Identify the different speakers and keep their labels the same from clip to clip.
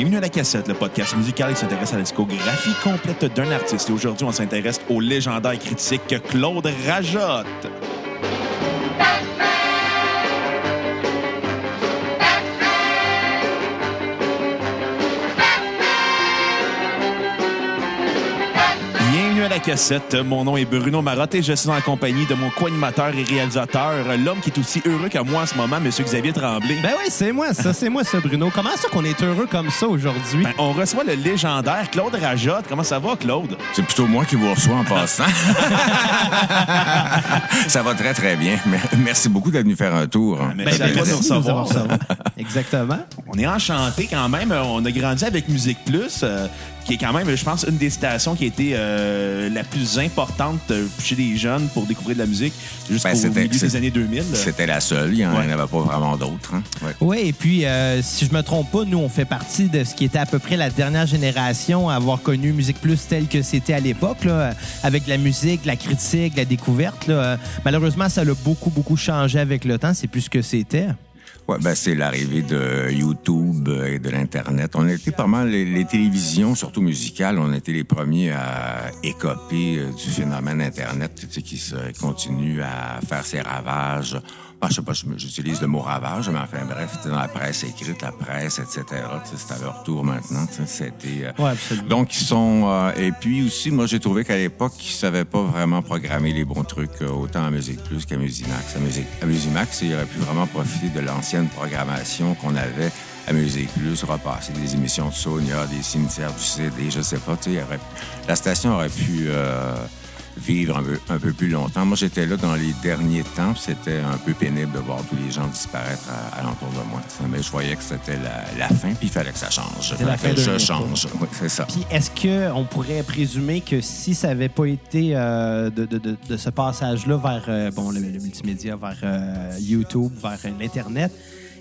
Speaker 1: Bienvenue à La Cassette, le podcast musical qui s'intéresse à la discographie complète d'un artiste. Et aujourd'hui, on s'intéresse au légendaire critique Claude Rajotte. La Cassette. Mon nom est Bruno Marotte et je suis en compagnie de mon co-animateur et réalisateur, l'homme qui est aussi heureux que moi en ce moment, M. Xavier Tremblay.
Speaker 2: Ben oui, c'est moi, ça, c'est moi, ça, Bruno. Comment ça qu'on est heureux comme ça aujourd'hui?
Speaker 1: Ben, on reçoit le légendaire Claude Rajotte. Comment ça va, Claude?
Speaker 3: C'est plutôt moi qui vous reçois en passant. ça va très, très bien. Merci beaucoup d'être venu faire un tour.
Speaker 1: Merci
Speaker 2: Ben,
Speaker 1: de nous
Speaker 2: merci de nous
Speaker 1: recevoir.
Speaker 2: avoir recevoir. Exactement.
Speaker 1: On est enchanté quand même. On a grandi avec Musique Plus, euh, qui est quand même, je pense, une des stations qui a été euh, la plus importante euh, chez les jeunes pour découvrir de la musique jusqu'au
Speaker 3: Ben, c'était-
Speaker 1: milieu des années 2000.
Speaker 3: C'était la seule. Il n'y en
Speaker 1: Ouais.
Speaker 3: avait pas vraiment d'autres. hein. Ouais.
Speaker 2: Oui, et puis, euh, si je me trompe pas, nous, on fait partie de ce qui était à peu près la dernière génération à avoir connu Musique Plus telle que c'était à l'époque, là, avec la musique, la critique, la découverte. là. Malheureusement, ça a beaucoup, beaucoup changé avec le temps. C'est plus ce que c'était.
Speaker 3: Ben, c'est l'arrivée de YouTube et de l'Internet. On était pas mal, les, les télévisions, surtout musicales, on était les premiers à écoper euh, du phénomène Internet tu sais, qui se continue à faire ses ravages. Ben, je sais pas, j'utilise le mot ravage, mais enfin bref, dans la presse écrite, la presse, etc. C'est à leur tour maintenant. C'était. euh,
Speaker 2: Ouais, absolument.
Speaker 3: donc, ils sont. euh, et puis aussi, moi, j'ai trouvé qu'à l'époque, ils savaient pas vraiment programmer les bons trucs, euh, autant à Musique Plus qu'à Musimax. À, Musique, à Musimax, ils auraient pu vraiment profiter de l'ancienne programmation qu'on avait à Musique Plus, repasser des émissions de Sonia, des cimetières du CD, je sais pas. tu sais, il y aurait- la station aurait pu. euh, vivre un peu, un peu plus longtemps. Moi, j'étais là dans les derniers temps, c'était un peu pénible de voir tous les gens disparaître à, alentour de moi. Mais je voyais que c'était la, la fin, puis il fallait que ça change.
Speaker 2: La
Speaker 3: Fallait que je change. Oui, c'est ça.
Speaker 2: Puis est-ce qu'on pourrait présumer que si ça n'avait pas été euh, de, de- de- de ce passage-là vers euh, bon, le, le multimédia, vers euh, YouTube, vers l'Internet,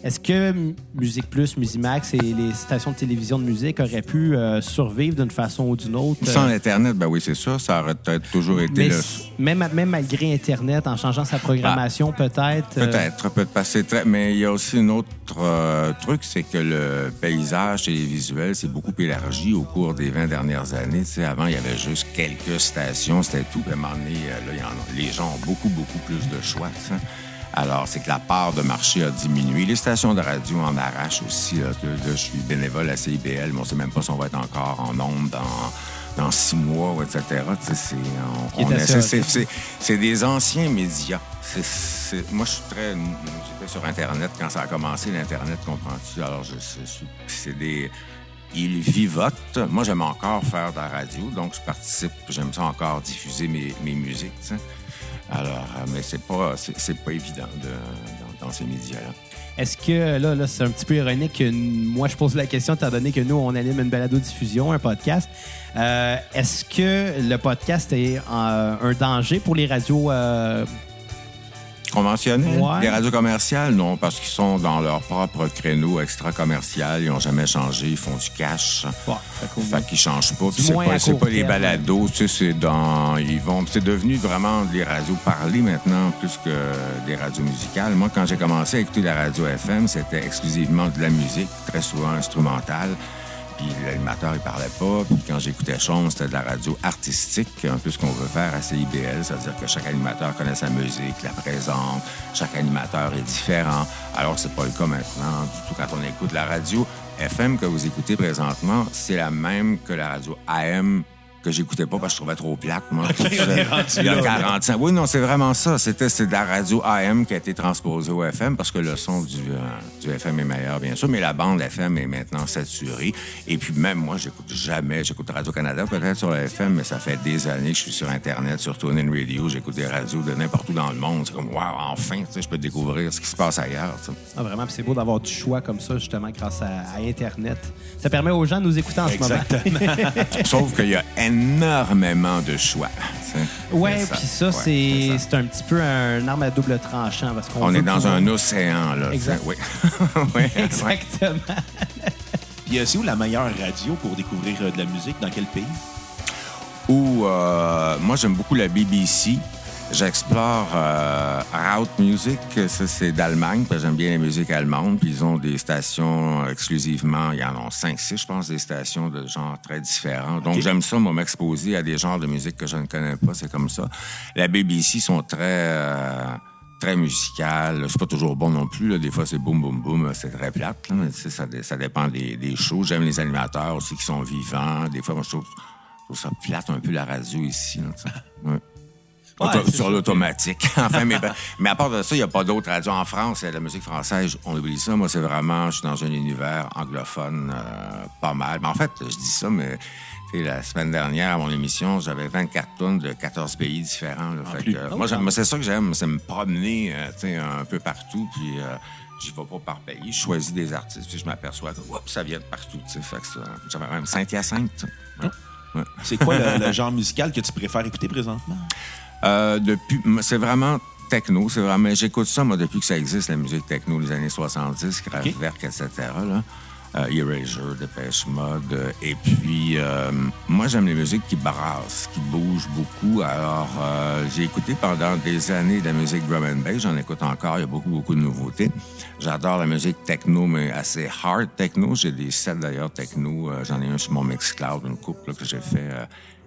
Speaker 2: est-ce que Musique Plus, Musimax et les stations de télévision de musique auraient pu euh, survivre d'une façon ou d'une autre?
Speaker 3: Sans
Speaker 2: euh,
Speaker 3: Internet, ben oui, c'est ça. Ça aurait peut-être toujours été
Speaker 2: mais
Speaker 3: le...
Speaker 2: même, même malgré Internet, en changeant sa programmation, peut-être. euh,
Speaker 3: Peut-être, peut passer très. Mais il y a aussi un autre euh, truc, c'est que le paysage télévisuel s'est beaucoup élargi au cours des 20 dernières années. Tu sais, avant, il y avait juste quelques stations, c'était tout. Puis à un moment donné, là, il y en a- les gens ont beaucoup, beaucoup plus de choix. tu sais. Alors, c'est que la part de marché a diminué. Les stations de radio en arrachent aussi. Là, je suis bénévole à CIBL, mais on ne sait même pas si on va être encore en ondes dans, dans six mois, etc. C'est, des anciens médias. Moi, je suis très. J'étais sur Internet quand ça a commencé, l'Internet, comprends-tu? Alors, je, je. C'est des. Ils vivotent. Moi, j'aime encore faire de la radio, donc je participe. J'aime ça encore diffuser mes, mes musiques, tu sais. Alors, euh, mais c'est pas, c'est, pas évident de- dans, ces médias-là.
Speaker 2: Est-ce que, là, là c'est un petit peu ironique que moi, je pose la question, étant donné que nous, on anime une balado-diffusion, un podcast. Euh, Est-ce que le podcast est euh, un danger pour les radios?
Speaker 3: Conventionnels?
Speaker 2: Ouais.
Speaker 3: Les radios commerciales, non, parce qu'ils sont dans leur propre créneau extra-commercial. Ils n'ont jamais changé. Ils font du cash.
Speaker 2: ouais, moins-
Speaker 3: Fait qu'ils changent pas. C'est pas, c'est pas les balados, tu sais, c'est dans. Ils vont. C'est devenu vraiment des radios parlées maintenant plus que des radios musicales. Moi, quand j'ai commencé à écouter la radio FM, c'était exclusivement de la musique, très souvent instrumentale. Puis l'animateur, il parlait pas. Puis quand j'écoutais Chaume, c'était de la radio artistique, un peu ce qu'on veut faire à CIBL. C'est-à-dire que chaque animateur connaît sa musique, la présente. Chaque animateur est différent. Alors, c'est pas le cas maintenant du tout. Quand on écoute la radio FM que vous écoutez présentement, c'est la même que la radio AM que j'écoutais pas parce que je trouvais trop plate, moi. Il y a
Speaker 1: là, là.
Speaker 3: 40 ans. Oui, non, c'est vraiment ça. C'était c'est de la radio AM qui a été transposée au FM parce que le son du, euh, du FM est meilleur, bien sûr, mais la bande FM est maintenant saturée. Et puis même moi, j'écoute jamais, j'écoute Radio-Canada peut-être sur la FM, mais ça fait des années que je suis sur Internet, sur TuneIn Radio, j'écoute des radios de n'importe où dans le monde. C'est comme, wow, enfin, tu sais, je peux découvrir ce qui se passe ailleurs.
Speaker 2: Ah, vraiment, puis c'est beau d'avoir du choix comme ça, justement, grâce à, à Internet. Ça permet aux gens de nous écouter en ce moment.
Speaker 3: Sauf qu'il y a énormément de choix.
Speaker 2: Ouais, puis ça,
Speaker 3: Ouais,
Speaker 2: c'est un petit peu un arme à double tranchant. Parce qu'on
Speaker 3: On est dans un océan, là.
Speaker 2: Exact.
Speaker 3: Oui. Ouais.
Speaker 2: Exactement.
Speaker 1: Puis euh, c'est où la meilleure radio pour découvrir euh, de la musique? Dans quel pays?
Speaker 3: Ou euh, moi j'aime beaucoup la BBC J'explore euh, Route Music, ça c'est d'Allemagne, parce que j'aime bien la musique allemande, puis ils ont des stations exclusivement, il y en a 5, 6, je pense, des stations de genres très différents. Donc j'aime ça, moi, m'exposer à des genres de musique que je ne connais pas, c'est comme ça. La BBC sont très... euh, très musical. C'est pas toujours bon non plus. Là. Des fois, c'est boum, boum, boum. C'est très plate. Là. Mais, tu sais, ça, dé- ça dépend des, des shows. J'aime les animateurs aussi qui sont vivants. Des fois, moi, je trouve, je trouve ça plate un peu la radio ici. Là, tu sais. ouais. Auto- sur l'automatique. enfin, mais, ben, mais à part de ça, il n'y a pas d'autres radios en France. La musique française, on oublie ça. Moi, c'est vraiment, je suis dans un univers anglophone euh, pas mal. Mais en fait, je dis ça, mais la semaine dernière, à mon émission, j'avais 24 tonnes de 14 pays différents. là. Fait
Speaker 1: plus.
Speaker 3: que, euh, moi, c'est ça que j'aime, c'est me promener euh, un peu partout. Puis euh, j'y vais pas par pays. Je choisis des artistes, puis je m'aperçois que oups, ça vient de partout. Fait que j'avais même Saint-Hyacinthe. sais. Ouais. Ouais.
Speaker 1: C'est quoi le, le genre musical que tu préfères écouter présentement?
Speaker 3: Euh, depuis, c'est vraiment techno. C'est vraiment, j'écoute ça, moi, depuis que ça existe, la musique techno, les années 70, Kraftwerk, etc. Là. Euh, Erasure, Dépêche Mode. euh, Et puis, euh, moi, j'aime les musiques qui brassent, qui bougent beaucoup. Alors, j'ai écouté pendant des années de la musique drum and bass. J'en écoute encore. Il y a beaucoup, beaucoup de nouveautés. J'adore la musique techno, mais assez hard techno. J'ai des sets, d'ailleurs, techno. J'en ai un sur mon Mixcloud, une coupe là, que j'ai fait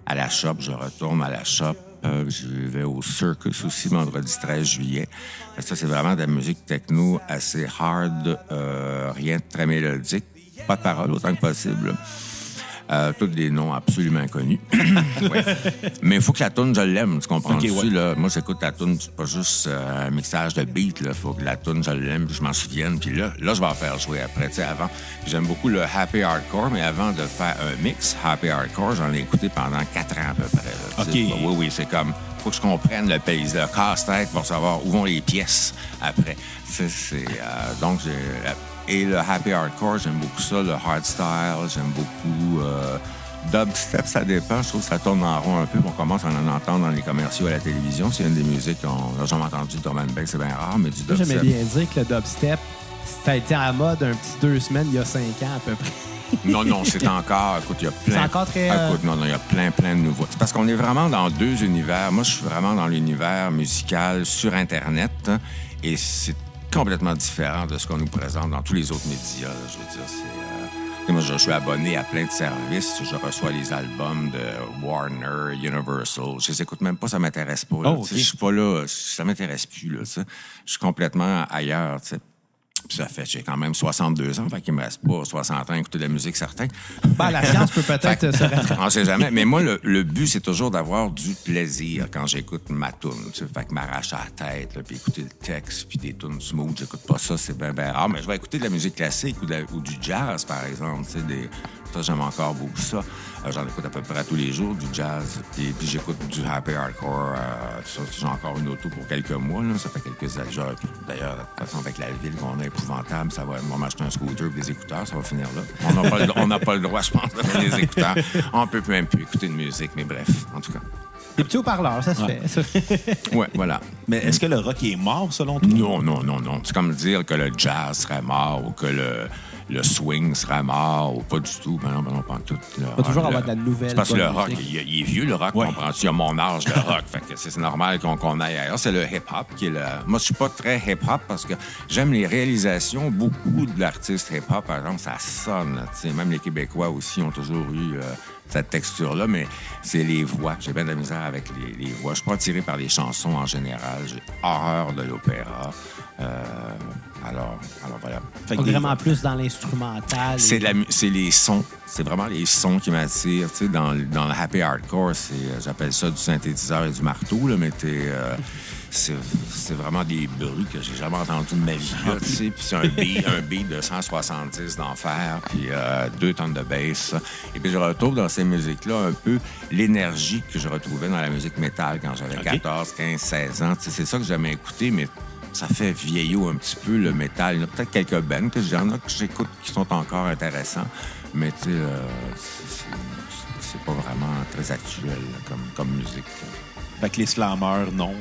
Speaker 3: à la shop. Je retourne à la shop. Euh, je vais au Circus aussi vendredi 13 juillet. Ça, c'est vraiment de la musique techno assez hard, euh, rien de très mélodique. Pas de paroles autant que possible. Euh, tous des noms absolument inconnus. Ouais. Mais il faut que la tune je l'aime, tu comprends
Speaker 1: Ok, ouais.
Speaker 3: là? Moi, j'écoute la tune c'est pas juste euh, un mixage de beat. Il faut que la tune je l'aime, je m'en souvienne. Puis là, là, je vais en faire jouer après. Tu sais, avant, j'aime beaucoup le happy hardcore, mais avant de faire un mix happy hardcore, j'en ai écouté pendant quatre ans à peu près. là. Oui, oui, c'est comme faut que je comprenne le pays, le casse-tête pour savoir où vont les pièces après. Euh, donc, j'ai, et le happy hardcore, j'aime beaucoup ça. Le hardstyle, j'aime beaucoup. Euh, dubstep, ça dépend. Je trouve que ça tourne en rond un peu. On commence à en entendre dans les commerciaux à la télévision. C'est une des musiques qu'on n'a jamais entendu. Drum and bass, c'est bien rare, mais du dubstep.
Speaker 2: j'aimais bien dire que le dubstep, ça a été à la mode un petit deux semaines, il y a cinq ans à peu près.
Speaker 3: Non, non, c'est encore. Écoute, il y a plein.
Speaker 2: C'est encore très,
Speaker 3: Ah, Écoute, non, non, il y a plein, plein de nouveaux. C'est parce qu'on est vraiment dans deux univers. Moi, je suis vraiment dans l'univers musical sur Internet et c'est complètement différent de ce qu'on nous présente dans tous les autres médias. là. Je veux dire, c'est. euh, Moi, je je suis abonné à plein de services. Je reçois les albums de Warner, Universal. Je les écoute même pas, ça m'intéresse pas. là.
Speaker 1: Oh.
Speaker 3: Je suis pas là, ça m'intéresse plus. Là, je suis complètement ailleurs. tu sais. Puis ça fait, j'ai quand même 62 ans, fait qu'il me reste pas 60 ans à écouter de la musique, certain.
Speaker 2: Ben, la science peut peut-être se rattraper.
Speaker 3: On sait jamais. Mais moi, le, le but, c'est toujours d'avoir du plaisir quand j'écoute ma tune. Tu sais, fait que m'arracher la tête, là, puis écouter le texte, puis des tunes smooth. J'écoute pas ça, c'est bien, bien rare. Mais je vais écouter de la musique classique ou, de la- ou du jazz, par exemple. Tu sais, des, ça, j'aime encore beaucoup ça. Euh, J'en écoute à peu près tous les jours, du jazz. Et puis j'écoute du happy hardcore. euh, ça, j'ai encore une auto pour quelques mois. Là. Ça fait quelques années. D'ailleurs, de toute façon, avec la ville qu'on a épouvantable, ça va, m'acheter un scooter et des écouteurs, ça va finir là. On n'a pas, le- on n'a pas le droit, je pense, de mettre des écouteurs. On peut même plus écouter de musique, mais bref, en tout cas.
Speaker 2: Des petits haut-parleurs, ça se
Speaker 1: Ouais.
Speaker 2: fait.
Speaker 3: Ouais, voilà.
Speaker 1: Mais est-ce que le rock est mort, selon toi?
Speaker 3: Non, non, non, non. C'est comme dire que le jazz serait mort ou que le, le swing serait mort ou pas du tout. Ben non, ben non, pas tout. Le
Speaker 2: toujours avoir de la nouvelle
Speaker 3: C'est parce que le rock, il, il est vieux, le rock,
Speaker 1: Ouais.
Speaker 3: comprends-tu? Il a mon âge, le rock. fait que c'est normal qu'on aille ailleurs. C'est le hip-hop qui est le... Moi, je suis pas très hip-hop parce que j'aime les réalisations. Beaucoup de l'artiste hip-hop, par exemple, ça sonne. Même les Québécois aussi ont toujours eu... euh, cette texture-là, mais c'est les voix. J'ai bien de la misère avec les, les voix. Je suis pas attiré par les chansons en général. J'ai horreur de l'opéra. Euh, alors, alors voilà.
Speaker 1: Fait que
Speaker 2: Donc,
Speaker 1: des-
Speaker 2: vraiment plus dans l'instrumental.
Speaker 3: C'est
Speaker 2: et-
Speaker 3: la mu- c'est les sons. C'est vraiment les sons qui m'attirent. Tu sais, dans, le- dans le happy hardcore, c'est, euh, j'appelle ça du synthétiseur et du marteau, là, mais t'es, euh, c'est, c'est vraiment des bruits que j'ai jamais entendus de ma vie. Là, tu sais. Puis c'est un beat, un beat de 170 d'enfer, puis euh, deux tonnes de bass. Et puis je retrouve dans ces musiques-là un peu l'énergie que je retrouvais dans la musique métal quand j'avais
Speaker 1: OK.
Speaker 3: 14, 15, 16 ans. Tu sais, c'est ça que j'aimais écouter, mais ça fait vieillot un petit peu le métal. Il y en a peut-être quelques bands que j'en ai que j'écoute qui sont encore intéressants, mais tu sais, euh, c'est- pas vraiment très actuel comme, comme musique.
Speaker 1: Fait que les slammers, non.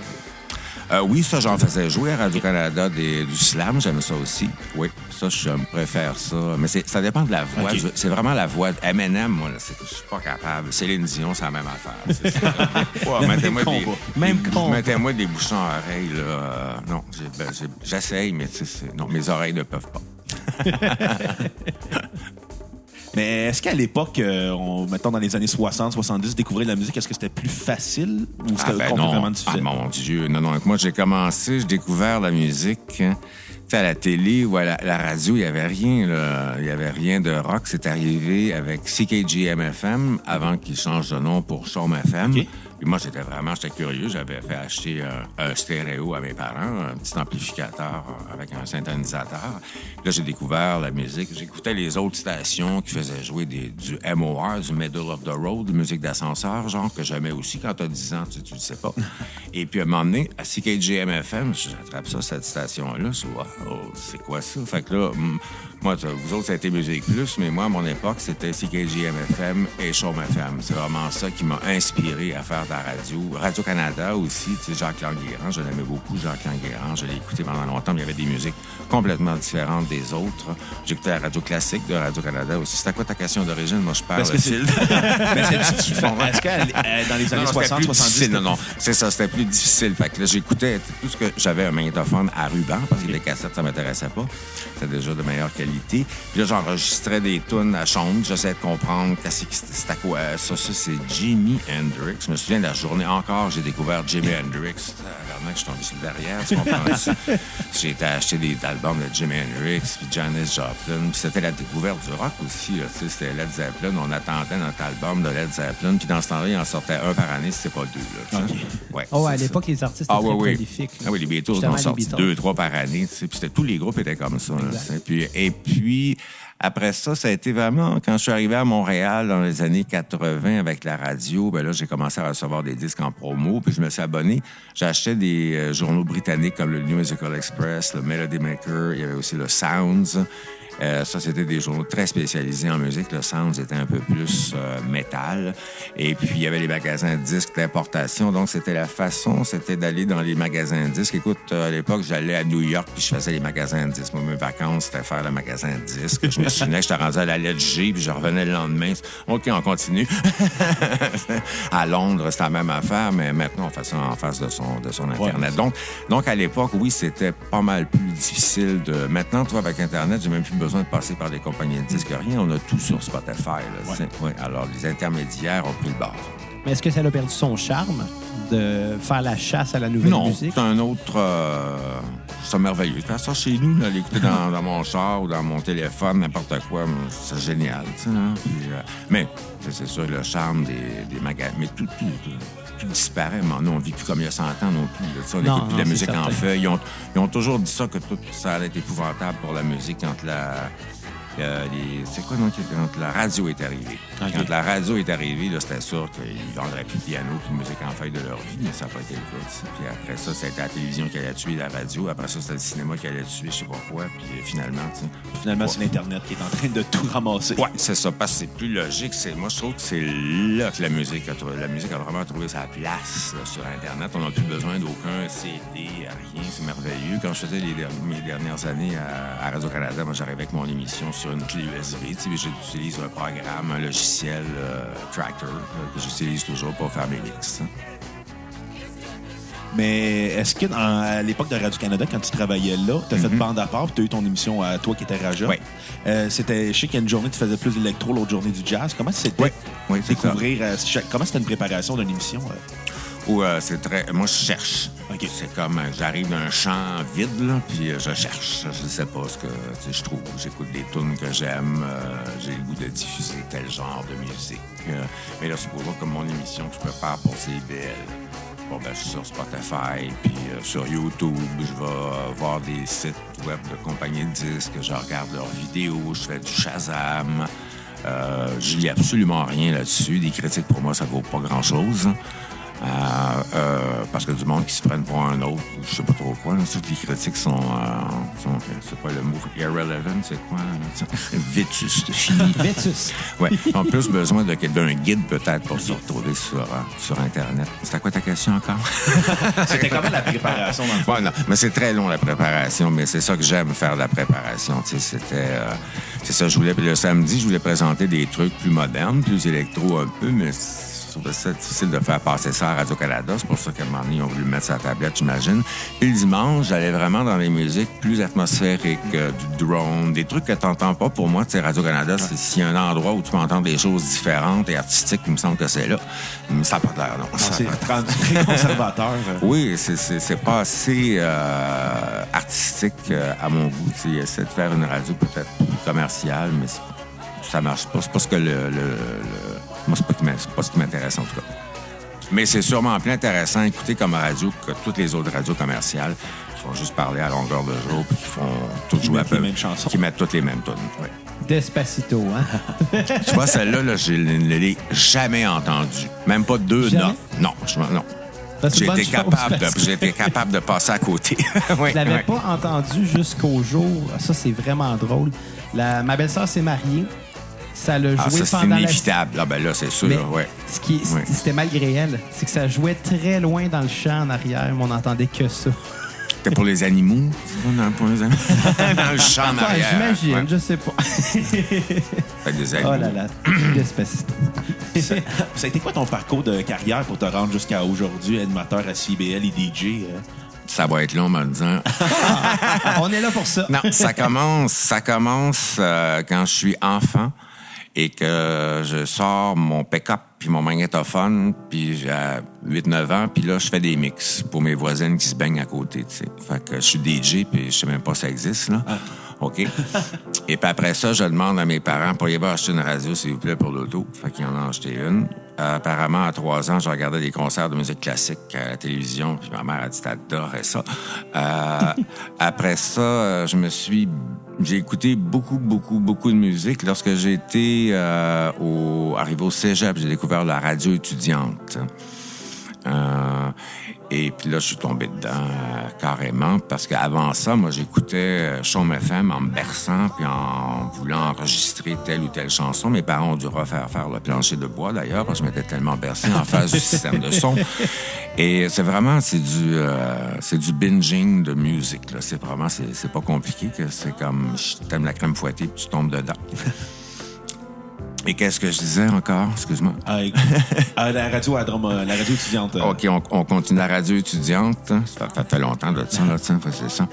Speaker 3: Euh, oui, ça, j'en faisais jouer à Radio-Canada du slam. J'aime ça aussi. Oui, ça, je préfère ça. Mais c'est- ça dépend de la voix. C'est vraiment la voix. Eminem, moi, là, je suis pas capable. Céline Dion, c'est la même affaire. Ouais, mettez-moi des, des-
Speaker 2: Même combat.
Speaker 3: mettez-moi des bouchons à oreilles. Là. Non, ben, j'essaye, mais non, mes oreilles ne peuvent pas.
Speaker 1: Mais est-ce qu'à l'époque, euh, on- mettons dans les années 60, 70, découvrir la musique, est-ce que c'était plus facile ou c'était
Speaker 3: Ah, ben
Speaker 1: complètement
Speaker 3: non. Ah,
Speaker 1: difficile?
Speaker 3: mon Dieu. Non, non. Moi, j'ai commencé, j'ai découvert la musique. À la télé ou à la, radio, il n'y avait rien. Il n'y avait rien de rock. C'est arrivé avec CKGM-FM avant qu'il change de nom pour Chaume FM. Puis moi, j'étais vraiment, j'étais curieux. J'avais fait acheter un, un stéréo à mes parents, un petit amplificateur avec un synthénisateur. Là, j'ai découvert la musique. J'écoutais les autres stations qui faisaient jouer des, du MOR, du Middle of the Road, musique d'ascenseur, genre que j'aimais aussi quand t'as 10 ans, tu, tu le sais pas. Et puis, à un moment donné, à CKGM-FM, j'attrape ça, cette station-là. Wow, c'est quoi ça? Fait que là, moi, vous autres, ça a été Musique Plus, mais moi, à mon époque, c'était CKGM-FM et FM. C'est vraiment ça qui m'a inspiré à faire de la radio. Radio-Canada aussi, tu sais, Jacques Languérand, je l'aimais beaucoup, Jacques Languérand. Je l'ai écouté pendant longtemps, il y avait des musiques complètement différentes des autres. J'écoutais la radio classique de Radio-Canada aussi. C'était quoi ta question d'origine? Moi, je parle
Speaker 1: Parce que c'est- Mais c'est du fond. Est-ce que euh, dans les années
Speaker 3: non, c'était
Speaker 1: 60,
Speaker 3: plus
Speaker 1: 70,
Speaker 3: difficile. Non, non, c'est ça, c'était plus difficile. Fait que là, j'écoutais tout ce que j'avais un magnétophone à ruban parce que les cassettes, ça m'intéressait pas. C'était déjà de meilleure qualité. Puis là, j'enregistrais des tunes à chambre. J'essayais de comprendre c'était quoi. Ça, ça, c'est Jimi Hendrix. Je me souviens de la journée encore, j'ai découvert Jimi Hendrix. Tabarnak, je suis tombé sur le derrière, tu comprends? j'ai été acheter des albums de Jimi Hendrix, puis Janis Joplin. Puis c'était la découverte du rock aussi. là. C'était Led Zeppelin. On attendait notre album de Led Zeppelin. Puis dans ce temps-là, il en sortait un par année, c'était pas deux. Là, sais. Ouais,
Speaker 2: Oh, à l'époque, les artistes
Speaker 3: Ah
Speaker 2: étaient
Speaker 3: oui,
Speaker 2: très
Speaker 3: oui.
Speaker 2: prolifiques.
Speaker 3: Ah oui, les Beatles en sorti
Speaker 2: Beatles.
Speaker 3: deux, trois par année. Puis c'était tous les groupes étaient comme ça. puis, et puis, après ça, ça a été vraiment... Quand je suis arrivé à Montréal dans les années 80 avec la radio, ben là, j'ai commencé à recevoir des disques en promo. Puis je me suis abonné. J'achetais des euh, journaux britanniques comme le New Musical Express, le Melody Maker. Il y avait aussi le Sounds. Euh, ça, c'était des journaux très spécialisés en musique. Le Sounds était un peu plus euh, métal. Et puis, il y avait les magasins de disques d'importation. Donc, c'était la façon, c'était d'aller dans les magasins de disques. Écoute, euh, à l'époque, j'allais à New York puis je faisais les magasins de disques. Moi, mes vacances, c'était faire le magasin de disques. Je me souvenais j'étais rendu à la lettre G puis je revenais le lendemain. OK, on continue. à Londres, c'était la même affaire, mais maintenant, on fait ça en face de son, de son Internet. Donc, donc, à l'époque, oui, c'était pas mal plus difficile de... Maintenant, toi, avec Internet, j'ai même plus besoin de passer par des compagnies de disques, rien. On a tout sur Spotify. Là. Ouais, alors, les intermédiaires ont pris le bord.
Speaker 2: Mais est-ce que ça a perdu son charme de faire la chasse à la nouvelle
Speaker 3: Non,
Speaker 2: musique?
Speaker 3: c'est un autre... euh, c'est merveilleux. Faire ça chez nous, là, l'écouter dans, dans mon char ou dans mon téléphone, n'importe quoi, c'est génial. hein. Puis, euh, mais c'est c'est sûr, le charme des, des magasins... Mais tout, tout, tout, disparaît. Mais on vit plus comme il y a 100 ans non plus. là. On
Speaker 2: Non,
Speaker 3: n'écoute plus de la musique en feuilles. Ils ont, ils ont toujours dit ça, que tout ça allait être épouvantable pour la musique quand la... euh, les- c'est quoi donc quand la radio est arrivée? Quand la radio est arrivée, là, c'était sûr qu'ils vendraient plus de piano puis de musique en feuille de leur vie, mais ça n'a pas été le cas. Puis après ça, c'était la télévision qui allait tuer la radio. Après ça, c'était le cinéma qui allait tuer je sais pas quoi. Puis euh, finalement, tu sais,
Speaker 1: Finalement, c'est l'Internet qui est en train de tout ramasser.
Speaker 3: Ouais, c'est ça, parce que c'est plus logique. C'est, moi, je trouve que c'est là que la musique a trouvé. La musique a vraiment trouvé sa place là, sur Internet. On n'a plus besoin d'aucun CD, rien. C'est merveilleux. Quand je faisais les mes dernières années à, à Radio-Canada, moi, j'arrivais avec mon émission sur une clé USB. Tu sais, j'utilise un programme, un logiciel euh, Tractor là, que j'utilise toujours pour faire mes mix. hein.
Speaker 1: Mais est-ce que dans- à l'époque de Radio-Canada, quand tu travaillais là, tu as fait bande à part, tu as eu ton émission à toi qui était Raja?
Speaker 3: Oui.
Speaker 1: Euh, c'était, je sais qu'il y a une journée, tu faisais plus d'électro, l'autre journée du jazz. Comment c'était
Speaker 3: Oui.
Speaker 1: Découvrir, euh, comment c'était une préparation d'une émission? euh?
Speaker 3: Ou euh, c'est très. Moi, je cherche. C'est comme euh, j'arrive d'un champ vide, là, puis euh, je cherche. Je sais pas ce que je trouve. J'écoute des tunes que j'aime. J'ai le goût de diffuser tel genre de musique. Mais là, c'est pour voir comme mon émission que je prépare pour CBL. Bon, ben, je suis sur Spotify, puis sur YouTube, je vais voir des sites web de compagnies de disques, je regarde leurs vidéos, je fais du Shazam. Je lis absolument rien là-dessus. Des critiques, pour moi, ça vaut pas grand-chose. Euh, euh, parce que du monde qui se prennent pour un autre, ou je sais pas trop quoi. Là, toutes les critiques sont, euh, sont c'est quoi le mot? Irrelevant, c'est quoi? là, Vétustes. Fini.
Speaker 2: Vétus.
Speaker 3: Ouais. Ils ont plus besoin de- d'un guide peut-être pour se retrouver sur, euh, sur Internet. C'était quoi ta question encore?
Speaker 1: C'était comment la préparation dans le fond?
Speaker 3: Ouais, non, mais c'est très long la préparation, mais c'est ça que j'aime faire de la préparation. C'était, euh, c'est ça. Je voulais le samedi, je voulais présenter des trucs plus modernes, plus électro un peu, mais je trouvais ça difficile de faire passer ça à Radio Canada. C'est pour ça qu'à un moment donné, ils ont voulu mettre sa tablette, j'imagine. Puis le dimanche, j'allais vraiment dans les musiques plus atmosphériques, euh, du drone, des trucs que t'entends pas. Pour moi, tu sais, Radio Canada, c'est s'il y a un endroit où tu peux entendre des choses différentes et artistiques, il me semble que c'est là. Mais ça n'a pas l'air, non.
Speaker 1: C'est très conservateur. euh.
Speaker 3: Oui, c'est- c'est c'est pas assez euh, artistique euh, à mon goût. Essayer de faire une radio peut-être plus commerciale, mais c'est- ça marche pas. C'est pas ce que le. le- le- moi, c'est pas, pas ce qui m'intéresse en tout cas. Mais c'est sûrement plus intéressant à écouter comme radio que toutes les autres radios commerciales qui font juste parler à longueur de jour puis qui font tout
Speaker 1: Qui
Speaker 3: jouer à
Speaker 1: mettent les
Speaker 3: peu-
Speaker 1: mêmes chansons.
Speaker 3: Qui mettent toutes les mêmes tunes. oui.
Speaker 2: Despacito, hein?
Speaker 3: tu vois, celle-là, là, je ne l'ai jamais entendue. Même pas deux
Speaker 2: Jamais?
Speaker 3: notes. Non, je- non.
Speaker 2: Chose,
Speaker 3: capable
Speaker 2: que
Speaker 3: capable de passer à côté. Oui,
Speaker 2: Je l'avais
Speaker 3: oui.
Speaker 2: pas entendu jusqu'au jour. Ça, c'est vraiment drôle. La... Ma belle-sœur s'est mariée. Ça l'a joué
Speaker 3: Ah, ça, c'est
Speaker 2: pendant la...
Speaker 3: inévitable. Ah, ben là, c'est sûr,
Speaker 2: Mais
Speaker 3: ouais.
Speaker 2: ce qui
Speaker 3: Ouais.
Speaker 2: c'était malgré elle, c'est que ça jouait très loin dans le champ en arrière, mais on n'entendait que ça.
Speaker 3: C'était pour les animaux? Non, pour les animaux. Dans le champ en
Speaker 2: Ouais,
Speaker 3: arrière.
Speaker 2: J'imagine,
Speaker 3: Ouais.
Speaker 2: je sais pas.
Speaker 3: Fait des
Speaker 2: oh
Speaker 3: animaux.
Speaker 2: là là, Despacito.
Speaker 1: Ça a été quoi ton parcours de carrière pour te rendre jusqu'à aujourd'hui animateur à CBL et DJ? euh?
Speaker 3: Ça va être long, en me disant.
Speaker 2: on est là pour ça.
Speaker 3: Non, ça commence, ça commence euh, quand je suis enfant et que je sors mon pick-up puis mon magnétophone, puis j'ai 8-9 ans, puis là, je fais des mix pour mes voisines qui se baignent à côté, tu sais. Fait que je suis DJ, puis je sais même pas si ça existe, là. OK? et puis après ça, je demande à mes parents, pourriez-vous acheter une radio, s'il vous plaît, pour l'auto? Fait qu'ils en ont acheté une. Euh, apparemment, à trois ans, je regardais des concerts de musique classique à la télévision, puis ma mère a dit t'adorais ça. Euh, après ça, euh, je me suis... J'ai écouté beaucoup, beaucoup, beaucoup de musique. Lorsque été euh, au, arrivé au cégep, j'ai découvert la radio étudiante. Euh, et puis là, je suis tombé dedans euh, carrément parce qu'avant ça, moi, j'écoutais euh, Chaume FM en me berçant puis en voulant enregistrer telle ou telle chanson. Mes parents ont dû refaire faire le plancher de bois d'ailleurs parce que je m'étais tellement bercé en face du système de son. Et c'est vraiment, c'est du, euh, c'est du binging de musique. C'est vraiment, c'est, pas compliqué. C'est comme, je t'aime la crème fouettée puis tu tombes dedans. Et qu'est-ce que je disais encore? Excuse-moi.
Speaker 1: Ah, ah, la radio à euh, la radio étudiante. euh,
Speaker 3: OK, on, on continue la radio étudiante. hein? Ça fait, longtemps de ça, là, c'est ça.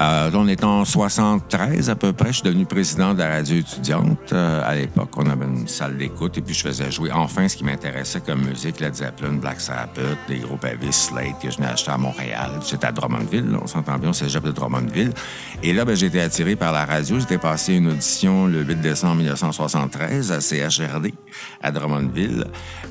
Speaker 3: Euh, là, on est en 73 à peu près. Je suis devenu président de la radio étudiante. Euh, à l'époque, on avait une salle d'écoute et puis je faisais jouer enfin ce qui m'intéressait comme musique, Led Zeppelin, Black Sabbath, des groupes Elvis, Slate que je venais acheter à Montréal. J'étais à Drummondville, là, on s'entend bien au cégep de Drummondville. Et là, ben, j'ai été attiré par la radio. J'étais passé une audition le 8 décembre 1973 à CHRD à Drummondville.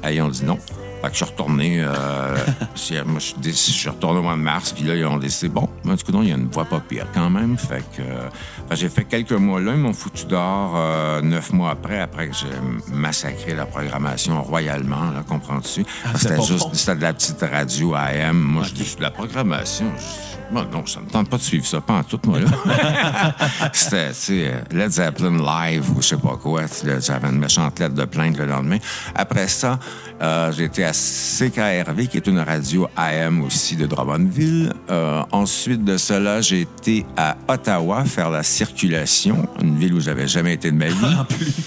Speaker 3: Et ils ont dit non. Fait que je suis retourné, euh, moi, je suis dé- je suis retourné au mois de mars, puis là, ils ont décidé, bon, ben, du coup, non, il y a une voix pas pire quand même. Fait que, euh, fait que j'ai fait quelques mois là, ils m'ont foutu dehors euh, neuf mois après, après que j'ai massacré la programmation royalement, là, comprends-tu?
Speaker 1: Ah,
Speaker 3: C'était juste,
Speaker 1: bon.
Speaker 3: c'était de la petite radio AM. Moi, je dis, de la programmation, je- Bon, non, ça me tente pas de suivre ça, pas en tout, moi, là. C'était, tu sais, euh, Led Zeppelin live ou je sais pas quoi. J'avais une méchante lettre de plainte le lendemain. Après ça, euh, j'ai été à CKRV, qui est une radio AM aussi de Drummondville. Euh, ensuite de cela, j'ai été à Ottawa faire la circulation, une ville où j'avais jamais été de ma vie.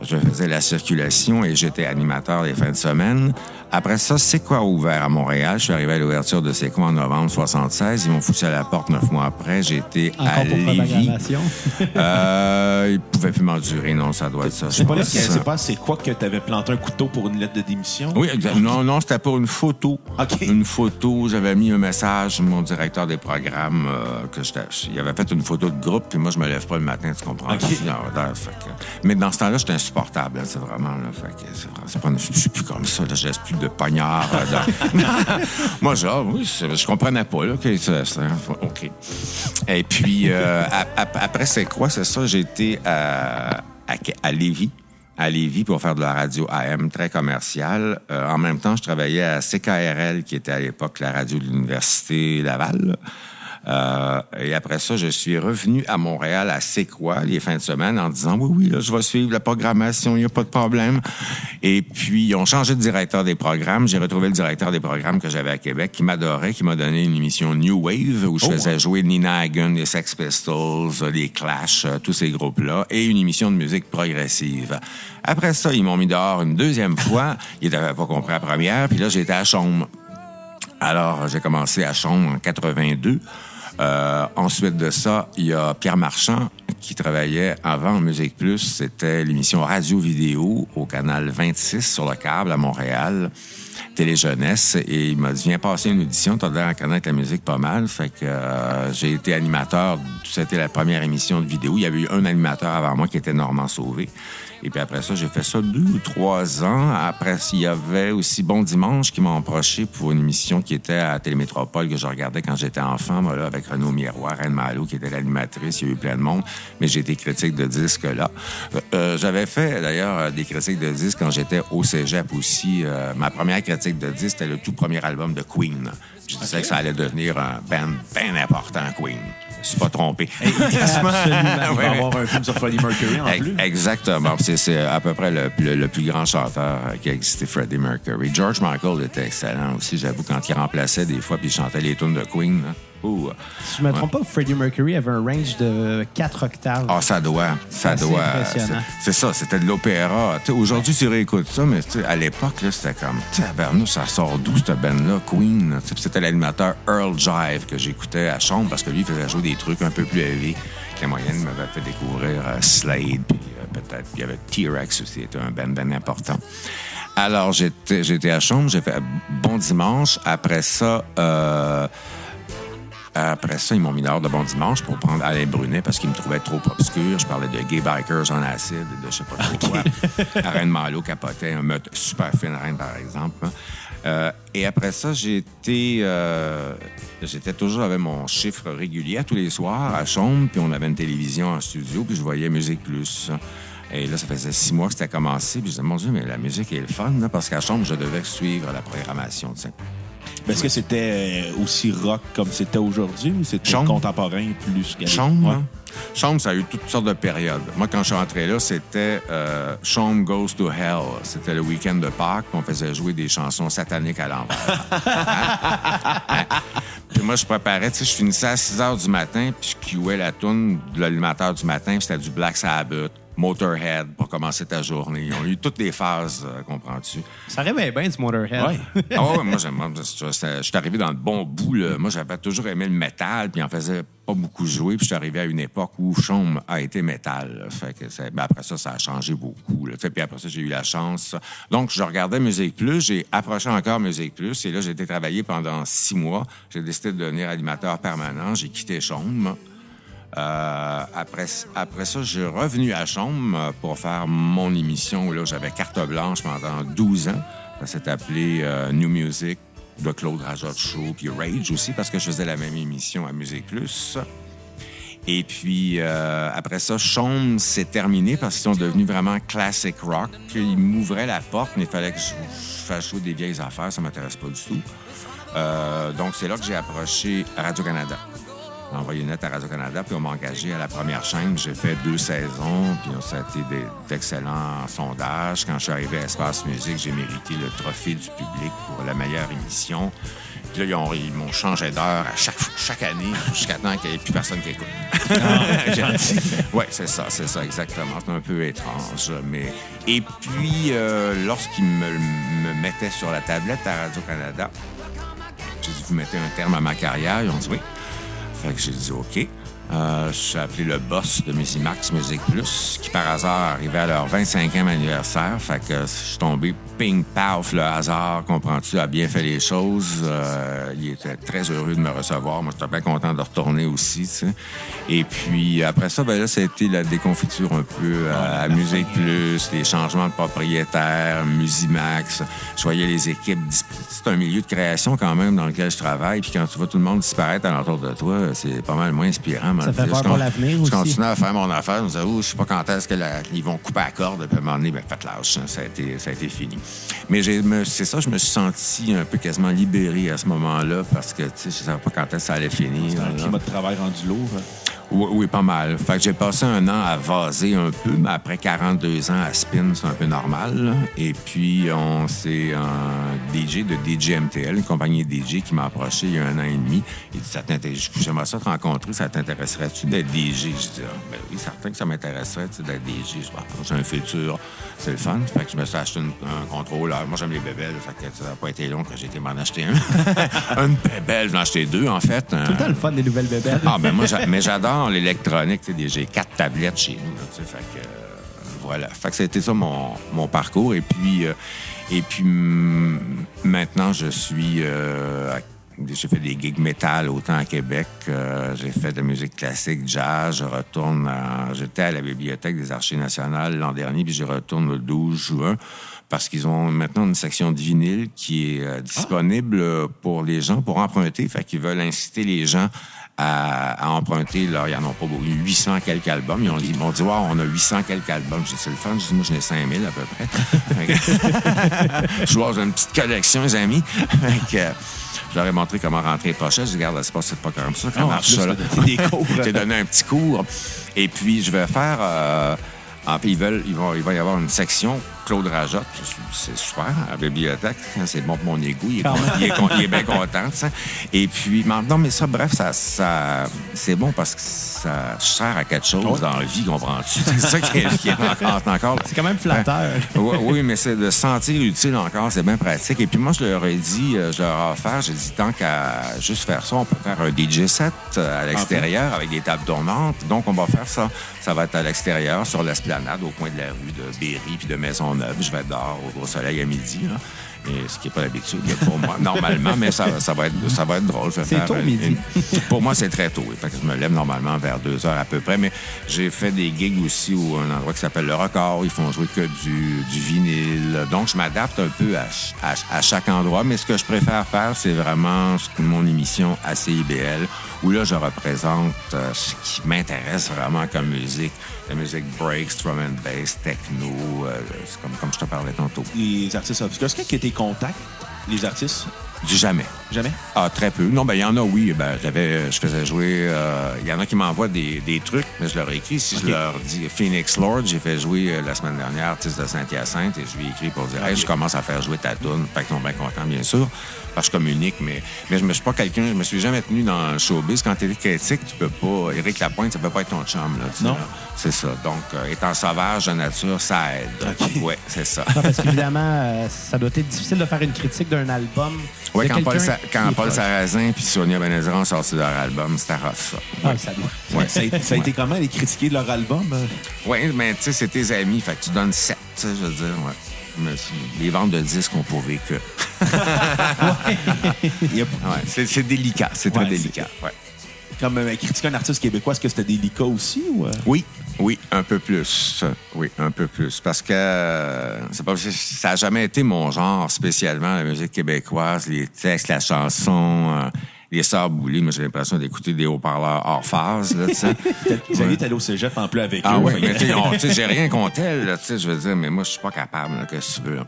Speaker 3: Je faisais la circulation et j'étais animateur les fins de semaine. Après ça, C'est quoi ouvert à Montréal? Je suis arrivé à l'ouverture de C'est quoi en novembre 76. Ils m'ont foutu à la porte neuf mois après. J'ai été à Lévis. Euh, ils pouvaient plus m'endurer, non, ça doit être ça.
Speaker 1: C'est pas pas c'est quoi que t'avais planté un couteau pour une lettre de démission?
Speaker 3: Oui. Non, non, c'était pour une photo. Une photo. J'avais mis un message, mon directeur des programmes, euh, que j'étais. Il avait fait une photo de groupe, puis moi, je me lève pas le matin, tu comprends?
Speaker 1: OK.
Speaker 3: Non, là, fait que- Mais dans ce temps-là, j'étais insupportable, hein, c'est vraiment. Là, fait que c'est vrai, c'est pas une- je suis plus comme ça, là, je laisse plus de poignard. euh, dans- moi, genre, oui, je comprenais pas, là. c'est- OK. Et puis, euh, ap- ap- après, c'est quoi? C'est ça, j'ai été à, à, à Lévis à Lévis pour faire de la radio AM très commerciale. Euh, en même temps, je travaillais à CKRL, qui était à l'époque la radio de l'Université Laval. Euh, et après ça, je suis revenu à Montréal à C'est quoi les fins de semaine en disant oui, oui, là, je vais suivre la programmation, il n'y a pas de problème. Et puis, ils ont changé de directeur des programmes. J'ai retrouvé le directeur des programmes que j'avais à Québec qui m'adorait, qui m'a donné une émission New Wave où je
Speaker 1: Oh,
Speaker 3: faisais jouer Nina Hagen, les Sex Pistols, les Clash, euh, tous ces groupes-là, et une émission de musique progressive. Après ça, ils m'ont mis dehors une deuxième fois. Ils n'avaient pas compris la première. Puis là, j'étais à Chaume. Alors, j'ai commencé à Chaume en 82. Euh, ensuite de ça, il y a Pierre Marchand qui travaillait avant Musique Plus. C'était l'émission Radio-Vidéo au canal 26 sur le câble à Montréal, Télé-Jeunesse. Et il m'a dit, viens passer une audition, t'as l'air à connaître la musique pas mal. Fait que euh, j'ai été animateur. C'était la première émission de vidéo. Il y avait eu un animateur avant moi qui était Normand Sauvé. Et puis après ça, j'ai fait ça deux ou trois ans. Après, il y avait aussi Bon Dimanche qui m'a approché pour une émission qui était à Télémétropole que je regardais quand j'étais enfant, moi, là, avec Renaud Miroir, Anne Malo qui était l'animatrice. Il y a eu plein de monde, mais j'ai été critique de disques là. Euh, J'avais fait d'ailleurs des critiques de disques quand j'étais au cégep aussi. Euh, ma première critique de disques, c'était le tout premier album de Queen. Je disais que ça allait devenir un band bien important, Queen. Je suis pas trompé.
Speaker 2: Absolument.
Speaker 1: Il va avoir un film sur Freddie Mercury en plus.
Speaker 3: Exactement. C'est- C'est à peu près le, le- le plus grand chanteur qui a existé, Freddie Mercury. George Michael était excellent aussi, j'avoue, quand il remplaçait des fois puis il chantait les tunes de Queen. hein. Ouh.
Speaker 2: Si je me trompe pas, Freddie Mercury avait un range de 4 octaves.
Speaker 3: Ah, ça doit. Ça doit.
Speaker 2: impressionnant.
Speaker 3: C'est ça, c'était de l'opéra. Aujourd'hui, tu réécoutes ça, mais à l'époque, c'était comme, tabarnouche, ça sort d'où, cette band-là, Queen? C'était l'animateur Earl Jive que j'écoutais à chambre parce que lui, il faisait jouer des trucs un peu plus élevés. La moyenne m'avait fait découvrir euh, Slade, puis euh, peut-être, il y avait T-Rex aussi, c'était un band bien important. Alors, j'étais j'étais à chambre, j'ai fait Bon Dimanche. Après ça, euh, après ça, ils m'ont mis dehors de Bon Dimanche pour prendre Alain Brunet parce qu'il me trouvait trop obscur. Je parlais de gay bikers en acide et de je sais pas trop quoi. Reine Malo capotait, un meute super fine reine, par exemple. hein. Euh, et après ça, j'étais euh, j'étais toujours avec mon chiffre régulier tous les soirs à Chaume, puis on avait une télévision en studio, puis je voyais Musique Plus. Et là, ça faisait six mois que c'était commencé. Puis je disais, mon Dieu, mais la musique est le fun, là, parce qu'à Chaume, je devais suivre la programmation. tu sais.
Speaker 1: Est-ce que c'était euh, aussi rock comme c'était aujourd'hui ou c'était contemporain plus qu'à
Speaker 3: Chambre,
Speaker 1: Ouais.
Speaker 3: hein? Chambre, ça a eu toutes sortes de périodes. Moi, quand je suis entré là, c'était euh, Chambre Goes to Hell. C'était le week-end de Pâques, on faisait jouer des chansons sataniques à l'envers. Hein? Puis moi, je préparais, tu sais, je finissais à 6 heures du matin, puis je cuais la toune de l'animateur du matin, puis c'était du Black Sabbath, Motorhead, pour commencer ta journée. Ils ont eu toutes les phases, euh, comprends-tu?
Speaker 2: Ça réveille bien, ce Motorhead.
Speaker 1: Ouais.
Speaker 3: Ah ouais, moi, j'aime- je suis arrivé dans le bon bout. Là. Moi, j'avais toujours aimé le métal, puis en faisait pas beaucoup jouer. Puis je suis arrivé à une époque où Chaume a été métal. là. Fait que c'est- ben, après ça, ça a changé beaucoup. Là. Puis après ça, j'ai eu la chance. Donc, je regardais Musique Plus. J'ai approché encore Musique Plus. Et là, j'ai été travailler pendant six mois. J'ai décidé de devenir animateur permanent. J'ai quitté Chaume. Euh, après, après ça, suis revenu à Chambre euh, pour faire mon émission où là, j'avais carte blanche pendant 12 ans. Ça s'est appelé euh, New Music de Claude Rajotte Show, puis Rage aussi, parce que je faisais la même émission à Musique Plus. Et puis, après ça, Chaume s'est terminé parce qu'ils sont devenus vraiment classic rock. Ils m'ouvraient la porte, mais il fallait que je, fasse des vieilles affaires. Ça m'intéresse pas du tout. Donc, c'est là que j'ai approché Radio-Canada. J'ai envoyé une lettre à Radio-Canada, puis on m'a engagé à la première chaîne. J'ai fait deux saisons, puis ça a été d'excellents sondages. Quand je suis arrivé à Espace Musique, j'ai mérité le trophée du public pour la meilleure émission. Puis là, ils ont- ils m'ont changé d'heure à chaque, chaque année jusqu'à temps qu'il n'y ait plus personne qui écoute. oui, c'est ça, c'est ça, exactement. C'est un peu étrange. Mais... Et puis, euh, lorsqu'ils me, me mettaient sur la tablette à Radio-Canada, j'ai dit, vous mettez un terme à ma carrière? Ils ont dit oui. Fait que j'ai dit OK. Euh, je suis appelé le boss de Musimax Musique Plus, qui par hasard arrivait à leur 25e anniversaire. Fait que je suis tombé ping paf, le hasard, comprends-tu, a bien fait les choses. Euh, il était très heureux de me recevoir. Moi, j'étais bien content de retourner aussi. Et puis après ça, ben là, ça a été la déconfiture un peu euh, à Musique Plus, les changements de propriétaire, Musimax. Je voyais les équipes. C'est un milieu de création quand même dans lequel je travaille. Puis quand tu vois tout le monde disparaître alentour de toi, c'est pas mal moins inspirant, à me
Speaker 2: Ça fait
Speaker 3: dire.
Speaker 2: peur
Speaker 3: Je
Speaker 2: pour l'avenir
Speaker 3: Je continue à faire mon affaire. Je me disais, oh, je sais pas quand est-ce qu'ils vont couper la corde? Puis à un moment donné, ben, faites lâche. hein. Ça a été, ça a été fini. Mais c'est ça, je me suis senti un peu quasiment libéré à ce moment-là parce que, tu sais, je savais pas quand est-ce que ça allait finir.
Speaker 1: Un
Speaker 3: là.
Speaker 1: climat de travail rendu lourd. hein.
Speaker 3: Oui, oui, pas mal. Fait que j'ai passé un an à vaser un peu, mais après 42 ans à spin, c'est un peu normal. là. Et puis, on c'est un DJ de DJMTL, une compagnie DJ qui m'a approché il y a un an et demi. Il dit, ça t'intéresse, j'aimerais ça te rencontrer, ça t'intéresserait-tu d'être DJ? Je dis, ah, ben oui, certain que ça m'intéresserait, tu sais, d'être DJ. Je j'ai un futur, c'est le fun. Fait que je me suis acheté une- un contrôleur. Moi, j'aime les bébelles, fait que ça n'a pas été long que j'ai été m'en acheter un. une bébelle, j'en ai acheté deux, en fait.
Speaker 2: Tout le temps le fun des nouvelles bébelles.
Speaker 3: Ah, ben moi, j'a- mais j'adore l'électronique. sais, des- J'ai quatre tablettes chez nous. fait que, euh, voilà. Fait que c'était ça mon, parcours. Et puis, euh, et puis hum, maintenant, je suis. euh, j'ai fait des gigs métal autant à Québec. j'ai fait de la musique classique, jazz. Je retourne J'étais à la Bibliothèque des Archives nationales l'an dernier, puis je retourne le 12 juin parce qu'ils ont maintenant une section de vinyle qui est disponible pour les gens pour emprunter. Fait qu'ils veulent inciter les gens à, à emprunter. Là, ils en ont pas beaucoup. 800 quelques albums. Ils ont dit, ils m'ont dit, wow, on a 800 quelques albums. Je dis, c'est le fun. Je dis, moi, j'en ai 5000 à peu près. Que- je vois, j'ai une petite collection, les amis. Que, je leur ai montré comment rentrer les pochettes. Je dis, regarde, c'est pas, c'est pas comme ça. Ça
Speaker 1: Ah,
Speaker 3: marche, ça, là.
Speaker 1: t'as donné.
Speaker 3: J'ai un petit cours. Et puis, je vais faire. euh, ils veulent, ils vont, il va y avoir une section Claude Rajotte. C'est super, à la bibliothèque. C'est bon pour mon égout. Il est, il il bien content. Et puis, non, mais ça, bref, ça, ça, c'est bon parce que ça sert à quelque chose dans la vie, comprends-tu? C'est ça qui est, qui est encore. encore
Speaker 2: C'est quand même flatteur.
Speaker 3: oui, oui, mais c'est de se sentir utile encore, c'est bien pratique. Et puis moi, je leur ai dit, euh, je leur ai offert, j'ai dit, tant qu'à juste faire ça, on peut faire un DJ set euh, à l'extérieur avec des tables tournantes. Donc, on va faire ça. Ça va être à l'extérieur, sur l'esplanade, au coin de la rue de Berry puis de Maisonneuve. Je vais être dehors au gros soleil à midi. là. Et ce qui n'est pas l'habitude pour moi, normalement, mais ça, ça, va, être, ça va être drôle.
Speaker 2: C'est tôt,
Speaker 3: une-
Speaker 2: midi.
Speaker 3: une- pour moi, c'est très tôt. que je me lève normalement vers deux heures à peu près. Mais j'ai fait des gigs aussi où un endroit qui s'appelle Le Record. Ils font jouer que du, du vinyle. Donc, je m'adapte un peu à, à- à chaque endroit. Mais ce que je préfère faire, c'est vraiment mon émission ACIBL, où là, je représente euh, ce qui m'intéresse vraiment comme musique. La musique breaks, drum and bass, techno, euh, c'est comme, comme je te parlais tantôt.
Speaker 1: Les artistes obscurs. Est-ce que tes contacts, les artistes?
Speaker 3: Du jamais.
Speaker 1: Jamais?
Speaker 3: Ah, très peu. Non, ben il y en a, oui. Ben, j'avais, je faisais jouer. euh, Il y en a qui m'envoient des, des trucs, mais je leur ai écrit. Si je leur dis Phoenix Lord, j'ai fait jouer euh, la semaine dernière artiste de Saint-Hyacinthe et je lui ai écrit pour dire Hey,
Speaker 1: Ok.
Speaker 3: je commence à faire jouer ta tune. Fait qu'ils sont bien contents, bien sûr. Parce que je communique, mais, mais je me suis pas quelqu'un, je me suis jamais tenu dans le showbiz. Quand t'es critique, tu peux pas. Éric Lapointe, ça peut pas être ton chum, là.
Speaker 1: Non.
Speaker 3: C'est ça. Donc, euh, étant sauvage de nature, ça aide.
Speaker 1: Ok.
Speaker 3: Ouais, c'est ça.
Speaker 2: Non, parce qu'évidemment, euh, ça doit être difficile de faire une critique d'un album. De
Speaker 3: quand Paul, Sa- quand Paul. Sarrazin puis Sonia Benezra ont sorti leur album, c'était rough, ça.
Speaker 2: Ah, ça doit.
Speaker 1: Ouais. Ça, a, ça a été comment, les critiquer de leur album?
Speaker 3: Oui, mais tu sais, c'est tes amis, fait que tu donnes 7, tu sais, je veux dire, ouais. Les ventes de disques ont prouvé que. Ouais, c'est délicat, c'est
Speaker 1: Ouais,
Speaker 3: très délicat. Ouais.
Speaker 1: Comme euh, critiquer un artiste québécois, est-ce que c'était délicat aussi? Ou, euh?
Speaker 3: Oui, oui, un peu plus. Oui, un peu plus. Parce que euh, c'est pas ça n'a jamais été mon genre spécialement, la musique québécoise, les textes, la chanson, euh, les sœurs Boulay. Moi, j'ai l'impression d'écouter des haut-parleurs hors phase, là, tu sais.
Speaker 1: Xavier est allé au cégep en plus avec
Speaker 3: Ah
Speaker 1: eux.
Speaker 3: oui,
Speaker 1: Fait
Speaker 3: mais tu sais, j'ai rien contre elle, là, tu sais, je veux dire, mais moi, je suis pas capable, là, qu'est-ce que tu veux. là.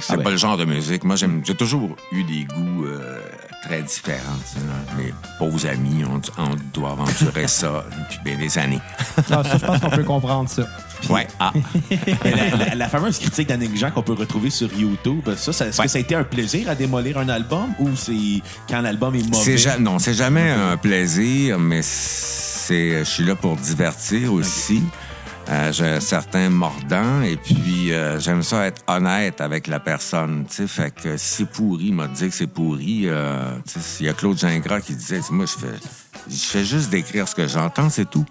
Speaker 3: C'est
Speaker 1: Ah
Speaker 3: pas
Speaker 1: ben.
Speaker 3: le genre de musique. Moi, j'aime, j'ai toujours eu des goûts euh, très différents. tu sais, là. Mes pauvres amis, on, on doit aventurer ça depuis bien des années.
Speaker 2: Ah, ça, je pense qu'on peut comprendre ça.
Speaker 3: Ouais. Ah.
Speaker 1: La, la- la fameuse critique d'Annick Jean qu'on peut retrouver sur YouTube, ça, ça- est-ce
Speaker 3: Ouais.
Speaker 1: que ça a été un plaisir à démolir un album ou c'est quand l'album est mauvais?
Speaker 3: Ja- non, c'est jamais un plaisir, mais c'est, je suis là pour divertir aussi. Euh, j'ai un certain mordant et puis euh, j'aime ça être honnête avec la personne. Tu sais, fait que si c'est pourri, il m'a dit que c'est pourri. Euh, tu sais, il y a Claude Gingras qui disait, moi je fais, je fais juste décrire ce que j'entends, c'est tout.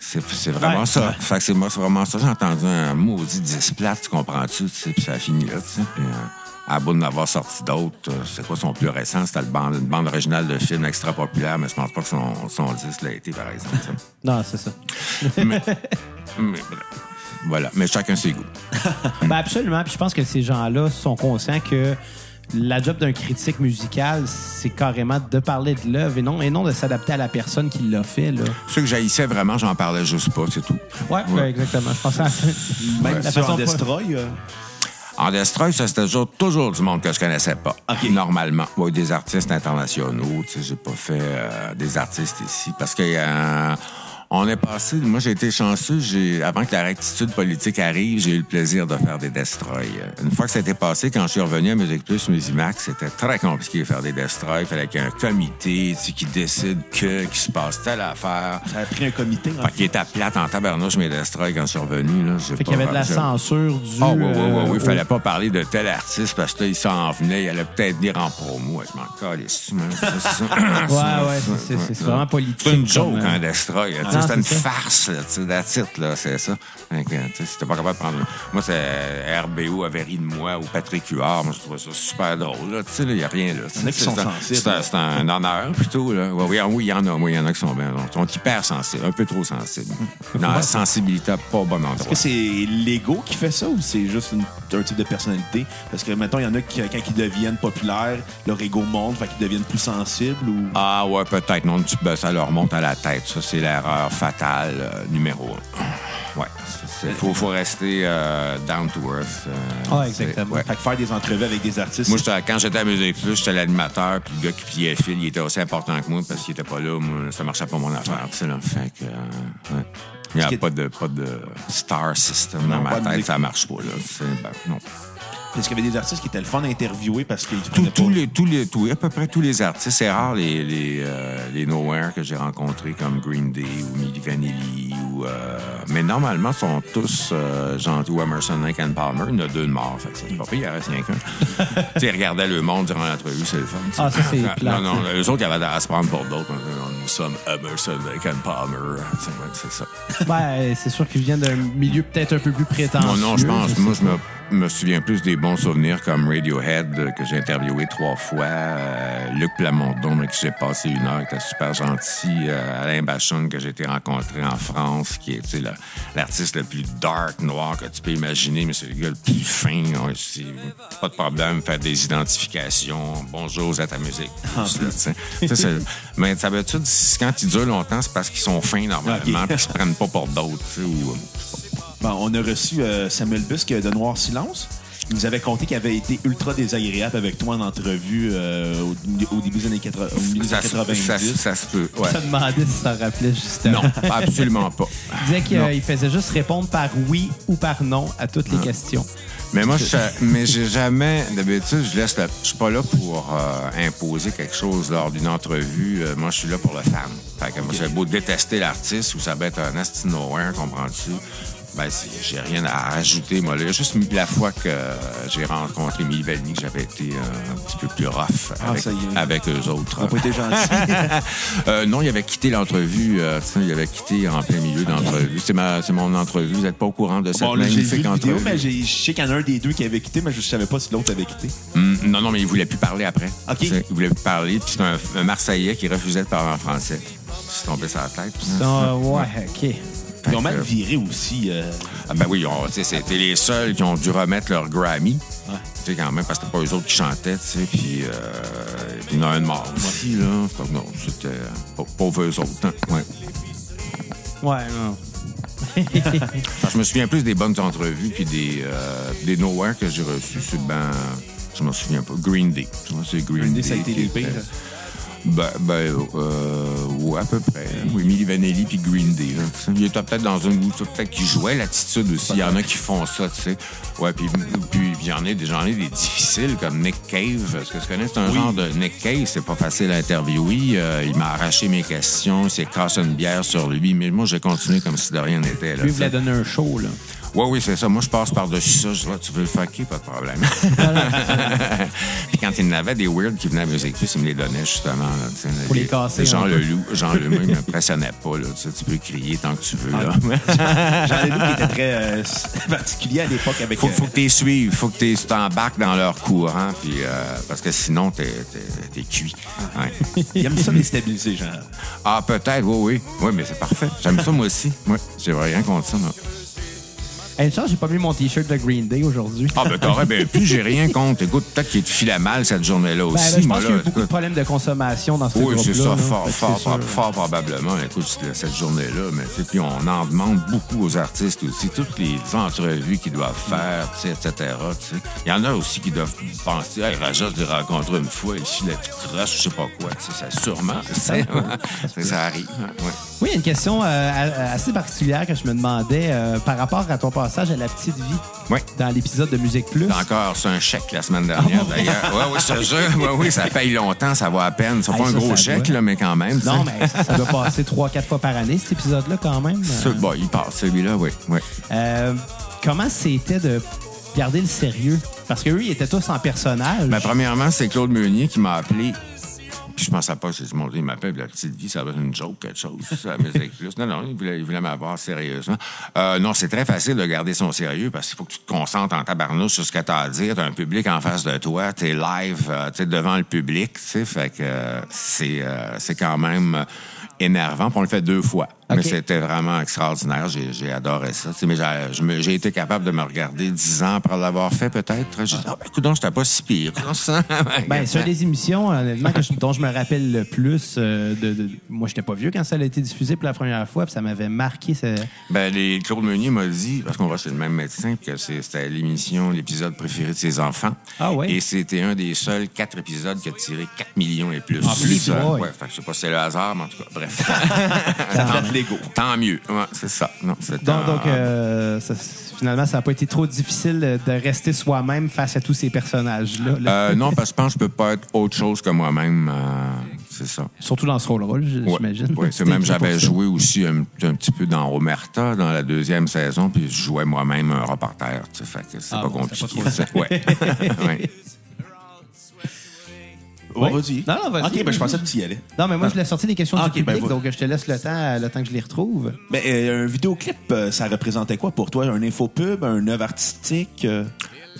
Speaker 3: C'est, vraiment
Speaker 2: Ouais.
Speaker 3: ça. Fait que c'est moi, c'est vraiment ça. J'ai entendu un maudit displate, tu comprends-tu? Tu sais, puis ça a fini là, tu sais. Euh, à bout d'en avoir sorti d'autres, euh, c'est quoi son plus récent? C'était bande, une bande originale de film extra populaire, mais je pense pas que son, son disque l'a été, par exemple.
Speaker 2: Non, c'est ça.
Speaker 3: mais, mais voilà. Mais chacun ses goûts.
Speaker 2: Ben absolument. Puis je pense que ces gens-là sont conscients que la job d'un critique musical, c'est carrément de parler de l'œuvre et non, et non de s'adapter à la personne qui l'a fait. Là.
Speaker 3: Ceux que j'haïssais vraiment, j'en parlais juste pas, c'est tout.
Speaker 2: Ouais, ouais, exactement. Je pensais à
Speaker 1: Même
Speaker 2: la façon-
Speaker 1: Destroy. euh,
Speaker 3: En Destroy, ça, c'était toujours, toujours du monde que je connaissais pas.
Speaker 1: OK.
Speaker 3: Normalement. Ouais, des artistes internationaux. Tu sais, j'ai pas fait euh, des artistes ici. Parce que euh, on est passé. Moi, j'ai été chanceux. J'ai, avant que la rectitude politique arrive, j'ai eu le plaisir de faire des Destroy. Euh, Une fois que c'était passé, quand je suis revenu à Musique Plus, Musimax, c'était très compliqué de faire des Destroy. Il fallait qu'il y ait un comité tu sais, qui décide que, qu'il se passe telle affaire.
Speaker 1: Ça a pris un comité. hein.
Speaker 3: Fait qu'il était plate en tabarnouche, mes Destroy, quand je suis revenu. Là, J'ai
Speaker 2: Fait qu'il y avait de la censure du.
Speaker 3: ah oui, oui, oui,
Speaker 2: euh,
Speaker 3: oui. Il fallait pas parler de tel artiste parce que là, il s'en venait, il allait peut-être venir en promo. Je m'en calisse, ça.
Speaker 2: Ouais, ouais, c'est- c'est- c'est vraiment politique.
Speaker 3: C'est une joke,
Speaker 2: euh,
Speaker 3: un Destroy. tu sais,
Speaker 2: non,
Speaker 3: C'était une
Speaker 2: ça.
Speaker 3: farce, là, tu sais, là, c'est ça. T'es pas capable de prendre... Moi, c'est RBO avait ri de moi ou Patrick Huard. Moi, je trouvais ça super drôle, là. Tu sais, là, il y a rien, là.
Speaker 1: Il y en a qui
Speaker 3: C'est
Speaker 1: sont
Speaker 3: un-
Speaker 1: sensibles.
Speaker 3: C'est un, c'est un honneur, plutôt, là. Ouais, oui, oui, il y en a. Moi, il y en a qui sont bien. Ils sont hyper sensibles, un peu trop sensibles. Non, la sensibilité, pas au bon endroit.
Speaker 1: Est-ce que c'est l'ego qui fait ça ou c'est juste une- un type de personnalité? Parce que, mettons, il y en a qui, quand ils deviennent populaires, leur ego monte, fait qu'ils deviennent plus sensibles ou?
Speaker 3: Ah ouais, peut-être. Non, tu- ben, ça leur monte à la tête. Ça, c'est l'erreur fatale euh, numéro un. Ouais. Il faut, faut rester euh, down to earth. euh,
Speaker 2: Ah, exactement.
Speaker 3: ouais.
Speaker 1: Fait que faire des entrevues avec des artistes.
Speaker 3: Moi, quand j'étais à Musique Plus, j'étais l'animateur, puis le gars qui pliait fil, il était aussi important que moi parce qu'il était pas là. Moi, ça marchait pas mon affaire. tu sais, là. Fait que, euh, ouais. Il n'y a pas de, pas de star system
Speaker 1: Non,
Speaker 3: dans ma tête,
Speaker 1: musique.
Speaker 3: ça marche pas. Là. Ben, non.
Speaker 1: Est-ce qu'il y avait des artistes qui étaient le fun à interviewer parce qu'ils
Speaker 3: tous
Speaker 1: pas-
Speaker 3: les, tous les, tous, à peu près tous les artistes. C'est rare les, les, euh, les Nowhere que j'ai rencontrés comme Green Day ou Milli Vanilli. Ou, euh, mais normalement, ils sont tous euh, gentils. Ou Emerson, Lake and Palmer. Il y en a deux de morts. Fait c'est pas pire, il en reste rien qu'un. tu sais, ils regardaient le monde durant l'entrevue, c'est le fun.
Speaker 2: Ah, ça, c'est
Speaker 3: Non, non, eux autres, ils avaient à se prendre pour d'autres. Nous sommes Emerson, Lake and Palmer. C'est ça.
Speaker 2: Ben, c'est sûr qu'ils viennent d'un milieu peut-être un peu plus prétentieux.
Speaker 3: Non, non, je pense. Moi, je
Speaker 2: pas.
Speaker 3: me, me souviens plus des bons souvenirs comme Radiohead, euh, que j'ai interviewé trois fois. euh, Luc Plamondon, avec qui j'ai passé une heure, qui était super gentil. euh, Alain Bachon, que j'ai été rencontré en France, qui est tu sais, le- l'artiste le plus dark, noir que tu peux imaginer, mais c'est le gars le plus fin. C'est- pas de problème, faire des identifications. Bonjour à ta musique. Là, tu sais. Ça, mais d'habitude, quand ils durent longtemps, c'est parce qu'ils sont fins normalement,
Speaker 1: Ok.
Speaker 3: puis qu'ils se prennent pas pour d'autres. ou,
Speaker 1: Bon, on a reçu euh, Samuel Busque de Noir Silence. Il nous avait conté qu'il avait été ultra désagréable avec toi en entrevue euh, au, au début des années 80, au milieu des
Speaker 3: ça,
Speaker 1: années
Speaker 3: se-
Speaker 1: 90.
Speaker 3: ça, ça se peut. Ouais.
Speaker 2: Je te demandais si t'en rappelais justement.
Speaker 3: Non, absolument pas.
Speaker 2: Il disait qu'il euh, faisait juste répondre par oui ou par non à toutes les questions.
Speaker 3: Mais moi, je, mais j'ai jamais. D'habitude, je laisse. la- je suis pas là pour euh, imposer quelque chose lors d'une entrevue. Euh, moi, je suis là pour le fan. Fait que moi, j'ai beau détester l'artiste ou ça va être un asti nowhere, comprends-tu? Ben, j'ai rien à rajouter, moi. Là, juste la fois que euh, j'ai rencontré que j'avais été euh, un petit peu plus rough avec,
Speaker 1: Ah,
Speaker 3: avec eux autres.
Speaker 1: On n'a pas été gentil.
Speaker 3: Euh, non, il avait quitté l'entrevue. euh, il avait quitté en plein milieu d'entrevue. C'est ma, c'est mon entrevue. Vous n'êtes pas au courant de cette
Speaker 1: bon, là, j'ai vu
Speaker 3: magnifique
Speaker 1: vidéo,
Speaker 3: entrevue.
Speaker 1: mais j'ai- je sais qu'il y en a un des deux qui avait quitté, mais je savais pas si l'autre avait quitté.
Speaker 3: Hum, non, non, mais il voulait plus parler après.
Speaker 1: OK.
Speaker 3: Tu sais, Il voulait plus parler. Puis c'est un, un Marseillais qui refusait de parler en français. C'est tombé sur la tête.
Speaker 2: Ah, ouais, OK.
Speaker 1: Ils ont mal viré aussi. euh,
Speaker 3: Ah ben oui, c'était les seuls qui ont dû remettre leur Grammy.
Speaker 1: Ouais.
Speaker 3: Tu sais, quand même, parce que c'était pas eux autres qui chantaient, tu sais. Puis euh, il y en a un de mort aussi, là. Non, c'était euh, pas- pauvres eux autres. hein. Ouais.
Speaker 2: Ouais, non.
Speaker 3: Je me souviens plus des bonnes entrevues puis des, euh, des Nowhere que j'ai reçus. C'est ben. Je me souviens pas. Green Day. C'est Green,
Speaker 1: Green
Speaker 3: Day.
Speaker 1: Day, ça a été les pires.
Speaker 3: Ben, ben euh, ouais, à peu près. Oui, Milli Vanilli puis Green Day. Là, il était peut-être dans une... Peut-être qu'ils jouaient l'attitude aussi. Il y en a qui font ça, tu sais. Ouais, puis puis il y en a des, ai des difficiles comme Nick Cave. Est-ce que tu connais? C'est un
Speaker 1: Oui.
Speaker 3: genre de... Nick Cave, c'est pas facile à interviewer. Euh, il m'a arraché mes questions. Il s'est cassé une bière sur lui. Mais moi, j'ai continué comme si de rien n'était. là,
Speaker 2: Lui, il voulait donner un show, là.
Speaker 3: Oui, oui, c'est ça. Moi, je passe par-dessus ça. Je dis, tu veux le fucker, pas de problème. Puis quand il y en avait des weird qui venaient à Musique Plus, il me les donnait justement. Là,
Speaker 2: Pour les casser
Speaker 3: Jean. Leloup, Jean Leloup, il m'impressionnait pas. Là, tu, peux crier tant que tu veux. Là.
Speaker 1: Jean Leloup qui était très euh, particulier à l'époque avec.
Speaker 3: Faut,
Speaker 1: euh,
Speaker 3: faut que tu suives, faut que tu t'embarques dans leur courant, puis, euh, parce que sinon, t'es es, cuit. Ouais.
Speaker 1: il aime ça déstabiliser, Jean.
Speaker 3: Ah, peut-être, oui, oui. Oui, mais c'est parfait. J'aime ça, moi aussi. Oui, j'ai rien contre ça. Non.
Speaker 2: Hey, chance, j'ai pas mis mon T-shirt de Green Day aujourd'hui.
Speaker 3: Ah, ben t'aurais bien pu, j'ai rien contre. Écoute, peut-être qu'il te filait mal cette journée-là
Speaker 2: Ben,
Speaker 3: aussi.
Speaker 2: là, je
Speaker 3: moi,
Speaker 2: pense qu'il y a eu beaucoup de problèmes de consommation dans ce
Speaker 3: Oui, c'est
Speaker 2: groupe-là.
Speaker 3: ça,
Speaker 2: là.
Speaker 3: fort, fort,
Speaker 2: c'est
Speaker 3: fort, fort probablement. Écoute, cette journée-là, mais tu sais, puis on en demande beaucoup aux artistes aussi, toutes les entrevues qu'ils doivent faire, tu sais, etc. Il y en a aussi qui doivent penser, hey, Raja, je l'ai rencontré une fois, il filait tout croche, je sais pas quoi, tu sais, ça sûrement, ça, ça arrive. hein, ouais.
Speaker 2: Oui, il y a une question euh, assez particulière que je me demandais euh, par rapport à ton passage à la petite vie
Speaker 3: Ouais.
Speaker 2: dans l'épisode de Musique Plus.
Speaker 3: Encore reçu un chèque la semaine dernière, d'ailleurs. Oui, oui, je te jure. Oui, oui, ça paye longtemps, ça va à peine. C'est
Speaker 2: Hey,
Speaker 3: pas un gros chèque, là, mais quand même.
Speaker 2: Non, mais ça doit passer trois, quatre fois par année, cet épisode-là, quand même.
Speaker 3: Bon, il passe, celui-là, oui. oui.
Speaker 2: Euh, comment c'était de garder le sérieux? Parce qu'eux, ils étaient tous en personnage.
Speaker 3: Ben, premièrement, c'est Claude Meunier qui m'a appelé. Puis je pensais pas, j'ai dit, mon Dieu, il m'appelle, la petite vie, ça va être une joke, quelque chose, ça. Non, non, il voulait, m'avoir sérieusement. Euh, non, c'est très facile de garder son sérieux parce qu'il faut que tu te concentres en tabarnouche sur ce que tu as à dire. Tu as un public en face de toi, tu es live, euh, tu es devant le public, tu sais, fait que euh, c'est c'est quand même énervant. Puis on le fait deux fois. Mais c'était vraiment extraordinaire. J'ai j'ai adoré ça. Mais j'ai je été capable de me regarder dix ans après l'avoir fait, peut-être. J'ai dit, ah, ben, écoute, j'étais pas si pire.
Speaker 2: Ben, sur les émissions, honnêtement, que je- dont je me rappelle le plus, euh, de, de- moi, j'étais pas vieux quand ça a été diffusé pour la première fois, puis ça m'avait marqué. ce-
Speaker 3: Ben, les, Claude Meunier m'a dit, parce qu'on va chez le même médecin, que c'est- c'était l'émission, l'épisode préféré de ses enfants.
Speaker 2: Ah ouais?
Speaker 3: Et c'était un des seuls quatre épisodes qui a tiré 4 millions et plus.
Speaker 2: En plus,
Speaker 3: Euh,
Speaker 2: ouais.
Speaker 3: ouais, je sais pas si c'est le hasard, mais en tout cas, bref. Tant mieux. Ouais, c'est ça. Non, c'est
Speaker 2: Donc,
Speaker 3: un-
Speaker 2: donc, euh, ça- finalement, ça n'a pas été trop difficile de rester soi-même face à tous ces personnages-là. là.
Speaker 3: Euh, non, parce que je pense que je peux pas être autre chose que moi-même. euh, c'est ça.
Speaker 2: Surtout dans ce rôle-là, j'imagine.
Speaker 3: Ouais, c'est même j'avais joué aussi un, un petit peu dans Omerta dans la deuxième saison, puis je jouais moi-même un reporter. tu sais, Fait que c'est
Speaker 2: Ah
Speaker 3: pas
Speaker 2: bon,
Speaker 3: compliqué.
Speaker 2: c'était pas
Speaker 3: ça. Ouais. Ouais.
Speaker 1: Vas-y.
Speaker 2: Non, non, vas-y,
Speaker 1: OK, ben, je pensais que tu y allais.
Speaker 2: Non, mais moi, je l'ai sorti les questions
Speaker 1: Ah,
Speaker 2: du
Speaker 1: ok, ben,
Speaker 2: public,
Speaker 1: va-
Speaker 2: donc je te laisse le temps, le temps que je les retrouve.
Speaker 1: Ben, euh, un vidéoclip, euh, ça représentait quoi pour toi? Un infopub, un œuvre artistique? euh?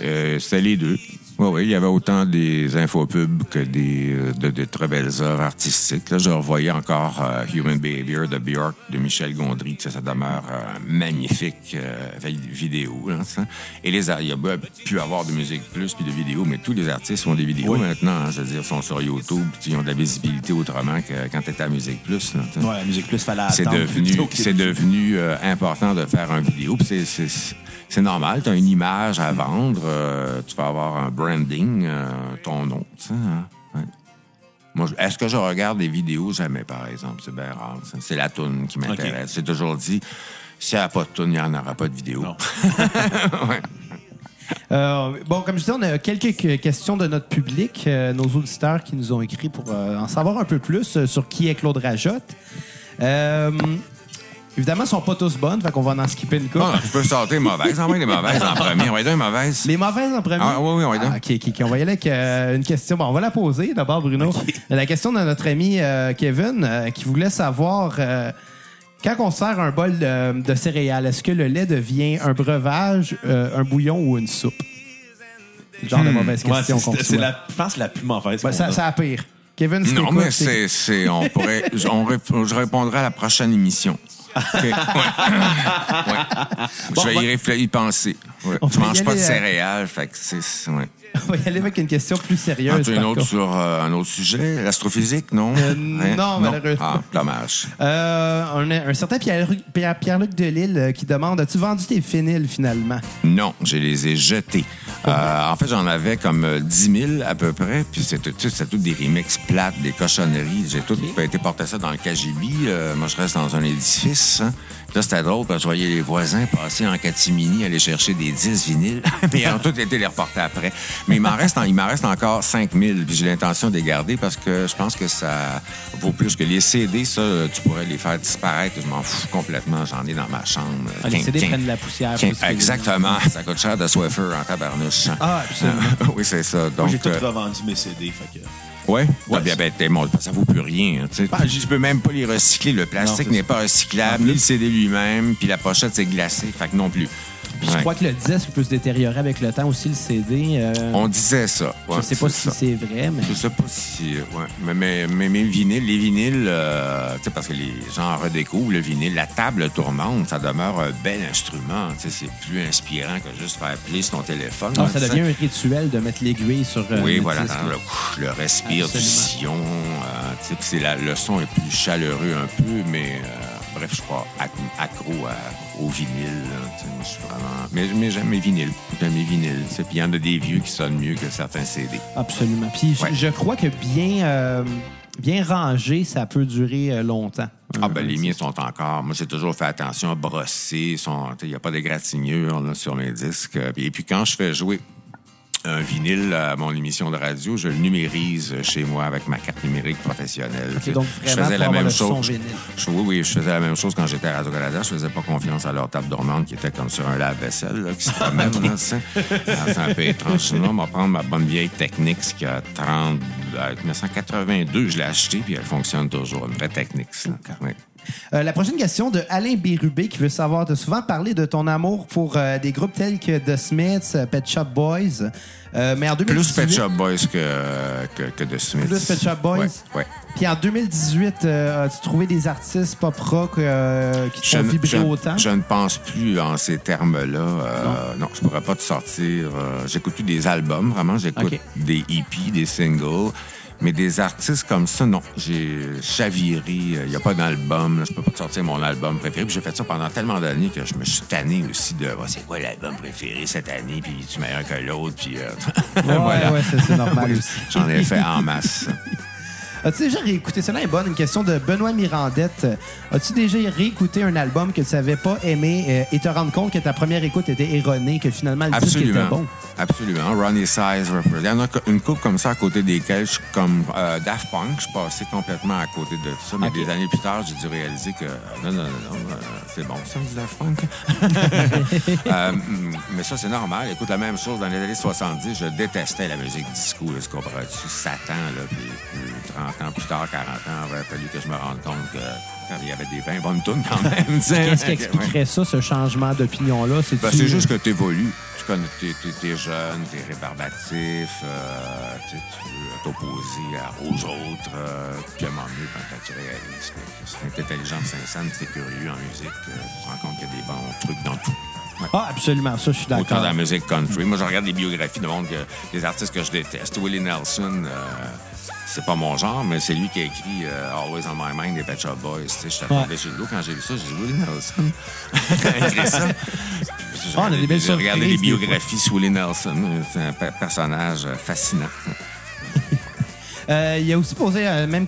Speaker 3: Euh, C'était les deux. Oui, oui, il y avait autant des infopubs que des, euh, de, de très belles œuvres artistiques. Là, je revoyais encore euh, Human Behavior de Björk de Michel Gondry. Ça demeure euh, magnifique euh, vi- vidéo. Là, ça. Et les, il y a pu avoir de musique plus puis de vidéos, mais tous les artistes font des vidéos
Speaker 1: Oui.
Speaker 3: maintenant. hein. je veux dire, sont sur YouTube. puis Ils ont de la visibilité autrement que quand tu étais à Musique Plus.
Speaker 1: Ouais, la musique plus fallait
Speaker 3: C'est
Speaker 1: attendre.
Speaker 3: devenu, c'est devenu important de faire un vidéo. c'est- normal, tu as une image à vendre, tu vas avoir un branding, euh, ton nom. tu sais, hein, ouais. Moi, je- est-ce que je regarde des vidéos? Jamais, par exemple. C'est bien rare. C'est la toune qui m'intéresse. J'ai toujours dit, s'il n'y a pas de toune, il n'y en aura pas de vidéo. Ouais.
Speaker 2: Euh, bon, comme je disais, on a quelques que- questions de notre public, euh, nos auditeurs qui nous ont écrit pour euh, en savoir un peu plus sur qui est Claude Rajotte. Évidemment, elles sont pas tous bonnes, fait qu'on va en skipper une couple.
Speaker 3: Ah, je peux sortir les mauvaises. Envoie les mauvaises en premier. On va dire les mauvaises.
Speaker 2: Les mauvaises en premier?
Speaker 3: Ah, oui, oui, on va y
Speaker 2: Ah,
Speaker 3: aller.
Speaker 2: OK, OK, OK. On va y aller avec euh, une question. Bon, on va la poser d'abord, Bruno. La question de notre ami euh, Kevin euh, qui voulait savoir euh, quand on sert un bol de, de céréales, est-ce que le lait devient un breuvage, euh, un bouillon ou une soupe? Le genre de mauvaise
Speaker 1: Ouais,
Speaker 2: question
Speaker 1: c'est-
Speaker 2: qu'on
Speaker 1: c'est la, je pense la plus mauvaise.
Speaker 2: Ça,
Speaker 1: a.
Speaker 2: ça a pire. Kevin, si
Speaker 3: Non, mais c'est, c'est, on pourrait, on je répondrai à la prochaine émission. OK. Ouais. Ouais.
Speaker 2: Bon,
Speaker 3: je vais y
Speaker 2: va-
Speaker 3: réfléchir, y penser. Ouais.
Speaker 2: Y
Speaker 3: manges pas de
Speaker 2: aller, euh,
Speaker 3: céréales, fait que c'est, c'est- ouais.
Speaker 2: On va y aller avec une question plus sérieuse.
Speaker 3: Ah, tu as une autre
Speaker 2: contre.
Speaker 3: sur euh, un autre sujet, l'astrophysique, non?
Speaker 2: Euh,
Speaker 3: Hein?
Speaker 2: non, malheureusement.
Speaker 3: Ah, dommage.
Speaker 2: Euh, un, un certain Pierre- Pierre- Pierre-Luc Delisle euh, qui demande As-tu vendu tes vinyles finalement?
Speaker 3: Non, je les ai jetés. En fait, j'en avais comme euh, 10 000 à peu près, puis c'était tout, tout des remixes plates, des cochonneries. J'ai tout été porter ça dans le KGB. Moi, je reste dans un édifice. hein. Là, c'était drôle parce que je voyais les voisins passer en catimini, aller chercher des 10 vinyles. Mais ils ont tous été les reporter après. Mais il m'en reste, en- il m'en reste encore 5 000. Puis j'ai l'intention de les garder parce que je pense que ça vaut plus que les CD. Ça, tu pourrais les faire disparaître. Je m'en fous complètement. J'en ai dans ma chambre.
Speaker 2: Ah, Les CD prennent de la poussière.
Speaker 3: Exactement. Ça coûte cher de Swiffer en tabarnouche.
Speaker 2: Ah, absolument.
Speaker 3: oui, c'est ça. Donc,
Speaker 1: j'ai tout
Speaker 3: euh,
Speaker 1: revendu mes CD. Fait que...
Speaker 3: ouais.
Speaker 1: Ouais.
Speaker 3: Ah, ben, t'es mon- ça vaut plus rien. hein.
Speaker 1: Ben,
Speaker 3: tu peux même pas les recycler. Le plastique n'est pas recyclable, ni le CD lui-même, puis la pochette, c'est glacé. Fait que non plus.
Speaker 2: Puis je crois que le disque peut se détériorer avec le temps aussi, le CD. euh,
Speaker 3: On disait ça.
Speaker 2: je
Speaker 3: ouais,
Speaker 2: sais pas si c'est vrai, mais.
Speaker 3: Je sais pas si. Ouais. Mais, mais, mais vinyles, les vinyles, euh, tu sais, parce que les gens redécouvrent le vinyle, la table tournante, ça demeure un bel instrument. Tu sais, c'est plus inspirant que juste faire plier sur ton téléphone.
Speaker 2: Ah,
Speaker 3: là,
Speaker 2: ça devient un rituel de mettre l'aiguille sur. euh,
Speaker 3: Oui,
Speaker 2: le
Speaker 3: voilà,
Speaker 2: disque.
Speaker 3: le, le respire du sillon. euh, tu sais, le son est plus chaleureux un peu, mais bref, je suis pas ac- accro à- au vinyle. moi, je suis vraiment. Mais, mais j'aime mes vinyles. J'aime mes vinyles. Puis il y en a des vieux qui sonnent mieux que certains CD.
Speaker 2: Absolument. Puis je-
Speaker 3: Ouais.
Speaker 2: je crois que bien, euh, bien rangé, ça peut durer euh, longtemps.
Speaker 3: Ah, ben, les miens sont encore. Moi, j'ai toujours fait attention à brosser. Il n'y a pas d'égratignure sur mes disques. Et puis, quand je fais jouer un vinyle à mon émission de radio, je le numérise chez moi avec ma carte numérique professionnelle.
Speaker 2: Donc
Speaker 3: je faisais la même chose. Je- oui, oui, je faisais la même chose quand j'étais à Radio-Canada. Je faisais pas confiance à leur table dormante qui était comme sur un lave-vaisselle là, qui se promène. Ah, C'est un peu étrange. Sinon, on va prendre ma bonne vieille Technics qui a 30... euh, 1982, je l'ai achetée, puis elle fonctionne toujours. Une vraie Technics. là. Oui.
Speaker 2: Euh, la prochaine question de Alain Bérubé qui veut savoir, tu as souvent parlé de ton amour pour euh, des groupes tels que The Smiths, euh, Pet Shop Boys. Euh, mais en 2018,
Speaker 3: Plus Pet Shop Boys que, que, que The Smiths.
Speaker 2: Plus Pet Shop Boys?
Speaker 3: Ouais, ouais.
Speaker 2: Puis en 2018, euh, as-tu trouvé des artistes pop rock qui te
Speaker 3: Je,
Speaker 2: font
Speaker 3: ne-
Speaker 2: vibrer
Speaker 3: je ne-
Speaker 2: autant?
Speaker 3: je ne pense plus en ces termes-là. Euh, non. je pourrais pas te sortir. j'écoute plus des albums, vraiment. J'écoute des EP, des singles. Mais des artistes comme ça, non. J'ai chaviré. Il n'y a pas d'album. Je peux pas te sortir mon album préféré. Puis j'ai fait ça pendant tellement d'années que je me suis tanné aussi de Ouais, c'est quoi l'album préféré cette année, puis tu meilleur que l'autre, puis euh,
Speaker 2: Ouais,
Speaker 3: voilà.
Speaker 2: ouais, c'est- normal aussi.
Speaker 3: J'en ai fait en masse.
Speaker 2: As-tu déjà réécouté, celle-là est bonne, une question de Benoît Mirandette. As-tu déjà réécouté un album que tu n'avais pas aimé euh, et te rendre compte que ta première écoute était erronée, que finalement le disque était
Speaker 3: Absolument.
Speaker 2: bon?
Speaker 3: Absolument. Ronnie Size. Il y en a une couple comme ça à côté desquelles je suis comme euh, Daft Punk. Je suis passé complètement à côté de ça. Mais des années plus tard, j'ai dû réaliser que non, non, non, non, euh, c'est bon, ça, du Daft Punk. Euh, mm, mais ça, c'est normal. Écoute, la même chose dans les années 70, je détestais la musique disco. Là, ce comprends-tu? Satan, là, puis, puis 30 ans plus tard, 40 ans, il aurait fallu que je me rende compte que il y avait des 20 bonnes tunes quand même.
Speaker 2: Qu'est-ce qui expliquerait ça, ce changement d'opinion-là? C'est
Speaker 3: Ben, c'est juste que tu évolues. Tu connais, t'es, t'es- t'es jeune, t'es rébarbatif, euh, tu veux t'opposer aux autres. euh, puis à un moment donné, quand tu réalises que, que c'est intelligent Saint-Saëns, t'es curieux en musique, euh, tu te rends compte qu'il y a des bons trucs dans tout. Ouais.
Speaker 2: Ah, absolument, ça, je suis
Speaker 3: Autant
Speaker 2: d'accord.
Speaker 3: dans la musique country. Moi, je regarde des biographies de monde, que, des artistes que je déteste. Willie Nelson, euh, c'est pas mon genre, mais c'est lui qui a écrit euh, Always on My Mind des Pet Shop Boys.
Speaker 2: Ouais.
Speaker 3: tombé sur le dos quand j'ai vu ça. J'ai dit Willie Nelson. Écrit ça. J'ai
Speaker 2: Ah,
Speaker 3: j'ai regardé
Speaker 2: fois.
Speaker 3: biographies sur Willie Nelson. C'est un pe- personnage euh, fascinant.
Speaker 2: Euh, il y a aussi posé, euh, même,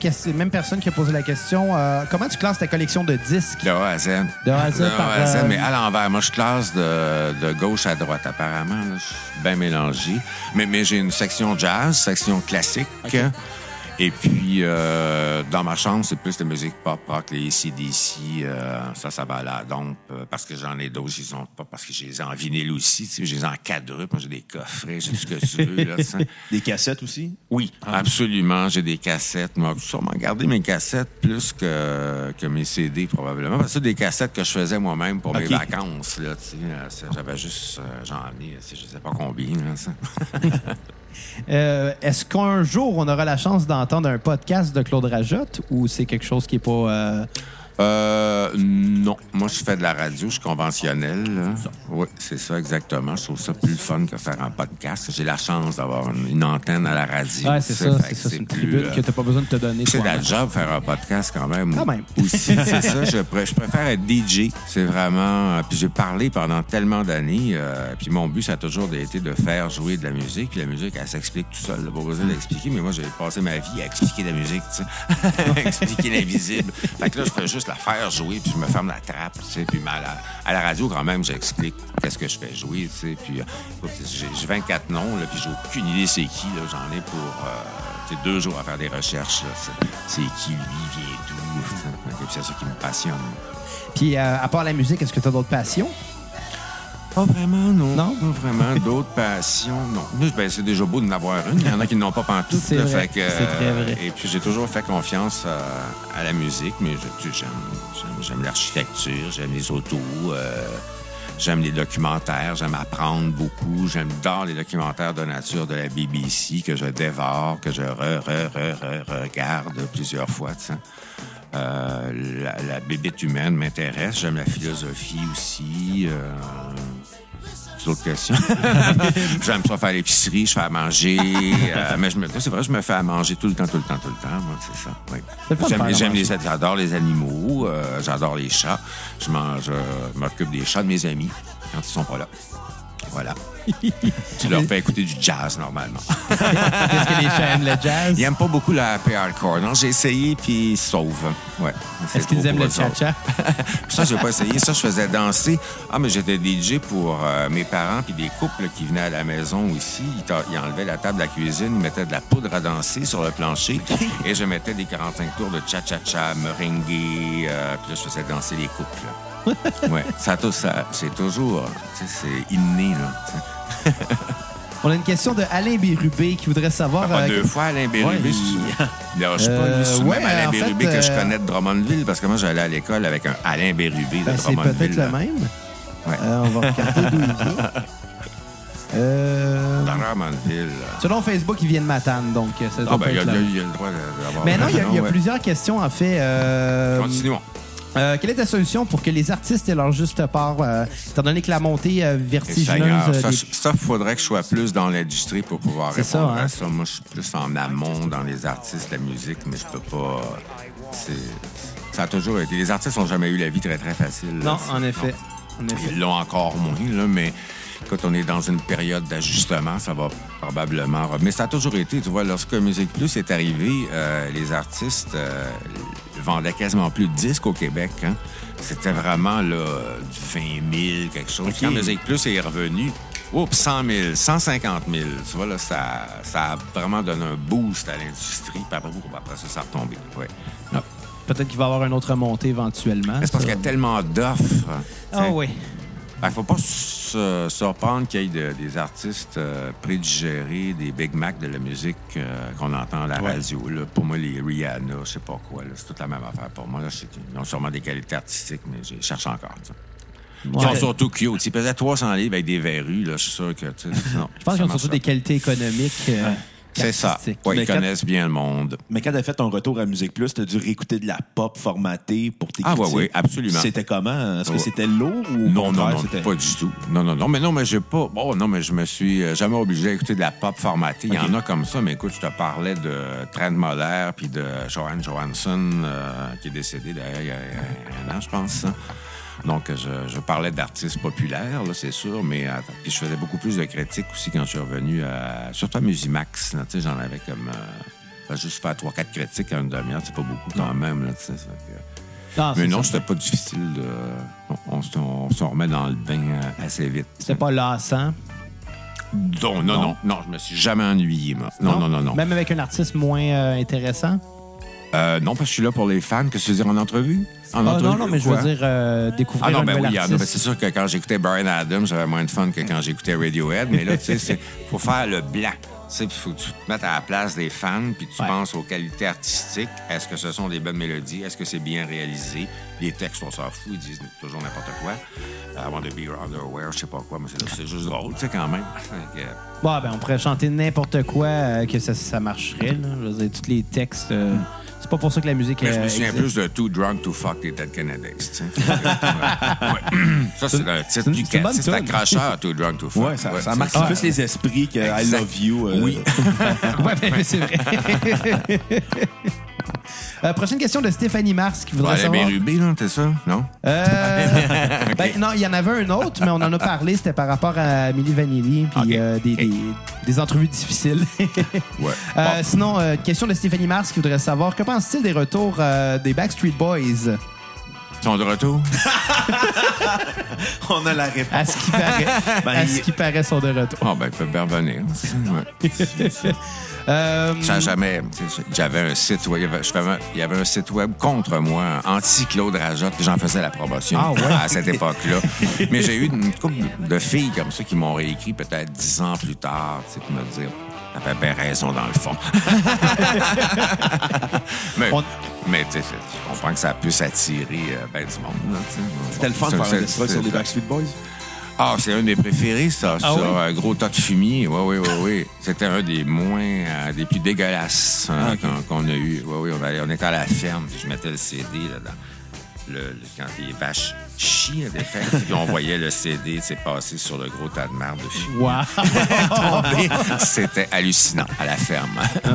Speaker 2: personne qui a posé la question, euh, comment tu classes ta collection de disques?
Speaker 3: De A à Z.
Speaker 2: De A à Z
Speaker 3: De
Speaker 2: par,
Speaker 3: A à Z, mais à l'envers. Moi, je classe de, de gauche à droite, apparemment. là. Je suis bien mélangé. Mais, mais j'ai une section jazz, section classique. Et puis, euh, dans ma chambre, c'est plus de musique pop rock, les ACDC, euh, ça, ça va à la dompe, euh, parce que j'en ai d'autres, ils ont pas, parce que j'ai les ai en vinyle aussi, tu sais, j'ai les en quadruple, j'ai des coffrets, j'ai tout ce que tu veux, là.
Speaker 1: Des cassettes aussi?
Speaker 3: Oui, absolument. J'ai des cassettes. Moi, j'ai sûrement gardé mes cassettes plus que, que mes CD, probablement. Parce que c'est des cassettes que je faisais moi-même pour mes vacances. Là, tu sais. Euh, J'avais juste, euh, j'en ai, je ne sais pas combien. Là, ça.
Speaker 2: Euh, Est-ce qu'un jour, on aura la chance d'entendre un podcast de Claude Rajotte ou c'est quelque chose qui est pas... euh,
Speaker 3: Euh, non. Moi, je fais de la radio, je suis conventionnel. là. Oui, c'est ça, exactement. Je trouve ça plus fun que faire un podcast. J'ai la chance d'avoir une, une antenne à la radio.
Speaker 2: Ouais, c'est ça, c'est ça. C'est une
Speaker 3: plus,
Speaker 2: tribune
Speaker 3: euh,
Speaker 2: que t'as pas besoin de te donner.
Speaker 3: C'est la job faire un podcast quand même.
Speaker 2: Quand même.
Speaker 3: Aussi, c'est ça. Je, pr- je préfère être DJ. C'est vraiment. euh, Puis j'ai parlé pendant tellement d'années. euh, puis mon but, ça a toujours été de faire jouer de la musique. Puis la musique, elle s'explique tout seul. Pas besoin d'expliquer. Mais moi, j'ai passé ma vie à expliquer la musique, tu sais. expliquer l'invisible. Fait que là, je fais juste faire jouer. Puis je me ferme la trappe, tu sais. Puis à la, à la radio, quand même, j'explique qu'est-ce que je fais jouer, tu sais. Puis euh, j'ai j'ai 24 noms, là. Puis j'ai aucune idée c'est qui. J'en ai pour. euh, deux jours à faire des recherches. C'est- qui, lui, vient d'où. C'est ça qui me passionne.
Speaker 2: Puis, euh, à part la musique, est-ce que tu as d'autres passions?
Speaker 3: Pas vraiment, non.
Speaker 2: Non?
Speaker 3: Pas vraiment. D'autres passions, non. Ben, c'est déjà beau d'en avoir une. Il y en a qui n'ont pas pantoute.
Speaker 2: C'est vrai.
Speaker 3: que,
Speaker 2: très vrai.
Speaker 3: Et puis, j'ai toujours fait confiance euh, à la musique, mais j'aime, l'architecture, j'aime les autos. euh, J'aime les documentaires, j'aime apprendre beaucoup. J'aime dans les documentaires de nature de la BBC que je dévore, que je re, re, re, re- regarde plusieurs fois. Euh, la, la bébête humaine m'intéresse. J'aime la philosophie aussi. Euh, d'autres questions. J'aime ça faire l'épicerie, je fais à manger. euh, mais je me- c'est vrai, je me fais à manger tout le temps, tout le temps, tout le temps. Moi, c'est ça. oui.
Speaker 2: C'est
Speaker 3: J'aime, les, j'adore les animaux. euh, j'adore les chats. Je mange, euh, je m'occupe des chats de mes amis quand ils sont pas là. Voilà. tu leur fais écouter du jazz normalement.
Speaker 2: Est-ce que les chats aiment le jazz?
Speaker 3: Ils aiment pas beaucoup la happy hardcore. Non, j'ai essayé puis ils sauvent. Ouais.
Speaker 2: Est-ce qu'ils aiment le cha-cha?
Speaker 3: Ça, j'ai pas essayé. Ça, je faisais danser. Ah, mais j'étais DJ pour euh, mes parents puis des couples qui venaient à la maison aussi. Ils enlevaient la table de la cuisine, ils mettaient de la poudre à danser sur le plancher et je mettais des 45 tours de cha-cha-cha, merengue, euh, puis là, je faisais danser les couples. ouais, ça, c'est toujours, c'est inné, là.
Speaker 2: On a une question de Alain Bérubé qui voudrait savoir...
Speaker 3: Pas
Speaker 2: euh,
Speaker 3: deux fois Alain Bérubé.
Speaker 1: Ouais,
Speaker 3: c'est- Il lâche pas,
Speaker 2: Euh.
Speaker 3: C'est
Speaker 2: ouais,
Speaker 3: même Alain
Speaker 2: fait,
Speaker 3: Bérubé que je
Speaker 2: euh,
Speaker 3: connais de Drummondville, parce que moi, j'allais à l'école avec un Alain Bérubé de
Speaker 2: ben, c'est
Speaker 3: Drummondville.
Speaker 2: peut-être
Speaker 3: là.
Speaker 2: le même.
Speaker 3: Ouais.
Speaker 2: Euh, on va regarder d'où il vient. Euh,
Speaker 3: Drummondville.
Speaker 2: selon Facebook, il vient de Matane, donc ça doit
Speaker 3: Ah,
Speaker 2: pas
Speaker 3: ben, il y, il y a le droit d'avoir.
Speaker 2: Mais non, il y a, y a plusieurs questions, en fait.
Speaker 3: Continuons.
Speaker 2: Euh, quelle est ta solution pour que les artistes aient leur juste part, euh, étant donné que la montée euh, vertigineuse...
Speaker 3: Seigneur,
Speaker 2: euh,
Speaker 3: ça,
Speaker 2: des-
Speaker 3: ça, faudrait que je sois plus dans l'industrie pour pouvoir répondre
Speaker 2: ça, hein?
Speaker 3: à ça. Moi, je suis plus en amont dans les artistes, la musique, mais je peux pas. Ça a toujours été. Les artistes n'ont jamais eu la vie très, très facile.
Speaker 2: Non, en effet. En effet.
Speaker 3: Ils l'ont encore moins, là, mais quand on est dans une période d'ajustement, ça va probablement. Mais ça a toujours été, tu vois, lorsque Musique Plus est arrivé, euh, les artistes euh, vendaient quasiment plus de disques au Québec. hein. C'était vraiment là, du 20 000, quelque chose.
Speaker 1: OK.
Speaker 3: Quand Musique Plus est revenu, oups, 100 000, 150 000. Tu vois, là, ça, ça a vraiment donné un boost à l'industrie. Puis après, après ça, ça a retombé. Ouais. Non.
Speaker 2: Peut-être qu'il va y avoir une autre montée éventuellement.
Speaker 3: C'est parce qu'il y a tellement d'offres.
Speaker 2: Ah oui.
Speaker 3: Il ne faut pas se surprendre qu'il y ait de- des artistes euh, prédigérés, des Big Mac de la musique euh, qu'on entend à la
Speaker 1: Ouais.
Speaker 3: radio. là. Pour moi, les Rihanna, je sais pas quoi, c'est toute la même affaire pour moi. Là, qu'ils ont sûrement des qualités artistiques, mais je cherche encore. Ils
Speaker 2: Ouais.
Speaker 3: sont surtout cute. Ils pesaient 300 livres avec des verrues, là, je suis sûr que... non,
Speaker 2: Je pense qu'ils ont surtout des qualités économiques. euh,
Speaker 3: C'est ça. Ouais, ils
Speaker 1: quand-
Speaker 3: connaissent bien le monde.
Speaker 1: Mais quand t'as fait ton retour à Musique Plus, t'as dû réécouter de la pop formatée pour tes
Speaker 3: Ah,
Speaker 1: critiques.
Speaker 3: ouais, absolument.
Speaker 1: C'était comment? Est-ce que
Speaker 3: Ouais.
Speaker 1: c'était lourd ou
Speaker 3: Non, non, non, pas du tout. Non, non, non. Mais non, mais j'ai pas. Bon, non, mais je me suis euh, jamais obligé d'écouter de la pop formatée. Il y en a comme ça, mais écoute, je te parlais de Trent Moller puis de Joanne Johansson, euh, qui est décédé d'ailleurs il y a il y a un an, je pense. hein. Donc, je, je parlais d'artistes populaires, là, c'est sûr, mais euh, puis je faisais beaucoup plus de critiques aussi quand je suis revenu à. Surtout à Musimax, là, tu sais, j'en avais comme. euh, juste faire trois, quatre critiques en une demi-heure, c'est pas beaucoup quand même, là, tu sais. ça que-
Speaker 2: Non,
Speaker 3: mais non, c'était pas difficile de. On, on se- on se remet dans le bain euh, assez vite.
Speaker 2: C'était pas lassant?
Speaker 3: Non, non, non, non, je me suis jamais ennuyé, moi. Non, non, non, non.
Speaker 2: Même avec un artiste moins euh, intéressant?
Speaker 3: Euh, non, parce que je suis là pour les fans. Qu'est-ce que tu veux dire en entrevue? En
Speaker 2: Ah, non, non, mais je veux dire euh, découvrir
Speaker 3: Ah non, ben oui, il y en a.
Speaker 2: Artiste.
Speaker 3: c'est sûr que quand j'écoutais Brian Adams, j'avais moins de fun que quand j'écoutais Radiohead. Mais là, tu sais, c'est faut faire le blanc. Tu sais, faut que tu te mettes à la place des fans, puis tu
Speaker 2: Ouais.
Speaker 3: penses aux qualités artistiques. Est-ce que ce sont des bonnes mélodies? Est-ce que c'est bien réalisé? Les textes, on s'en fout, ils disent toujours n'importe quoi. I want to be your underwear, je sais pas quoi, mais c'est c'est juste drôle, tu sais, quand même.
Speaker 2: Bon, ben, on pourrait chanter n'importe quoi euh, que ça, ça marcherait. Là. Je veux dire, tous les textes. euh, c'est pas pour ça que la musique.
Speaker 3: Mais je me souviens
Speaker 2: existe.
Speaker 3: plus de Too Drunk to Fuck des Dead Kennedys. Ça, c'est le titre du cat. C'est cracheur, Too Drunk to Fuck.
Speaker 1: Ouais, ça, marque
Speaker 3: ça.
Speaker 1: plus les esprits que I. Love You. euh,
Speaker 3: Oui.
Speaker 2: Ouais, ben, c'est vrai. Euh, prochaine question de Stéphanie Mars qui voudrait
Speaker 3: Ouais,
Speaker 2: savoir.
Speaker 3: Bérubé, là, t'es ça? Non?
Speaker 2: Euh, ben, non, il y en avait un autre, mais on en a parlé. C'était par rapport à Milli Vanilli puis euh, des, des, des entrevues difficiles.
Speaker 3: Ouais.
Speaker 2: Euh,
Speaker 3: Bon.
Speaker 2: Sinon, euh, question de Stéphanie Mars qui voudrait savoir que pense-t-il des retours euh, des Backstreet Boys?
Speaker 3: Ils sont de retour?
Speaker 1: On a la réponse.
Speaker 2: À ce qui paraît,
Speaker 1: Ben,
Speaker 2: à
Speaker 1: il-
Speaker 2: ce qui paraît sont de retour.
Speaker 3: Ah, ben, ils peuvent bien revenir.
Speaker 2: Euh,
Speaker 3: Ça a jamais. J'avais un site web. il y avait- je faisais- Il y avait un site web contre moi, anti-Claude Rajotte, puis j'en faisais la promotion
Speaker 2: Ah ouais?
Speaker 3: à cette époque-là. Mais j'ai eu une couple de filles comme ça qui m'ont réécrit peut-être dix ans plus tard, tu sais, pour me dire. T'avais bien raison dans le fond. mais,
Speaker 2: On-
Speaker 3: mais tu sais, je comprends que ça puisse attirer euh, ben du monde.
Speaker 1: C'était le fun de faire un sur les Backstreet Boys.
Speaker 3: Ah, c'est un des préférés, ça.
Speaker 2: Ah
Speaker 3: ça,
Speaker 2: oui?
Speaker 3: un gros tas de fumier. Oui, oui, oui, oui. C'était un des moins, euh, des plus dégueulasses hein,
Speaker 1: Ah,
Speaker 3: qu'on a eu. Oui, oui, on, on était à la ferme, puis je mettais le CD là-dedans. Le, quand les vaches chient des fêtes, puis on voyait le CD passer sur le gros tas de marde de fumier.
Speaker 2: Wow.
Speaker 3: C'était hallucinant à la ferme.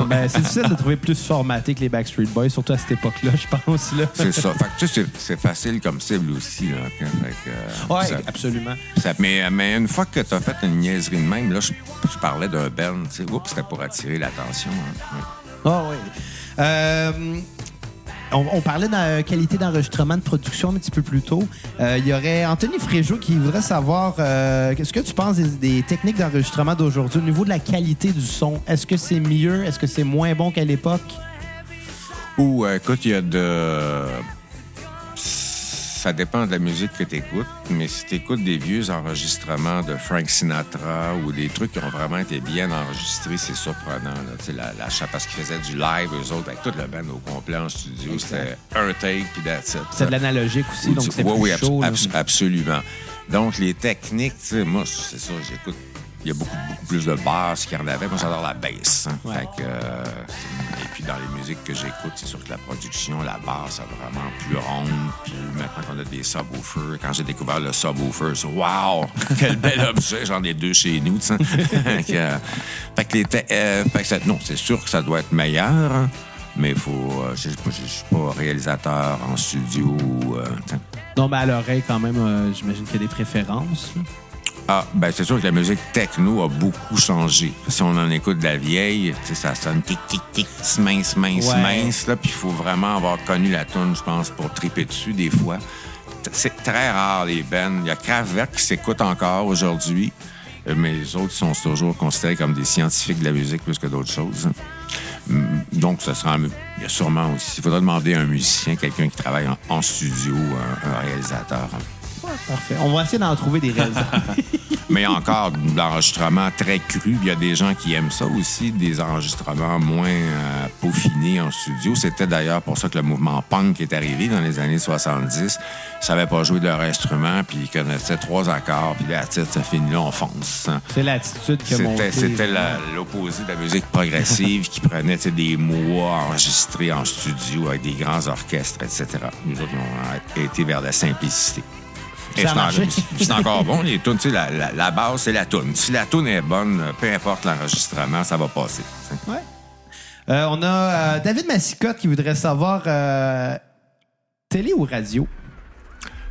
Speaker 2: ben, c'est difficile de trouver plus formaté que les Backstreet Boys, surtout à cette époque-là, je pense. Là.
Speaker 3: C'est ça. Fait que, c'est- facile comme cible aussi. Là. Fait que, euh,
Speaker 2: Ouais,
Speaker 3: ça-
Speaker 2: absolument.
Speaker 3: ça- mais, mais une fois que tu as fait une niaiserie de même, là, je, je parlais d'un sais, oups, c'était pour attirer l'attention. hein.
Speaker 2: Ah oui. Euh, on, parlait de qualité d'enregistrement de production un petit peu plus tôt. Euh, Il y aurait Anthony Fréjot qui voudrait savoir euh, qu'est-ce que tu penses des, des techniques d'enregistrement d'aujourd'hui au niveau de la qualité du son? Est-ce que c'est mieux? Est-ce que c'est moins bon qu'à l'époque?
Speaker 3: Ou, écoute, il y a de. Ça dépend de la musique que tu écoutes, mais si tu écoutes des vieux enregistrements de Frank Sinatra ou des trucs qui ont vraiment été bien enregistrés, c'est surprenant. Là. La, la parce qu'ils faisaient du live, eux autres, avec toute la band au complet en studio. C'était un take, puis that's.
Speaker 2: C'est de l'analogique aussi, donc c'est
Speaker 3: oui,
Speaker 2: plus
Speaker 3: oui,
Speaker 2: chaud. là.
Speaker 3: abs- absolument. Donc, les techniques, moi, c'est ça, j'écoute. Il y a beaucoup, beaucoup plus de basses qu'il y en avait. Moi, j'adore la bass. hein.
Speaker 2: Ouais.
Speaker 3: Fait que, euh, et puis, dans les musiques que j'écoute, c'est sûr que la production, la basse, est vraiment plus ronde. Puis maintenant qu'on a des subwoofers, quand j'ai découvert le subwoofer, c'est wow! Quel bel objet! J'en ai deux chez nous, tu sais. fait que, euh, fait que les euh, fait que ça- non, c'est sûr que ça doit être meilleur. hein, Mais faut. euh, je ne suis pas réalisateur en studio. euh.
Speaker 2: Non, mais à l'oreille, quand même, euh, j'imagine qu'il y a des préférences.
Speaker 3: Ah, ben c'est sûr que la musique techno a beaucoup changé. Si on en écoute de la vieille, ça sonne tic tic tic, mince mince
Speaker 2: Ouais.
Speaker 3: mince là, puis il faut vraiment avoir connu la tune, je pense, pour triper dessus des fois. C'est très rare les bands. Il y a Kraftwerk qui s'écoute encore aujourd'hui, euh, mais les autres sont toujours considérés comme des scientifiques de la musique plus que d'autres choses. Hum, Donc, ça sera. Il y a sûrement aussi. Il faudra demander à un musicien, quelqu'un qui travaille en, en studio, un, un réalisateur.
Speaker 2: Parfait. On va essayer d'en trouver des raisons.
Speaker 3: Mais il y a encore de l'enregistrement très cru. Il y a des gens qui aiment ça aussi, des enregistrements moins euh, peaufinés en studio. C'était d'ailleurs pour ça que le mouvement punk est arrivé dans les années 70. Ils savaient pas jouer de leur instrument, puis ils connaissaient trois accords, puis la titre, ça finit là, on fonce.
Speaker 2: c'est l'attitude qui a monté.
Speaker 3: C'était, l'opposé de la musique progressive qui prenait des mois enregistrés en studio avec des grands orchestres, etc. Nous autres, on a été vers la simplicité. Et
Speaker 2: Ça a
Speaker 3: c'est en-
Speaker 2: marché.
Speaker 3: c'est encore bon, les tunes. Tu sais, la, la- la base, c'est la tune. Si la tune est bonne, peu importe l'enregistrement, ça va passer.
Speaker 2: Ouais. Euh, on a euh, David Massicotte qui voudrait savoir euh, télé ou radio?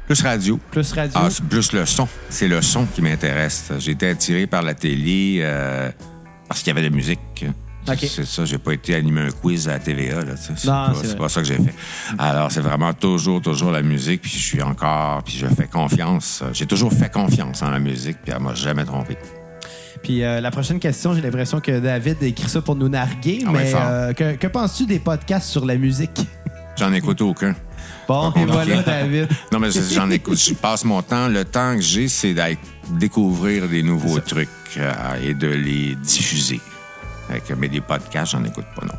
Speaker 3: Plus radio.
Speaker 2: Plus radio.
Speaker 3: Ah, plus le son. C'est le son qui m'intéresse. J'ai été attiré par la télé parce qu'il y avait de la musique. C'est ça, j'ai pas été animé un quiz à la TVA. Là, c'est, pas, pas ça que j'ai fait. Alors, c'est vraiment toujours, toujours la musique. Puis je suis encore, puis je fais confiance. J'ai toujours fait confiance en la musique, puis elle m'a jamais trompé.
Speaker 2: Puis euh, la prochaine question, j'ai l'impression que David écrit ça pour nous narguer,
Speaker 3: Ah
Speaker 2: mais euh, que, que penses-tu des podcasts sur la musique?
Speaker 3: J'en écoute aucun.
Speaker 2: Bon, et voilà. David.
Speaker 3: Non, mais j'en écoute. Je passe mon temps. Le temps que j'ai, c'est d'aller découvrir des nouveaux trucs euh, et de les diffuser. Fait que- mais des podcasts, j'en écoute pas, non.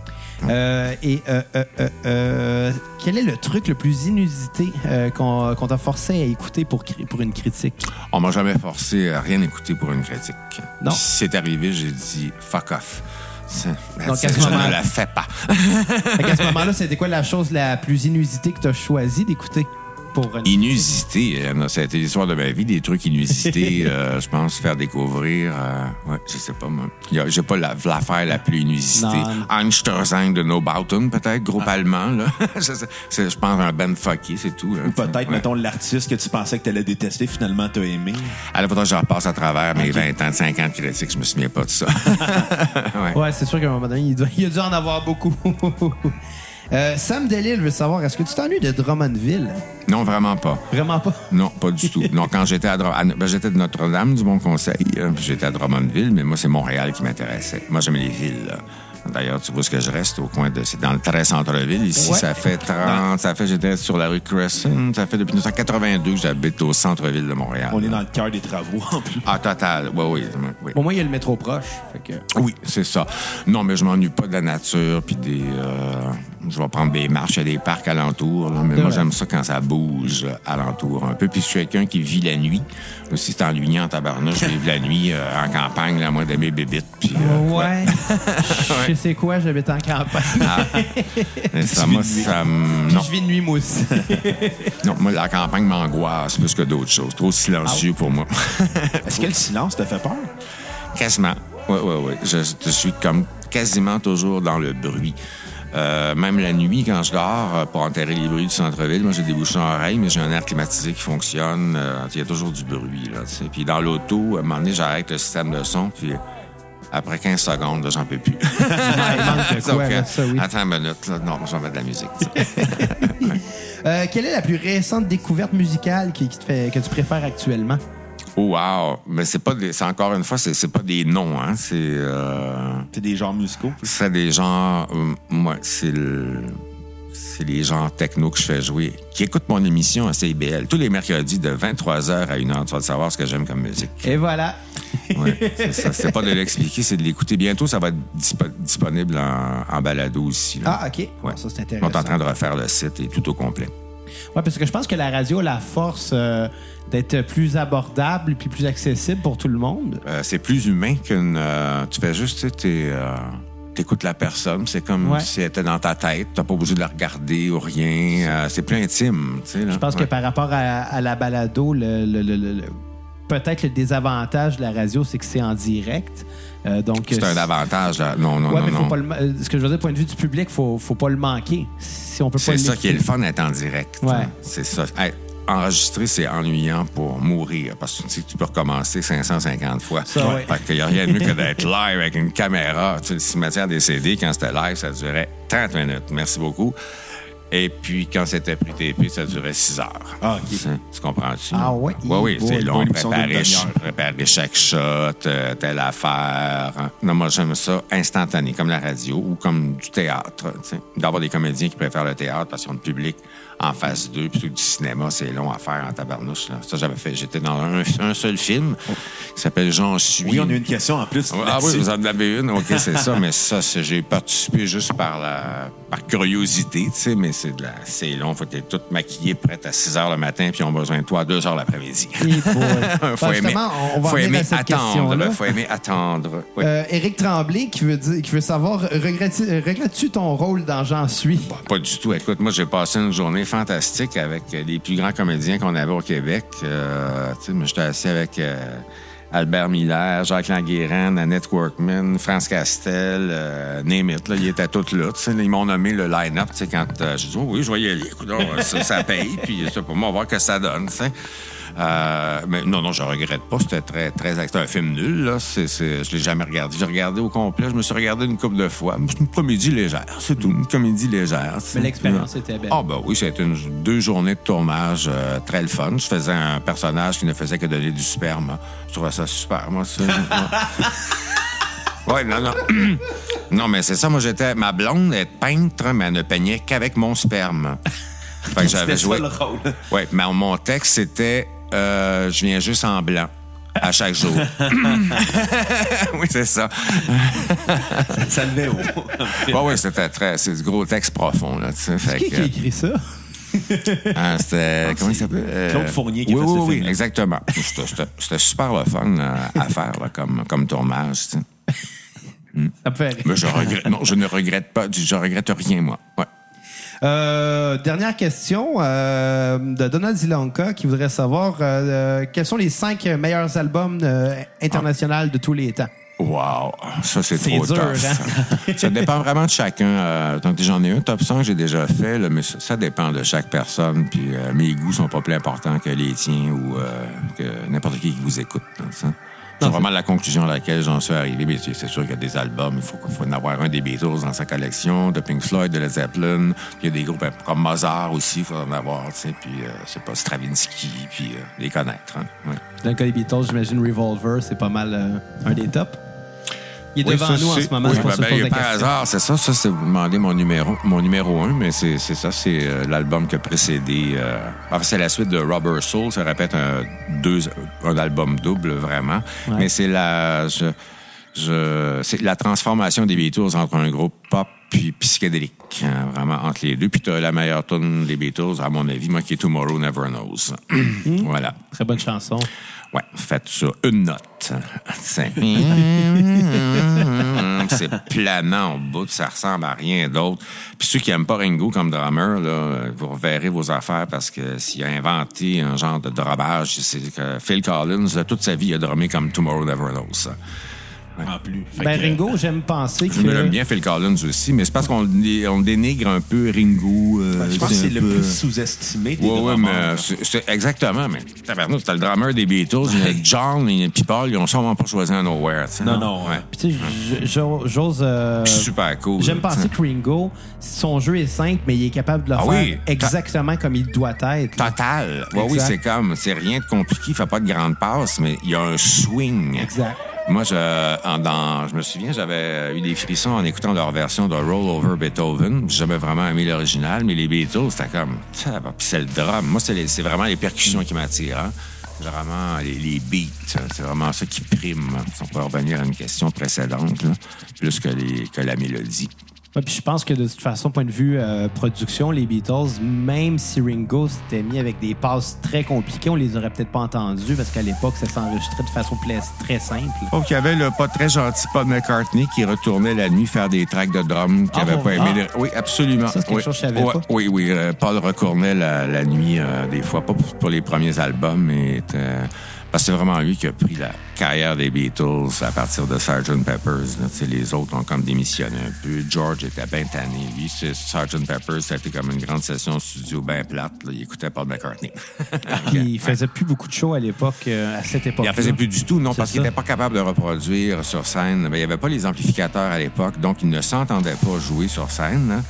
Speaker 2: Euh, et euh, euh, quel est le truc le plus inusité qu'on t'a forcé à écouter pour, une critique?
Speaker 3: On m'a jamais forcé à rien écouter pour une critique.
Speaker 2: Non.
Speaker 3: Si c'est arrivé, j'ai dit fuck off. C'est-
Speaker 2: Donc, à ce
Speaker 3: je
Speaker 2: moment-
Speaker 3: ne la fais pas.
Speaker 2: Qu'à ce moment-là, c'était quoi la chose la plus inusitée que tu as choisi d'écouter? Pour.
Speaker 3: Inusité, euh, ça a été l'histoire de ma vie, des trucs inusités, euh, je pense, faire découvrir. euh, ouais, je sais pas, moi. J'ai pas la- l'affaire la plus inusitée. Einstein de No Bauten, peut-être, groupe allemand, là. je, sais- c'est- je pense un Ben fucké, c'est tout. hein.
Speaker 1: Peut-être,
Speaker 3: Ouais.
Speaker 1: mettons, l'artiste que tu pensais que tu allais détester, finalement, t'as aimé.
Speaker 3: Alors, faudra que je repasse à travers mes 20 ans, 50 critiques, je me souviens pas de ça. ouais.
Speaker 2: Ouais, c'est sûr qu'à un moment donné, il, doit- il a dû en avoir beaucoup. Euh, Sam Delille veut savoir, est-ce que tu t'ennuies de Drummondville?
Speaker 3: Non, vraiment pas.
Speaker 2: Vraiment pas?
Speaker 3: Non, pas du tout. Non, quand j'étais à, à- ben, j'étais de Notre-Dame du Bon Conseil, puis j'étais à Drummondville, mais moi c'est Montréal qui m'intéressait. Moi j'aime les villes. là. D'ailleurs, tu vois ce que je reste au coin de c'est dans le très centre-ville ici,
Speaker 2: Ouais.
Speaker 3: ça fait 30, ça fait j'étais sur la rue Crescent, ça fait depuis 1982 que j'habite au centre-ville de Montréal.
Speaker 1: On est dans le cœur des travaux, en plus.
Speaker 3: Ah, total. Oui, oui, oui.
Speaker 2: Au moins, il y a le métro proche. Fait que...
Speaker 3: Oui, c'est ça. Non, mais je m'ennuie pas de la nature puis des. euh, je vais prendre des marches, il y a des parcs alentours. là, mais moi, j'aime ça quand ça bouge alentour un peu. Puis je suis quelqu'un qui vit la nuit. Aussi, c'est ennuyant en tabarnouche, je vis la nuit euh, en campagne, là, moi, d'aimer bébites. Puis, euh,
Speaker 2: Ouais. Je sais quoi, j'habite en campagne.
Speaker 3: et ça, moi, ça non,
Speaker 2: je vis de nuit, moi aussi.
Speaker 3: non, moi, la campagne m'angoisse plus que d'autres choses. Trop silencieux pour moi.
Speaker 1: Est-ce que le silence te fait peur?
Speaker 3: Quasiment. Oui, oui, oui. Je, je suis comme quasiment toujours dans le bruit. Euh, même la nuit, quand je dors, euh, pour enterrer les bruits du centre-ville, moi, j'ai des bouchons à oreilles, mais j'ai un air climatisé qui fonctionne. Euh, Il y a toujours du bruit, là. Puis dans l'auto, à un moment donné, j'arrête le système de son, puis après 15 secondes, j'en peux plus.
Speaker 2: il manque de quoi,
Speaker 3: Donc,
Speaker 2: là, ça, oui.
Speaker 3: Attends une minute, là. Non, je vais mettre de la musique.
Speaker 2: Euh, quelle est la plus récente découverte musicale qui, qui te fait, que tu préfères actuellement?
Speaker 3: Oh, wow! Mais c'est pas des... C'est encore une fois, c'est c'est pas des noms, hein. C'est... euh,
Speaker 1: T'es des genres musicaux?
Speaker 3: C'est des genres. euh, moi, c'est le. C'est les genres techno que je fais jouer, qui écoutent mon émission à CIBL tous les mercredis de 23h à 1h. Tu vas savoir ce que j'aime comme musique.
Speaker 2: Et voilà.
Speaker 3: Ouais, c'est. C'est pas de l'expliquer, c'est de l'écouter. Bientôt, ça va être dispo- disponible en, en balado aussi. là.
Speaker 2: Ah, OK.
Speaker 3: Ouais.
Speaker 2: Ça, c'est
Speaker 3: On
Speaker 2: intéressant.
Speaker 3: est en train de refaire le site et tout au complet.
Speaker 2: Oui, parce que je pense que la radio a la force euh, d'être plus abordable puis plus accessible pour tout le monde.
Speaker 3: Euh, c'est plus humain qu'une. euh, tu fais juste, tu t'écoutes la personne. C'est comme
Speaker 2: Ouais.
Speaker 3: si elle était dans ta tête. T'as pas obligé de la regarder ou rien. C'est plus intime. tu sais, là.
Speaker 2: Je pense que par rapport à, à la balado, le, le- le- le- le- peut-être le désavantage de la radio, c'est que c'est en direct. Euh, donc,
Speaker 3: C'est
Speaker 2: euh,
Speaker 3: un avantage. Là. Non, non,
Speaker 2: Ouais,
Speaker 3: non,
Speaker 2: mais faut
Speaker 3: non.
Speaker 2: pas le euh, ce que je veux dire, point de vue du public, faut, faut pas le manquer. Si on peut
Speaker 3: C'est ça qui est le fun d'être en direct.
Speaker 2: Ouais.
Speaker 3: hein. C'est ça. Hey, enregistrer, c'est ennuyant pour mourir parce que tu sais tu peux recommencer 550 fois.
Speaker 2: Ça, ouais.
Speaker 3: Fait qu'il n'y a rien de mieux que d'être live avec une caméra. Tu sais, le cimetière des CD, quand c'était live, ça durait 30 minutes. Merci beaucoup. Et puis, quand c'était plus TP, ça durait 6 heures.
Speaker 1: Ah, OK.
Speaker 3: Tu, comprends-tu?
Speaker 2: Ah ouais?
Speaker 3: Oui, oui,
Speaker 2: Bon,
Speaker 3: c'est long. Préparer, chaque shot, euh, telle affaire. Non, moi, j'aime ça instantané, comme la radio ou comme du théâtre. D'avoir des comédiens qui préfèrent le théâtre parce qu'ils ont le public en face d'eux, plutôt que du cinéma, c'est long à faire en tabarnouche. Là. Ça, j'avais fait. J'étais dans un, un seul film qui s'appelle Jean Suis.
Speaker 1: Oui, on a une question en plus.
Speaker 3: Ah oui,
Speaker 1: là-dessus.
Speaker 3: vous en avez une, ok, c'est ça, mais ça, c'est- j'ai participé juste par la par curiosité, tu sais, mais c'est de la c'est long, faut que t'es toute maquillée, prête à 6 heures le matin, puis ils ont besoin de toi à 2 heures l'après-midi. Faut
Speaker 2: Ben,
Speaker 3: aimer,
Speaker 2: justement, on va
Speaker 3: faut aimer
Speaker 2: à cette
Speaker 3: attendre,
Speaker 2: question-là.
Speaker 3: faut aimer attendre. Oui.
Speaker 2: Euh, Éric Tremblay qui veut, dire, qui veut savoir regrettes- regrettes-tu ton rôle dans J'en suis?
Speaker 3: Pas du tout. Écoute, moi, j'ai passé une journée fantastique avec euh, les plus grands comédiens qu'on avait au Québec. Euh, j'étais assis avec euh, Albert Miller, Jacques Languéran, Annette Workman, France Castel, euh, name it, là, ils étaient tous là. Ils m'ont nommé le line-up. Quand euh, j'ai dit, oh, oui, je aller. Écoute, donc, ça, ça paye. Puis, pour moi, on va voir que ça donne. Euh, mais non, non, je regrette pas. C'était très, très. C'était un film nul, là. C'est, c'est- je l'ai jamais regardé. J'ai regardé au complet. Je me suis regardé une couple de fois. C'est une comédie légère, c'est tout. Une comédie légère.
Speaker 2: Mais l'expérience était belle.
Speaker 3: Ah, ben oui, c'était une, deux journées de tournage euh, très le fun. Je faisais un personnage qui ne faisait que donner du sperme. Je trouvais ça super, moi, ça. Oui, non, non. non, mais c'est ça, moi, j'étais. Ma blonde est peintre, mais elle ne peignait qu'avec mon sperme. Fait que j'avais joué. Oui, mais mon texte, c'était euh, Je viens juste en blanc. À chaque jour. oui, c'est ça.
Speaker 1: Ça levait haut.
Speaker 3: Oui, oui, c'était très. C'est du gros texte profond, là, tu sais. Fait
Speaker 2: Qui,
Speaker 3: que-
Speaker 2: qui a écrit ça?
Speaker 3: Ah, c'était. comment il s'appelle? Euh,
Speaker 1: Claude Fournier qui a
Speaker 3: oui,
Speaker 1: fait
Speaker 3: oui,
Speaker 1: ce
Speaker 3: oui, exactement. C'était- super le fun euh, à faire là, comme, comme tournage. tu sais.
Speaker 2: Ça me fait rire.
Speaker 3: Mais je regrette. Non, je ne regrette pas. Je regrette rien, moi. Ouais.
Speaker 2: Euh, dernière question euh, de Donald Zilanka qui voudrait savoir euh, euh, quels sont les cinq meilleurs albums euh, internationaux de tous les temps?
Speaker 3: Wow, ça c'est trop
Speaker 2: dur,
Speaker 3: tough.
Speaker 2: hein?
Speaker 3: ça dépend vraiment de chacun. Euh, donc j'en ai un top 100 que j'ai déjà fait, là, mais ça, ça dépend de chaque personne. Puis euh, mes goûts sont pas plus importants que les tiens ou euh, que n'importe qui qui vous écoute. hein, ça. C'est vraiment la conclusion à laquelle j'en suis arrivé. Mais c'est sûr qu'il y a des albums, il faut, faut en avoir un des Beatles dans sa collection, de Pink Floyd, de Led Zeppelin. Puis il y a des groupes euh, comme Mozart aussi, il faut en avoir. tu sais. Puis euh, c'est pas Stravinsky, puis euh, les connaître. hein. Ouais.
Speaker 2: Dans le cas des Beatles, j'imagine Revolver, c'est pas mal euh, un des tops. Il est
Speaker 3: Oui,
Speaker 2: devant
Speaker 3: ça,
Speaker 2: nous en ce moment,
Speaker 3: oui, ben, ben,
Speaker 2: la
Speaker 3: par
Speaker 2: question.
Speaker 3: hasard, c'est ça. Ça, c'est vous demandez mon numéro, mon numéro un, mais c'est ça, c'est euh, l'album qui a précédé. euh, enfin, c'est la suite de Rubber Soul. Ça répète un, deux, un album double, vraiment.
Speaker 2: Ouais.
Speaker 3: Mais c'est la, je, je, c'est la transformation des Beatles entre un groupe pop puis psychédélique, hein, vraiment entre les deux. Puis tu as la meilleure tune des Beatles, à mon avis, moi, qui est Tomorrow Never Knows. voilà.
Speaker 2: Très bonne chanson.
Speaker 3: Ouais, faites ça. Une note. C'est planant au bout, ça ressemble à rien d'autre. Puis ceux qui aiment pas Ringo comme drummer, là, vous reverrez vos affaires parce que s'il a inventé un genre de drumage, c'est que Phil Collins, toute sa vie, il a drummé comme Tomorrow Never Knows.
Speaker 1: En plus. Fait
Speaker 2: Ben,
Speaker 1: que,
Speaker 2: Ringo, j'aime penser
Speaker 3: Je me l'aime
Speaker 2: que.
Speaker 3: bien Phil Collins aussi, mais c'est parce qu'on on dénigre un peu Ringo. euh,
Speaker 1: Je pense que c'est le
Speaker 3: peu-
Speaker 1: plus sous-estimé des
Speaker 3: Ouais, ouais, mais euh, c'est exactement. Mais tabarnak, c'était le drummer des Beatles. il y a John et puis Paul, ils ont sûrement pas choisi un Nowhere. tu sais.
Speaker 1: Non, non.
Speaker 3: Ouais.
Speaker 2: Puis, tu sais, j'ose. euh,
Speaker 3: Super cool.
Speaker 2: J'aime penser que Ringo, son jeu est simple, mais il est capable de le
Speaker 3: Ah
Speaker 2: faire
Speaker 3: oui.
Speaker 2: exactement comme il doit être.
Speaker 3: Total. Ouais, oui, c'est comme, c'est rien de compliqué, il fait pas de grande passe, mais il y a un swing.
Speaker 2: Exact.
Speaker 3: Moi, je, en- dans, je me souviens, j'avais eu des frissons en écoutant leur version de Roll Over Beethoven. J'ai jamais vraiment aimé l'original, mais les Beatles, c'était comme, c'est le drum. Moi, c'est, vraiment les percussions qui m'attirent. Hein. Vraiment les, beats. C'est vraiment ça qui prime. Si on peut revenir à une question précédente, là, plus que, les, que la mélodie.
Speaker 2: Ouais, puis je pense que de toute façon, point de vue euh, production, les Beatles, même si Ringo s'était mis avec des passes très compliquées, on les aurait peut-être pas entendus parce qu'à l'époque, ça s'enregistrait de façon très simple.
Speaker 3: Sauf qu'il y avait le pas très gentil Paul McCartney qui retournait la nuit faire des tracks de drum qu'il
Speaker 2: Ah,
Speaker 3: avait
Speaker 2: bon?
Speaker 3: pas aimé.
Speaker 2: Ah.
Speaker 3: les- Oui, absolument.
Speaker 2: Ça, c'est quelque
Speaker 3: oui.
Speaker 2: chose que je savais
Speaker 3: Ouais,
Speaker 2: pas.
Speaker 3: Oui, oui. euh, Paul retournait la, la nuit euh, des fois, pas pour, pour les premiers albums, mais était- parce que c'est vraiment lui qui a pris la carrière des Beatles à partir de Sgt. Peppers. là. Les autres ont comme démissionné un peu. George était bien tanné. Lui, Sgt. Peppers, ça a été comme une grande session studio bien plate. là. Il écoutait Paul McCartney.
Speaker 2: Puis il faisait plus beaucoup de shows à l'époque, euh, à cette époque.
Speaker 3: Il en faisait plus du tout, non, parce qu'il n'était pas capable de reproduire sur scène. Il n'y avait pas les amplificateurs à l'époque, donc il ne s'entendait pas jouer sur scène. hein.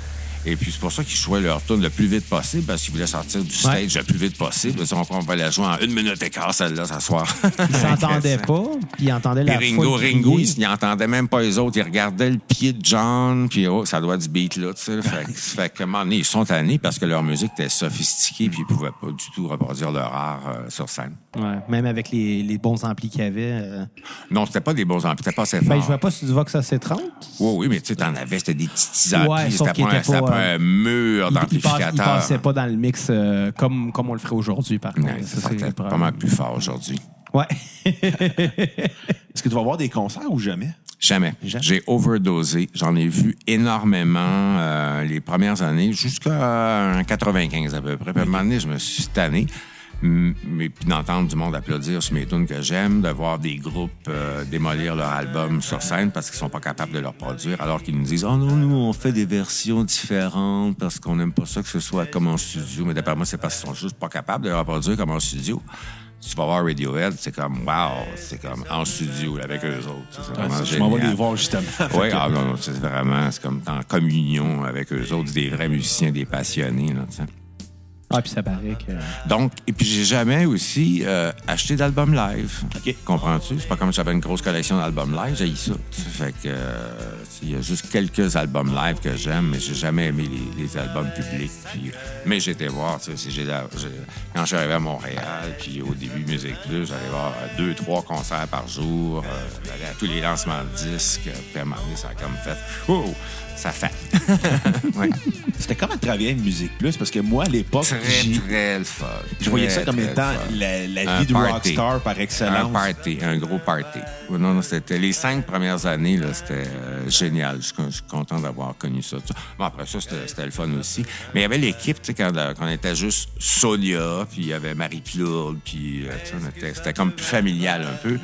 Speaker 3: Et puis, c'est pour ça qu'ils jouaient leur tourne le plus vite possible, parce qu'ils voulaient sortir du stage le plus vite possible. Ils on va la jouer en une minute et quart, celle-là, ce soir.
Speaker 2: Il s'entendait pas, puis il entendait
Speaker 3: Puis
Speaker 2: la
Speaker 3: Ringo,
Speaker 2: foule
Speaker 3: Ringo,
Speaker 2: crier.
Speaker 3: il n'entendait même pas les autres. Il regardait le pied de John, puis oh, ça doit être du beat là, tu sais. Fait, fait que, donné, ils sont tannés parce que leur musique était sophistiquée, puis ils pouvaient pas du tout reproduire leur art euh, sur scène.
Speaker 2: Ouais, même avec les, les bons amplis qu'il y avait. euh.
Speaker 3: Non, c'était pas des bons amplis, c'était pas assez fort.
Speaker 2: Ben, je vois pas si tu vois que ça c'est 30.
Speaker 3: Oui, oui, mais tu sais, t'en avais, c'était des petits amplis.
Speaker 2: Ouais,
Speaker 3: c'était pas,
Speaker 2: pas,
Speaker 3: pas un mur
Speaker 2: Il, il,
Speaker 3: d'amplificateur.
Speaker 2: passait pas dans le mix euh, comme, comme on le ferait aujourd'hui, par contre.
Speaker 3: Ouais,
Speaker 2: c'est
Speaker 3: pas mal plus fort aujourd'hui.
Speaker 2: Ouais.
Speaker 1: Est-ce que tu vas voir des concerts ou jamais?
Speaker 3: Jamais.
Speaker 1: Jamais.
Speaker 3: J'ai overdosé. J'en ai vu énormément euh, les premières années, jusqu'à 95 à peu près. Puis à un moment donné, je me suis tanné. Mais puis d'entendre du monde applaudir sur mes tunes que j'aime, de voir des groupes euh, démolir leur album sur scène parce qu'ils sont pas capables de le reproduire, alors qu'ils nous disent Oh non, nous, on fait des versions différentes parce qu'on n'aime pas ça que ce soit comme en studio. Mais d'après moi, c'est parce qu'ils sont juste pas capables de le reproduire comme en studio. Tu vas voir Radiohead, c'est comme wow, c'est comme en studio là, avec eux autres. C'est vraiment
Speaker 1: je m'en vais les voir justement.
Speaker 3: Oui, ah non, non, c'est vraiment, c'est comme en communion avec eux autres, des vrais musiciens, des passionnés, là, tu sais.
Speaker 2: Ah, puis ça paraît que.
Speaker 3: Donc, et puis j'ai jamais aussi euh, acheté d'album live.
Speaker 1: OK.
Speaker 3: Comprends-tu? C'est pas comme si j'avais une grosse collection d'albums live, j'ai ça. tu sais. Fait que, euh, il y a juste quelques albums live que j'aime, mais j'ai jamais aimé les, les albums publics. Puis, mais j'étais voir, tu sais, quand je suis arrivé à Montréal, puis au début Musique Plus, j'allais voir euh, deux, trois concerts par jour, euh, j'allais à tous les lancements de disques, puis à un moment donné, ça a comme fait, oh, ça fait. ouais.
Speaker 1: C'était comment travailler avec Musique Plus? Parce que moi, à l'époque,
Speaker 3: Très, très le fun.
Speaker 1: je voyais ça comme étant la, la
Speaker 3: Un
Speaker 1: vie de
Speaker 3: party.
Speaker 1: rockstar par
Speaker 3: Un
Speaker 1: excellence.
Speaker 3: party, un gros party. Non, non, c'était les cinq premières années, là, c'était euh, génial. Je suis con- je suis content d'avoir connu ça. Bon, après ça, c'était c'était le fun aussi. Mais il y avait l'équipe, tu sais, quand, euh, quand on était juste Sonia, puis il y avait Marie-Claude, puis euh, c'était comme plus familial un peu.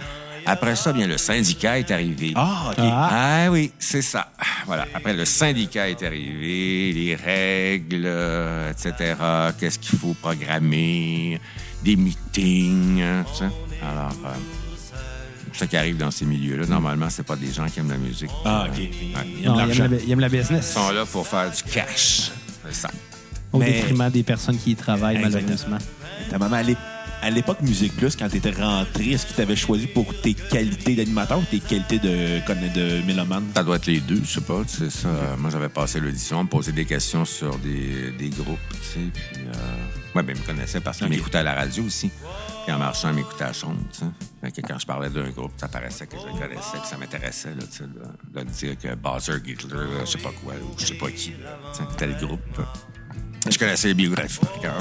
Speaker 3: Après ça, bien, le syndicat est arrivé.
Speaker 1: Ah, OK.
Speaker 3: Ah oui, c'est ça. Voilà. Après, le syndicat est arrivé, les règles, euh, etc. Qu'est-ce qu'il faut programmer, des meetings, hein, tu sais. Alors, euh, ça qui arrive dans ces milieux-là, normalement, c'est pas des gens qui aiment la musique.
Speaker 1: Ah, OK.
Speaker 3: Ouais.
Speaker 1: Il y a de
Speaker 2: Non, il, aime
Speaker 1: l'argent.
Speaker 2: la, il aime la business.
Speaker 3: Ils sont là pour faire du cash. C'est ça.
Speaker 2: Au
Speaker 1: Mais-
Speaker 2: détriment des personnes qui y travaillent,
Speaker 1: Exactement.
Speaker 2: malheureusement.
Speaker 1: Ta maman, à l'ép- à l'époque Musique Plus, quand tu étais rentré, est-ce qu'il t'avait choisi pour tes qualités d'animateur ou tes qualités de, de mélomane?
Speaker 3: Ça doit être les deux, je sais pas. tu sais, ça. Moi, j'avais passé l'audition, me poser des questions sur des, des groupes, tu sais. Puis, euh... ouais, ben, ils me connaissaient parce qu'ils
Speaker 1: Ok.
Speaker 3: m'écoutaient à la radio aussi. Puis en marchant, m'écoutait à chambre, tu sais. Fait que quand je parlais d'un groupe, ça paraissait que je le connaissais, que ça m'intéressait, là, tu sais, de, de dire que Buzzer, Hitler, là, je sais pas quoi, ou je sais pas qui, sais, tel groupe. Je connaissais les biographies. cœur.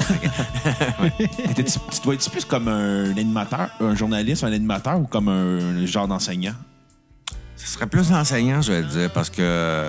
Speaker 1: Étais-tu- tu dois être plus comme un animateur, un journaliste, un animateur ou comme un genre d'enseignant?
Speaker 3: Ce serait plus enseignant, je vais dire, parce que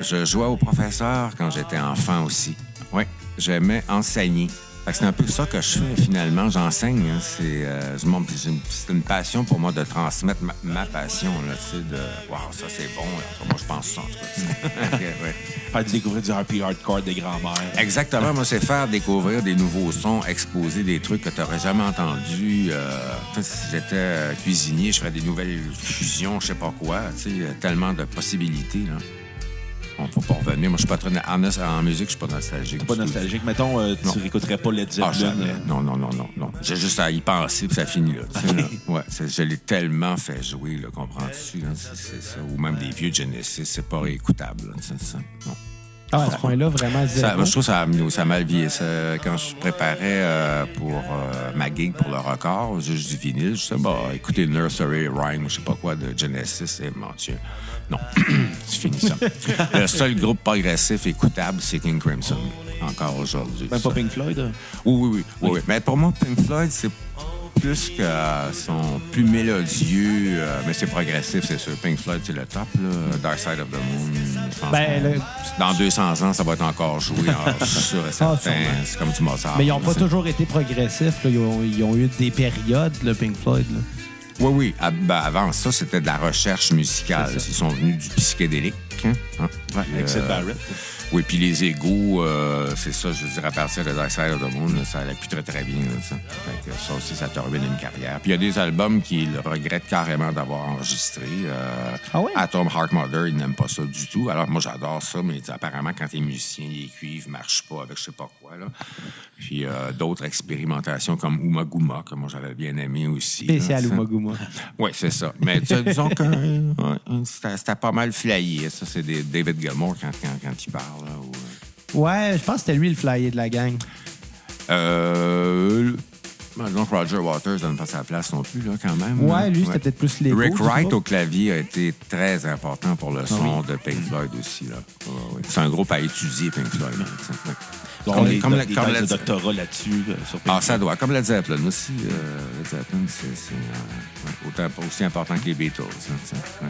Speaker 3: je jouais au professeur quand j'étais enfant aussi. Oui, j'aimais enseigner. C'est un peu ça que je fais finalement. J'enseigne. hein. C'est euh, c'est une, passion pour moi de transmettre ma, ma passion. Là, tu sais, de Waouh, ça c'est bon. là. Moi, je pense ça en tout cas. ouais.
Speaker 1: Faire découvrir du RP hardcore des grands-mères.
Speaker 3: Exactement. Moi, c'est faire découvrir des nouveaux sons, exposer des trucs que tu n'aurais jamais entendus. Euh, si j'étais euh, cuisinier, je ferais des nouvelles fusions, je sais pas quoi. Tellement de possibilités. Là. On peut pas revenir. Moi, je suis pas très... En, en musique, je suis pas nostalgique.
Speaker 1: Pas nostalgique. Mettons, euh, tu réécouterais pas Led
Speaker 3: Ah,
Speaker 1: Zeppelin.
Speaker 3: jamais.
Speaker 1: euh,
Speaker 3: Non, non, non, non, non. J'ai juste à y penser, puis ça finit là. sais. Ouais, je l'ai tellement fait jouer, là, comprends-tu? Ou même des vieux Genesis, c'est pas réécoutable. là, c'est ça. Non.
Speaker 2: Ah, à ce point-là, vraiment
Speaker 3: Ça, moi, je trouve que ça a, ça a mal vieilli. Ça, quand je préparais euh, pour euh, ma gig pour le record, juste du vinyle, je disais, bah, écoutez Nursery Rhyme ou je sais pas quoi de Genesis, et mon Dieu. Non, c'est fini ça. le seul groupe progressif écoutable, c'est King Crimson, encore aujourd'hui.
Speaker 1: Même pas Pink Floyd? hein?
Speaker 3: Oui, oui, oui, oui, oui. Mais pour moi, Pink Floyd, c'est plus que sont plus mélodieux, euh, mais c'est progressif, c'est sûr. Pink Floyd, c'est le top, là. Dark Side of the Moon. je
Speaker 2: Ben, le-
Speaker 3: Dans 200 ans, ça va être encore joué, en sûr et certain.
Speaker 2: Ah, sûrement.
Speaker 3: c'est comme du Mozart.
Speaker 2: Mais ils n'ont pas toujours été progressifs. là. Ils, ont, ils ont eu des périodes, le Pink Floyd. là.
Speaker 3: Oui, oui. Ah, ben, avant ça, c'était de la recherche musicale. Ils sont venus du psychédélique. Hein? Hein?
Speaker 1: Avec Sid
Speaker 3: Euh,
Speaker 1: Barrett.
Speaker 3: Oui, puis les égouts, euh, c'est ça, je veux dire, à partir de Dark Side of the Moon, ça allait plus très, très bien. là, ça. Fait que ça aussi, ça t'a ruiné une carrière. Puis il y a des albums qu'ils regrettent carrément d'avoir enregistrés. Euh,
Speaker 2: Ah ouais?
Speaker 3: Atom Heart Mother, ils n'aiment pas ça du tout. Alors moi, j'adore ça, mais apparemment, quand t'es musicien, les cuivres marchent pas avec je sais pas quoi. Là. Puis euh, d'autres expérimentations comme Uma Guma, que moi, j'avais bien aimé aussi. là,
Speaker 2: Spécial. Umaguma.
Speaker 3: Oui, c'est ça. Mais tu sais, disons que euh, ouais, c'était c'était pas mal flyé. Ça, c'est des- David Gilmour quand, quand, quand il parle. là, ou, euh,
Speaker 2: Ouais, je pense que c'était lui le flyer de la gang.
Speaker 3: Euh. ben, Donc, Roger Waters donne pas sa place non plus, là, quand même.
Speaker 2: Ouais,
Speaker 3: là.
Speaker 2: lui, c'était peut-être plus les
Speaker 3: Rick Wright au clavier a été très important pour le
Speaker 2: Ah
Speaker 3: son de Pink Floyd aussi. Là. Ouais, ouais. C'est un groupe à étudier, Pink Floyd. là.
Speaker 1: On
Speaker 3: Comme-
Speaker 1: a des,
Speaker 3: comme
Speaker 1: des
Speaker 3: la- comme la-
Speaker 1: doctorat là-dessus. euh, sur
Speaker 3: Ah, ça doit. Comme Led Zeppelin aussi. euh, Led Zeppelin, c'est euh, ouais, aussi important que les Beatles. hein.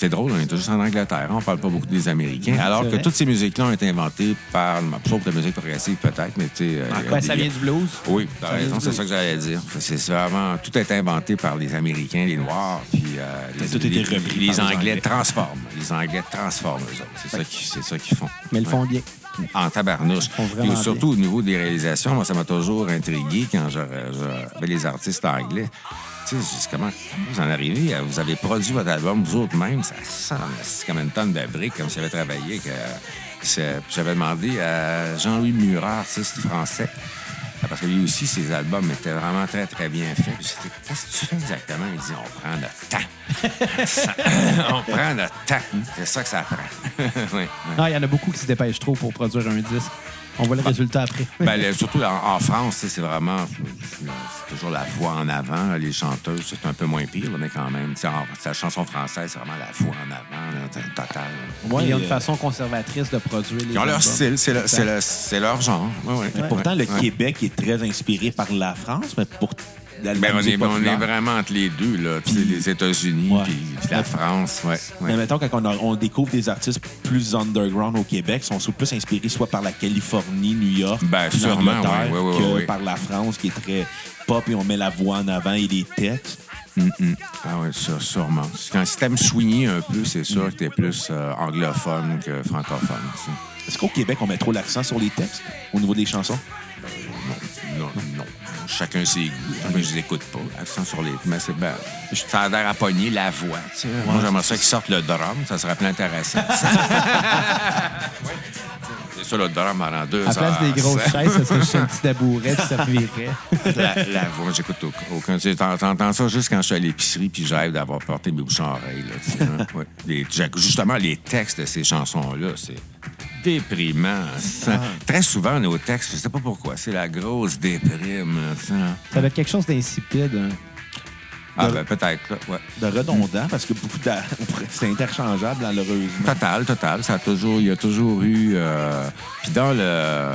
Speaker 3: C'est drôle, on est juste en Angleterre. On parle pas beaucoup des Américains. Alors que toutes ces musiques-là ont été inventées par, sauf la musique progressive peut-être, mais tu sais. euh, il y a
Speaker 2: Ouais,
Speaker 3: des-
Speaker 2: ça vient du blues?
Speaker 3: Oui, t'as raison, c'est ça que j'allais dire. C'est vraiment, tout a été inventé par les Américains, les Noirs, puis euh, les,
Speaker 1: tout été
Speaker 3: les-
Speaker 1: repris
Speaker 3: Anglais transforment. Les Anglais transforment eux autres. C'est ça qu'ils font.
Speaker 2: Mais ils le font bien.
Speaker 3: En tabarnouche. Puis surtout au niveau des réalisations, moi, ça m'a toujours intrigué quand j'avais les artistes anglais. Comment vous en arrivez? Vous avez produit votre album, vous autres même, ça sent comme une tonne de briques, comme si j'avais travaillé. Que, j'avais demandé à Jean-Louis Murat, artiste français, parce que lui aussi, ses albums étaient vraiment très, très bien faits. Qu'est-ce que tu fais exactement? Il dit, on prend notre temps. On prend notre temps. C'est ça que ça prend.
Speaker 2: Non, il y en a beaucoup qui se dépêchent trop pour produire un disque. On voit le résultat après.
Speaker 3: Ben, le- surtout en, en France, c'est vraiment c'est toujours la voix en avant. Les chanteuses, c'est un peu moins pire, là, mais quand même. La chanson française, c'est vraiment la voix en avant, total.
Speaker 1: Ouais,
Speaker 2: il y a une
Speaker 1: euh,
Speaker 2: façon conservatrice de produire les
Speaker 3: Ils ont leur style, c'est le- leur genre. Ouais, ouais.
Speaker 1: Mais pourtant, le
Speaker 3: Ouais.
Speaker 1: Québec est très inspiré par la France, mais pour la
Speaker 3: Ben, on, est, on est vraiment entre les deux, là. Les États-Unis
Speaker 1: Ouais.
Speaker 3: puis la France. Ouais,
Speaker 1: Mais mettons, quand on, a- on découvre des artistes plus underground au Québec, ils sont plus inspirés soit par la Californie, New York,
Speaker 3: Ben, sûrement,
Speaker 1: que par la France, qui est très pop, et on met la voix en avant et les textes.
Speaker 3: Mm, mm. Ah oui, ça, sûrement. Quand si t'aimes soigner un peu, c'est sûr que t'es plus euh, anglophone que francophone.
Speaker 1: Est-ce qu'au Québec, on met trop l'accent sur les textes au niveau des chansons?
Speaker 3: Non, non. Chacun ses goûts. Mais je les écoute pas. Accent sur les. Mais c'est ben. Ça a l'air à pogner la voix. tu sais. Moi, j'aimerais ça qu'ils sortent le drum. Ça serait plus intéressant. c'est ça, le drum pendant deux
Speaker 2: À la place des grosses
Speaker 3: Ça-
Speaker 2: chaises, ça serait juste un petit tabouret qui servirait.
Speaker 3: la, la voix, j'écoute au- aucun. Tu sais, t'en- T'entends ça juste quand je suis à l'épicerie puis j'arrive d'avoir porté mes bouchons à oreille. Là, tu sais, hein. Ouais. Les- justement, les textes de ces chansons-là, c'est déprimant. ça. Très souvent, nos textes, je sais pas pourquoi, c'est la grosse déprime. là, ça.
Speaker 2: Ça doit être quelque chose d'insipide. hein.
Speaker 3: Ah, ben peut-être, là, ouais.
Speaker 1: De redondant, parce que beaucoup de... C'est interchangeable, malheureusement.
Speaker 3: Total, total. Ça a toujours, il y a toujours eu. euh, Puis dans le.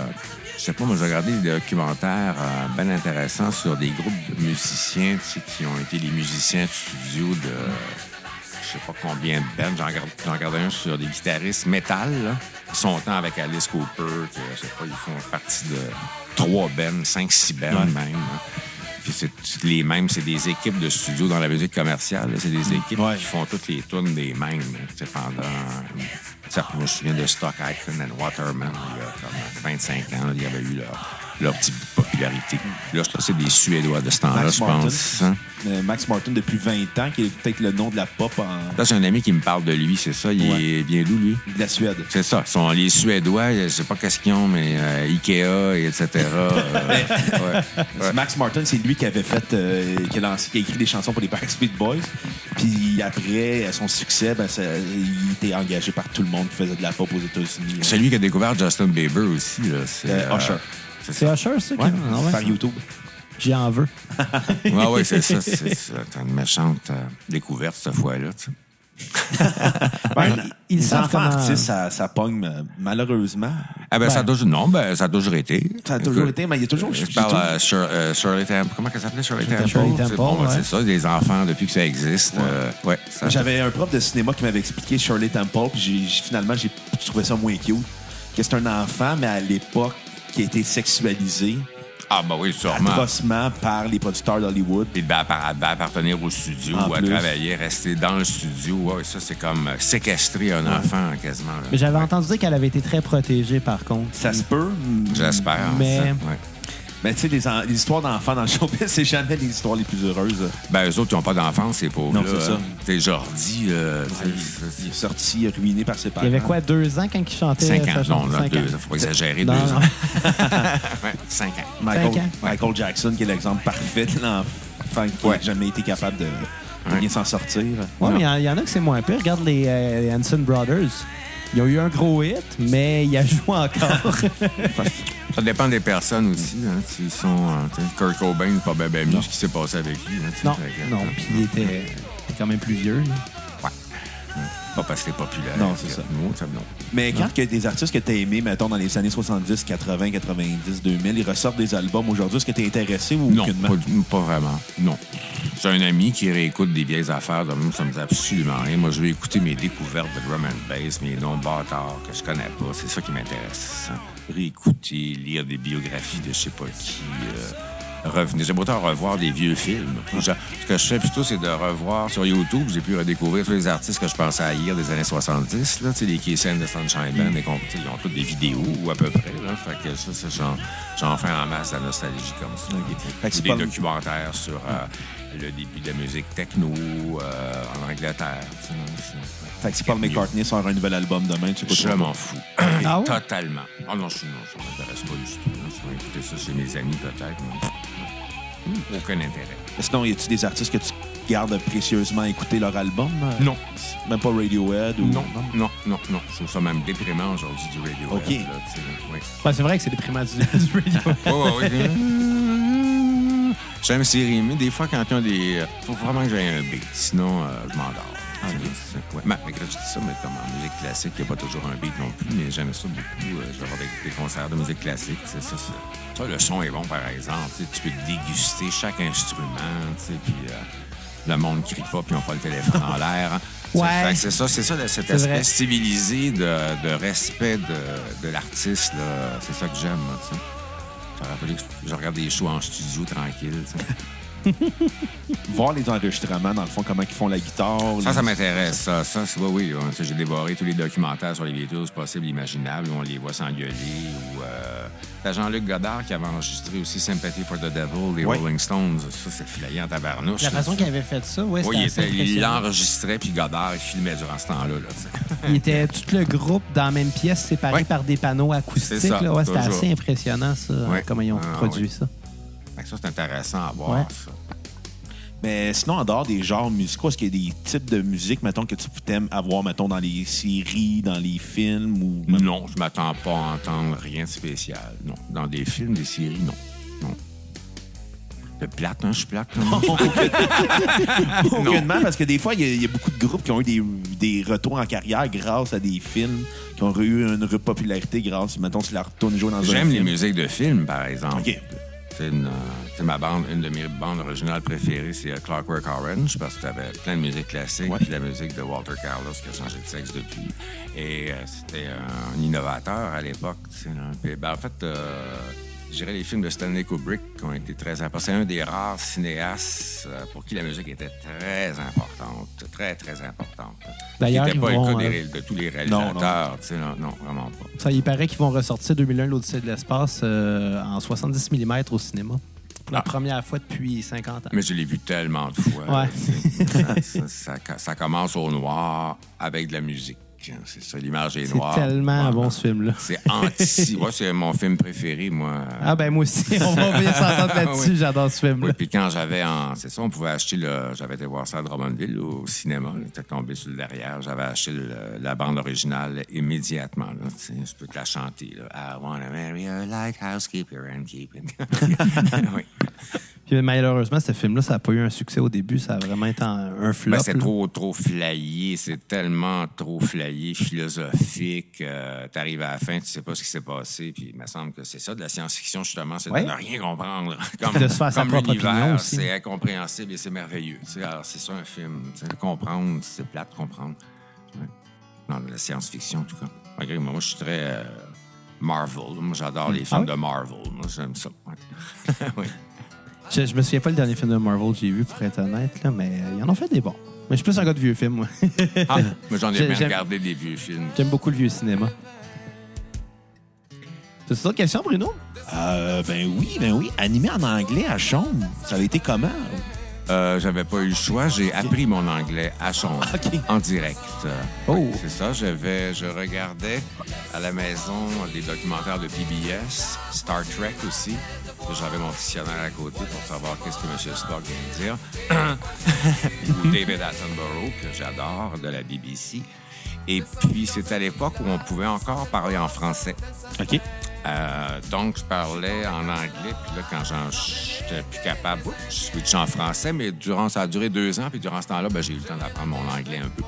Speaker 3: Je sais pas, moi, j'ai regardé des documentaires euh, bien intéressants sur des groupes de musiciens tu sais, qui ont été les musiciens de studio de. Je sais pas combien de bands. J'en regardais un sur des guitaristes métal, là. Son temps avec Alice Cooper, que je sais pas, ils font partie de trois bands, cinq, six bands
Speaker 1: Ouais.
Speaker 3: même. là. Puis c'est toutes les mêmes, c'est des équipes de studio dans la musique commerciale. C'est des équipes
Speaker 1: Ouais.
Speaker 3: qui font toutes les tunes des mêmes. là. Sais, pendant. Je me souviens de Stock Icon and Waterman. Il y a comme 25 ans, il y avait eu leur, leur petite popularité. Là, je pense que c'est des Suédois de ce temps-là,
Speaker 1: Max
Speaker 3: je pense. hein.
Speaker 1: Euh, Max Martin, depuis 20 ans, qui est peut-être le nom de la pop en...
Speaker 3: Là, c'est un ami qui me parle de lui, c'est ça. Il
Speaker 1: Ouais.
Speaker 3: est bien d'où, lui?
Speaker 1: de la Suède.
Speaker 3: C'est ça. Sont les Suédois, je sais pas qu'est-ce qu'ils ont, mais euh, Ikea, et etc. euh, ouais. Ouais.
Speaker 1: Max Martin, c'est lui qui avait fait, euh, qui, a lancé- qui a écrit des chansons pour les Backstreet Boys. Puis après, à son succès, ben, ça- il était engagé par tout le monde qui faisait de la pop aux États-Unis.
Speaker 3: C'est lui qui a découvert Justin Bieber aussi. Là.
Speaker 1: Usher.
Speaker 3: C'est
Speaker 2: C'est. Usher, ça?
Speaker 1: Ouais,
Speaker 2: qui- ah ouais?
Speaker 1: par YouTube.
Speaker 2: J'y en veux.
Speaker 3: Ouais, ouais, c'est ça. C'est ça. T'as une méchante euh, découverte cette fois-là.
Speaker 2: Ben, ils
Speaker 1: les
Speaker 2: savent
Speaker 1: enfants
Speaker 2: comment-
Speaker 1: artistes, ça, ça pogne euh, malheureusement.
Speaker 3: Ah ben, ça a
Speaker 2: Ben.
Speaker 3: toujours... Non, ben, ça a toujours été.
Speaker 1: Ça a toujours été, mais il y a toujours...
Speaker 3: Je parle
Speaker 1: tout-
Speaker 3: à Shir- euh, Shirley Temple. Comment elle s'appelait, Shirley Temple?
Speaker 2: Shirley
Speaker 3: C'est
Speaker 2: Temple,
Speaker 3: bon, ben,
Speaker 2: ouais.
Speaker 3: c'est ça, des enfants depuis que ça existe. euh, ouais,
Speaker 1: J'avais un prof de cinéma qui m'avait expliqué Shirley Temple, puis finalement, j'ai trouvé ça moins cute. Que c'est un enfant, mais à l'époque, qui a été sexualisé
Speaker 3: Ah, ben oui, sûrement.
Speaker 1: atrocement par les producteurs d'Hollywood.
Speaker 3: Puis de appar- d'appartenir au studio
Speaker 1: En
Speaker 3: ou à
Speaker 1: plus.
Speaker 3: travailler, rester dans le studio. Ouais, ça, c'est comme euh, séquestrer un enfant quasiment. là.
Speaker 2: Mais j'avais
Speaker 3: Ouais.
Speaker 2: entendu dire qu'elle avait été très protégée, par contre.
Speaker 1: Ça se peut.
Speaker 3: J'espère.
Speaker 2: Mais-
Speaker 3: ça, ouais.
Speaker 1: Mais tu sais, les, histoires d'enfants dans le showbiz, c'est jamais les histoires les plus heureuses.
Speaker 3: Ben, eux autres, ils n'ont pas d'enfance, ces pauvres-là.
Speaker 1: Non, c'est ça.
Speaker 3: T'es Jordi, euh,
Speaker 1: Il est sorti ruiné par ses parents.
Speaker 2: Il y avait quoi, deux ans quand il chantait?
Speaker 3: Cinq ans. Non, non,
Speaker 2: Cinq
Speaker 3: deux,
Speaker 2: ans?
Speaker 3: faut pas exagérer,
Speaker 2: Non,
Speaker 3: deux
Speaker 2: non.
Speaker 3: ans. Ouais, cinq ans.
Speaker 1: Michael,
Speaker 2: Cinq ans?
Speaker 1: Michael Jackson, qui est l'exemple parfait de l'enfant qui
Speaker 3: Ouais.
Speaker 1: n'a jamais été capable de, bien s'en sortir.
Speaker 2: Ouais, mais il y en- il y, en a que c'est moins pire. Regarde les, euh, les Hanson Brothers. Ils ont eu un gros hit, mais il a joué encore.
Speaker 3: Ça dépend des personnes aussi. Hein, s'ils sont, euh, Kurt Cobain, pas bien mieux ce qui s'est passé avec lui. hein,
Speaker 2: non,
Speaker 3: fait
Speaker 2: non.
Speaker 3: euh,
Speaker 2: Puis il était, quand même plus vieux. là.
Speaker 3: Pas parce que c'est populaire.
Speaker 1: Non, c'est ça.
Speaker 3: Non, ça, non.
Speaker 1: Mais quand que des artistes que tu as aimés, mettons, dans les années 70, 80, 90, 2000, ils ressortent des albums aujourd'hui, est-ce que tu es intéressé ou
Speaker 3: Non,
Speaker 1: aucunement?
Speaker 3: pas, pas vraiment. Non. J'ai un ami qui réécoute des vieilles affaires, de même, ça me dit absolument rien. Moi, je vais écouter mes découvertes de drum and bass, mes noms bâtards que je connais pas. C'est ça qui m'intéresse. Réécouter, lire des biographies de je sais pas qui. euh, revenir. J'aime autant revoir des vieux films. Je- ce que je fais plutôt, c'est de revoir sur YouTube. J'ai pu redécouvrir tous les artistes que je pensais haïr des années 70. Là, les Keysen de Sunshine Band, et ils ont toutes des vidéos, ou à peu près. Là. Fait que ça, ça, j'en, fais en masse de la nostalgie comme ça.
Speaker 1: C'est
Speaker 3: Des documentaires sur euh, le début de la musique techno euh, en Angleterre.
Speaker 1: Fait que si Paul McCartney sort un nouvel album demain, tu
Speaker 3: Je m'en fous.
Speaker 2: Ah ouais?
Speaker 3: Totalement. Ah non, je, non, ça m'intéresse pas du tout. Je vais écouter ça chez mes amis, peut-être. mais- Hmm, Aucun intérêt.
Speaker 1: Sinon, y a-tu des artistes que tu gardes précieusement à écouter leur album? euh?
Speaker 3: Non.
Speaker 1: Même pas Radiohead ou...
Speaker 3: Non, non, non, non. Je trouve ça même déprimant aujourd'hui du radio.
Speaker 1: OK.
Speaker 3: Oui.
Speaker 2: Ouais, c'est vrai que c'est déprimant du, du radio.
Speaker 3: Ouais, ouais. J'aime série, mais des fois, quand il y a des. euh, faut vraiment que j'aie un beat. Sinon, euh, je m'endors. C'est- ouais. Mais, mais quand je dis ça, mais comme en musique classique, il n'y a pas toujours un beat non plus, mais j'aime ça beaucoup. Euh, je vais avoir des, des concerts de musique classique. Ça, c'est- ça, le son est bon, par exemple. Tu peux déguster chaque instrument, puis euh, le monde ne crie pas, puis n'ont pas le téléphone en l'air. hein. Ça
Speaker 2: Ouais.
Speaker 3: C'est ça, c'est ça, cet
Speaker 2: vrai.
Speaker 3: aspect civilisé de, de respect de, de l'artiste. C'est ça que j'aime. J'aurais fallu que je regarde des shows en studio tranquille.
Speaker 1: Voir les enregistrements, dans le fond, comment ils font la guitare.
Speaker 3: Ça,
Speaker 1: les-
Speaker 3: ça m'intéresse. Ça, ça c'est- oui, oui. ça, J'ai dévoré tous les documentaires sur les Beatles possibles, imaginables, où on les voit s'engueuler. Ou euh, t'as Jean-Luc Godard qui avait enregistré aussi Sympathy for the Devil, les
Speaker 1: Oui.
Speaker 3: Rolling Stones. Ça, c'est filayé en tabarnouche.
Speaker 2: La façon qu'il avait fait ça, ouais,
Speaker 3: Oui,
Speaker 2: c'était
Speaker 3: il, était- l'enregistrait, puis Godard, il filmait durant ce temps-là. là.
Speaker 2: Il était tout le groupe dans la même pièce, séparé par des panneaux acoustiques. Ouais, c'était assez impressionnant, ça, comment ils ont
Speaker 3: Ah,
Speaker 2: produit
Speaker 3: oui.
Speaker 2: ça.
Speaker 3: Ça, c'est intéressant à voir.
Speaker 2: Ouais.
Speaker 3: ça.
Speaker 1: Mais sinon, en dehors des genres musicaux, est-ce qu'il y a des types de musique, mettons, que tu aimes avoir, mettons, dans les séries, dans les films ou.
Speaker 3: Non, je m'attends pas à entendre rien de spécial. Non. Dans des films, des séries, non. Non. C'est plate, hein? Je suis plate. hein?
Speaker 1: Aucunement, parce que des fois, il y, a- il y a beaucoup de groupes qui ont eu des, des retours en carrière grâce à des films qui ont eu une popularité grâce, mettons, si la retourne jouer dans un
Speaker 3: J'aime les
Speaker 1: film.
Speaker 3: musiques de films, par exemple.
Speaker 1: OK.
Speaker 3: Une, euh, ma bande, une de mes bandes originales préférées, c'est euh, Clockwork Orange, parce que tu avais plein de musique classique,
Speaker 1: Ouais.
Speaker 3: puis la musique de Walter Carlos qui a changé de sexe depuis. Et euh, c'était un innovateur à l'époque. ben, en fait, euh, je dirais les films de Stanley Kubrick qui ont été très importants. C'est un des rares cinéastes euh, pour qui la musique était très importante, très, très importante.
Speaker 2: D'ailleurs,
Speaker 3: C'était pas
Speaker 2: vont,
Speaker 3: le cas des
Speaker 2: euh,
Speaker 3: de tous les réalisateurs. non, vraiment pas.
Speaker 2: Ça, il paraît qu'ils vont ressortir 2001 l'Odyssée de l'espace euh, en 70 mm au cinéma. Pour la
Speaker 3: Ah.
Speaker 2: première fois depuis 50 ans.
Speaker 3: Mais je l'ai vu tellement de fois.
Speaker 2: Ouais.
Speaker 3: là, ça, ça- ça- ça commence au noir avec de la musique. C'est ça, l'image est
Speaker 2: C'est
Speaker 3: noire.
Speaker 2: tellement
Speaker 3: Ouais,
Speaker 2: bon ce film-là.
Speaker 3: C'est anti. Ouais, c'est mon film préféré, moi.
Speaker 2: Ah ben moi aussi, on va bien s'entendre là-dessus,
Speaker 3: Oui.
Speaker 2: j'adore ce film-là.
Speaker 3: Oui, puis quand j'avais en. C'est ça, on pouvait acheter le. J'avais été voir ça à Drummondville au cinéma. J'étais tombé sur le derrière. J'avais acheté le- la bande originale immédiatement. Là, je peux te la chanter. Là. I wanna marry a lighthouse keeper and keep it. oui.
Speaker 2: Puis malheureusement, ce film-là, ça n'a pas eu un succès au début, ça a vraiment été un, un flop.
Speaker 3: Ben, c'est trop, trop flyé. C'est tellement trop flyé, philosophique. Euh, T'arrives à la fin, tu sais pas ce qui s'est passé. Puis il me semble que c'est ça de la science-fiction, justement, c'est
Speaker 2: Ouais.
Speaker 3: de ne rien comprendre. Comme,
Speaker 2: de se faire sa
Speaker 3: comme l'univers, c'est incompréhensible et c'est merveilleux. Tu alors, c'est ça un film. Tu comprendre, c'est plate de comprendre. Ouais. Dans la science-fiction, en tout cas. Malgré moi, je suis très euh, Marvel. Moi, j'adore les films
Speaker 2: Ah oui?
Speaker 3: de Marvel. Moi, j'aime ça. Oui.
Speaker 2: Je, je me souviens pas le dernier film de Marvel que j'ai vu, pour être honnête, là, mais euh, ils en ont fait des bons. Mais je suis plus un gars de vieux films, moi.
Speaker 3: Ah, mais j'en ai bien regardé des vieux films.
Speaker 2: J'aime beaucoup le vieux cinéma. C'est ça, question, Bruno?
Speaker 1: Euh, ben oui, ben oui. Animé en anglais à Chaume, ça avait été comment?
Speaker 3: Euh, J'avais pas eu le choix. J'ai appris mon anglais à son
Speaker 1: OK.
Speaker 3: en direct. Euh,
Speaker 2: Oh.
Speaker 3: oui, C'est ça. Je, vais, je regardais à la maison des documentaires de PBS, Star Trek aussi. J'avais mon dictionnaire à côté pour savoir qu'est-ce que M. Spock vient de dire. Ou David Attenborough, que j'adore, de la BBC. Et puis, c'est à l'époque où on pouvait encore parler en français.
Speaker 1: OK.
Speaker 3: Euh, donc, je parlais en anglais, puis là, quand j'en- j'étais plus capable, je switchais en français, mais durant, ça a duré deux ans, puis durant ce temps-là, ben, j'ai eu le temps d'apprendre mon anglais un peu.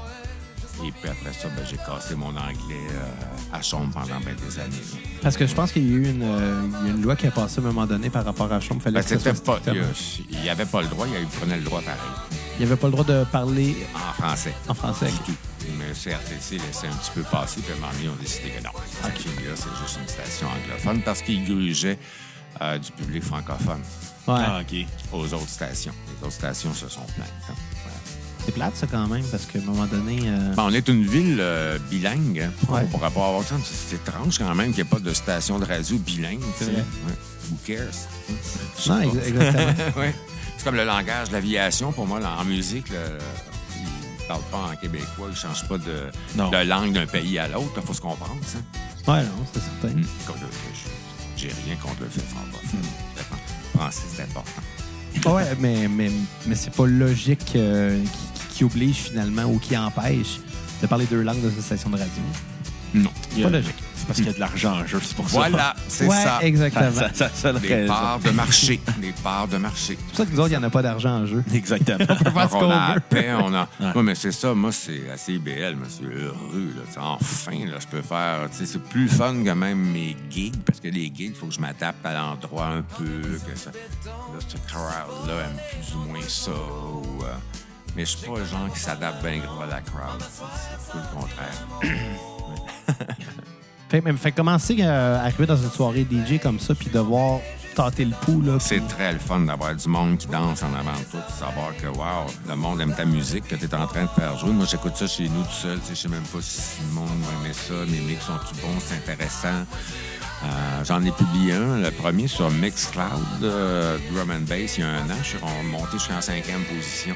Speaker 3: Et puis après ça, ben, j'ai cassé mon anglais euh, à chambre pendant ben, des années. là.
Speaker 2: Parce que je pense qu'il y a eu une, euh, une loi qui a passé à un moment donné par rapport à Chaume. Fallait
Speaker 3: Ben, pas, il n'y avait pas le droit, il prenait le droit pareil,
Speaker 2: Il n'y avait pas le droit de parler
Speaker 3: en français.
Speaker 2: en français.
Speaker 3: Du tout. Mais CRTC laissait un petit peu passer, puis à un moment donné, décidé que non. Cette fille-là, c'est juste une station anglophone parce qu'ils grugeaient euh, du public francophone
Speaker 2: Ouais.
Speaker 1: Ah, OK.
Speaker 3: aux autres stations. Les autres stations se sont plaintes. hein. Voilà.
Speaker 2: C'est plate, ça, quand même, parce qu'à un moment donné. euh,
Speaker 3: Ben, on est une ville euh, bilingue. hein.
Speaker 2: Ouais.
Speaker 3: On pourrait pas avoir ça. C'est étrange quand même qu'il n'y ait pas de station de radio bilingue.
Speaker 2: vrai.
Speaker 3: Ouais. Who cares?
Speaker 2: Non, exactement.
Speaker 3: Ouais. C'est comme le langage de l'aviation. Pour moi, en musique, ne parlent pas en québécois. Ils ne changent pas de, langue d'un pays à l'autre. Il faut se comprendre. ça.
Speaker 2: ouais, non, c'est certain.
Speaker 3: Je- J'ai rien contre le fait francophone. Le français, c'est important.
Speaker 2: Ouais, mais, mais, mais c'est pas logique euh, qui, qui oblige finalement ou qui empêche de parler deux langues dans une station de radio.
Speaker 3: Non.
Speaker 1: A-
Speaker 2: Pas logique.
Speaker 1: C'est parce qu'il y a de l'argent en jeu, c'est pour ça.
Speaker 3: Voilà, c'est
Speaker 2: ouais,
Speaker 3: ça.
Speaker 2: exactement.
Speaker 1: Ça, ça, ça, ça,
Speaker 3: Des
Speaker 1: raison.
Speaker 3: parts de marché. Des parts de marché.
Speaker 2: C'est pour ça que nous autres, il n'y en a pas d'argent en jeu.
Speaker 1: Exactement.
Speaker 2: On peut faire ce qu'on
Speaker 3: a la
Speaker 2: veut.
Speaker 3: paix, on a.
Speaker 1: Ouais.
Speaker 3: Ouais, mais c'est ça, moi, c'est à CIBL, mais c'est heureux, là. Enfin, là, je peux faire. tu sais, C'est plus fun que même mes gigs, parce que les gigs, il faut que je m'adapte à l'endroit un peu, que ça. Là, ce crowd-là aime plus ou moins ça. ou, euh, mais je suis pas le genre qui s'adapte bien gros à la crowd. C'est tout le contraire.
Speaker 2: Fait, mais fait commencer à arriver dans une soirée DJ comme ça, puis devoir tâter le pouls.
Speaker 3: C'est très le fun d'avoir du monde qui danse en avant de toi, de savoir que, wow, le monde aime ta musique, que tu es en train de faire jouer. Moi, j'écoute ça chez nous tout seul. Je sais même pas si le monde aimer ça. Mes mix sont-tu bons? C'est intéressant. Euh, J'en ai publié un, le premier sur Mixcloud, euh, Drum and Bass, il y a un an. Je suis remonté jusqu'en cinquième position.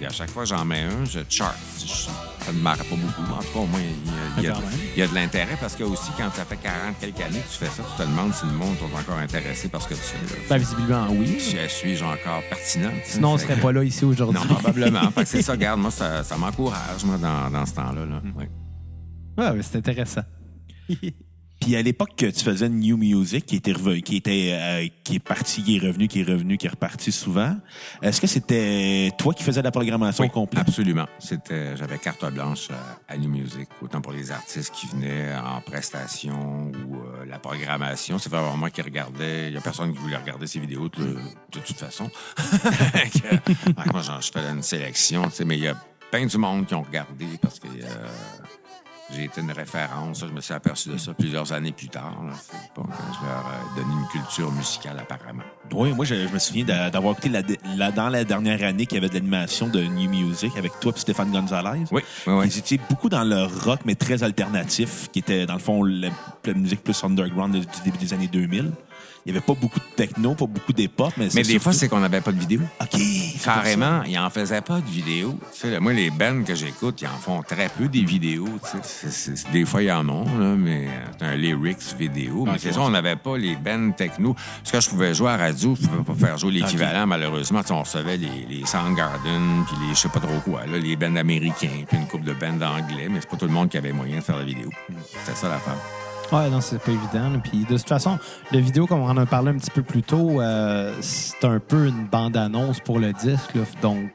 Speaker 3: Puis à chaque fois que j'en mets un, je chart. Je- ça ne marre pas beaucoup. En tout cas, au moins, il y a, il y a-
Speaker 2: Quand même.
Speaker 3: il y a de l'intérêt parce que aussi, quand ça fait 40 quelques années que tu fais ça, tu te demandes si le monde est encore intéressé parce que tu.
Speaker 2: Ben, visiblement, oui.
Speaker 3: Si suis-je encore pertinent?
Speaker 2: Sinon, on
Speaker 3: Fait
Speaker 2: serait
Speaker 3: que-
Speaker 2: pas là ici aujourd'hui.
Speaker 3: Non, probablement. C'est ça, regarde, moi, ça, ça m'encourage, moi, dans, dans ce temps-là. Là.
Speaker 2: Mm.
Speaker 3: Oui.
Speaker 2: Mais c'est intéressant.
Speaker 1: Puis à l'époque que tu faisais New Music, qui était revenu, qui était, euh, qui est parti, qui est revenu, qui est revenu, qui est reparti souvent, est-ce que c'était toi qui faisais la programmation
Speaker 3: Oui,
Speaker 1: complète?
Speaker 3: absolument. C'était, j'avais carte blanche à, à New Music, autant pour les artistes qui venaient en prestation ou euh, la programmation. C'est vraiment moi qui regardais. Il n'y a personne qui voulait regarder ces vidéos de, de toute façon. Moi, j'en- je faisais une sélection, tu sais, mais il y a plein du monde qui ont regardé parce que euh, j'ai été une référence. Je me suis aperçu de ça plusieurs années plus tard. là. Quand je leur ai donné une culture musicale apparemment.
Speaker 1: Oui, moi, je, je me souviens d'a- d'avoir écouté la, la- dans la dernière année qu'il y avait de l'animation de New Music avec toi et Stéphane Gonzalez.
Speaker 3: Oui, oui, oui.
Speaker 1: Ils étaient beaucoup dans le rock, mais très alternatif, qui était, dans le fond, la, la musique plus underground du début des années 2000. Il n'y avait pas beaucoup de techno, pas beaucoup d'hip-hop, mais,
Speaker 3: Mais des fois, c'est qu'on n'avait pas de vidéo.
Speaker 1: OK.
Speaker 3: Carrément, ils en faisaient pas de sais, moi, les bands que j'écoute, ils en font très peu des vidéos. c'est- des fois, ils en ont, là, mais c'est un lyrics vidéo. Mais c'est ça, on n'avait pas les bands techno. Ce que je pouvais jouer à radio, je pouvais pas faire jouer l'équivalent, malheureusement. On recevait les, les Soundgarden, puis les je sais pas trop quoi, là, les bands américains, puis une couple de bands anglais, mais c'est pas tout le monde qui avait moyen de faire la vidéo. C'est ça l'affaire.
Speaker 2: Ouais, non, c'est pas évident. Puis de toute façon, la vidéo, comme on en a parlé un petit peu plus tôt, euh, c'est un peu une bande-annonce pour le disque. là. Donc,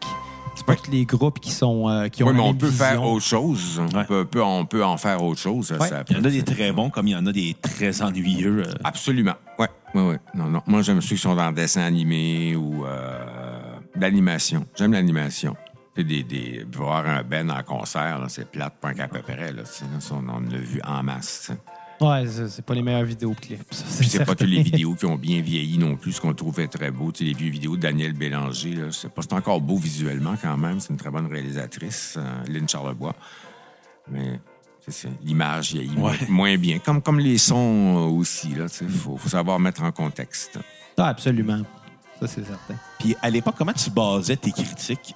Speaker 2: c'est pas
Speaker 3: Ouais.
Speaker 2: tous les groupes qui sont euh, qui ont
Speaker 3: Oui, mais
Speaker 2: la
Speaker 3: on peut faire autre chose. On,
Speaker 1: Ouais.
Speaker 3: peut, peut- on peut en faire autre chose.
Speaker 2: Ouais.
Speaker 3: Ça
Speaker 1: Il y en a des très bons, comme il y en a des très ennuyeux. euh.
Speaker 3: Absolument. Oui, oui, oui. Non, non. Moi, j'aime ceux qui sont dans le dessin animé ou euh, l'animation. J'aime l'animation. Tu sais, Des, des, voir un Ben en concert, c'est plate, pas qu'à peu près. Là, on en a vu en masse. tu sais.
Speaker 2: Ouais, c'est pas les meilleurs vidéoclips.
Speaker 3: c'est pas toutes les vidéos qui ont bien vieilli non plus, ce qu'on trouvait très beau. Tu sais, les vieux vidéos de Daniel Bélanger, c'est pas c'est encore beau visuellement quand même. C'est une très bonne réalisatrice, euh, Lynn Charlebois. Mais l'image vieillit
Speaker 1: Ouais.
Speaker 3: moins bien. Comme, comme les sons euh, aussi. Il faut, faut savoir mettre en contexte.
Speaker 2: Ah, absolument. Ça, c'est certain.
Speaker 1: Puis à l'époque, comment tu basais tes critiques?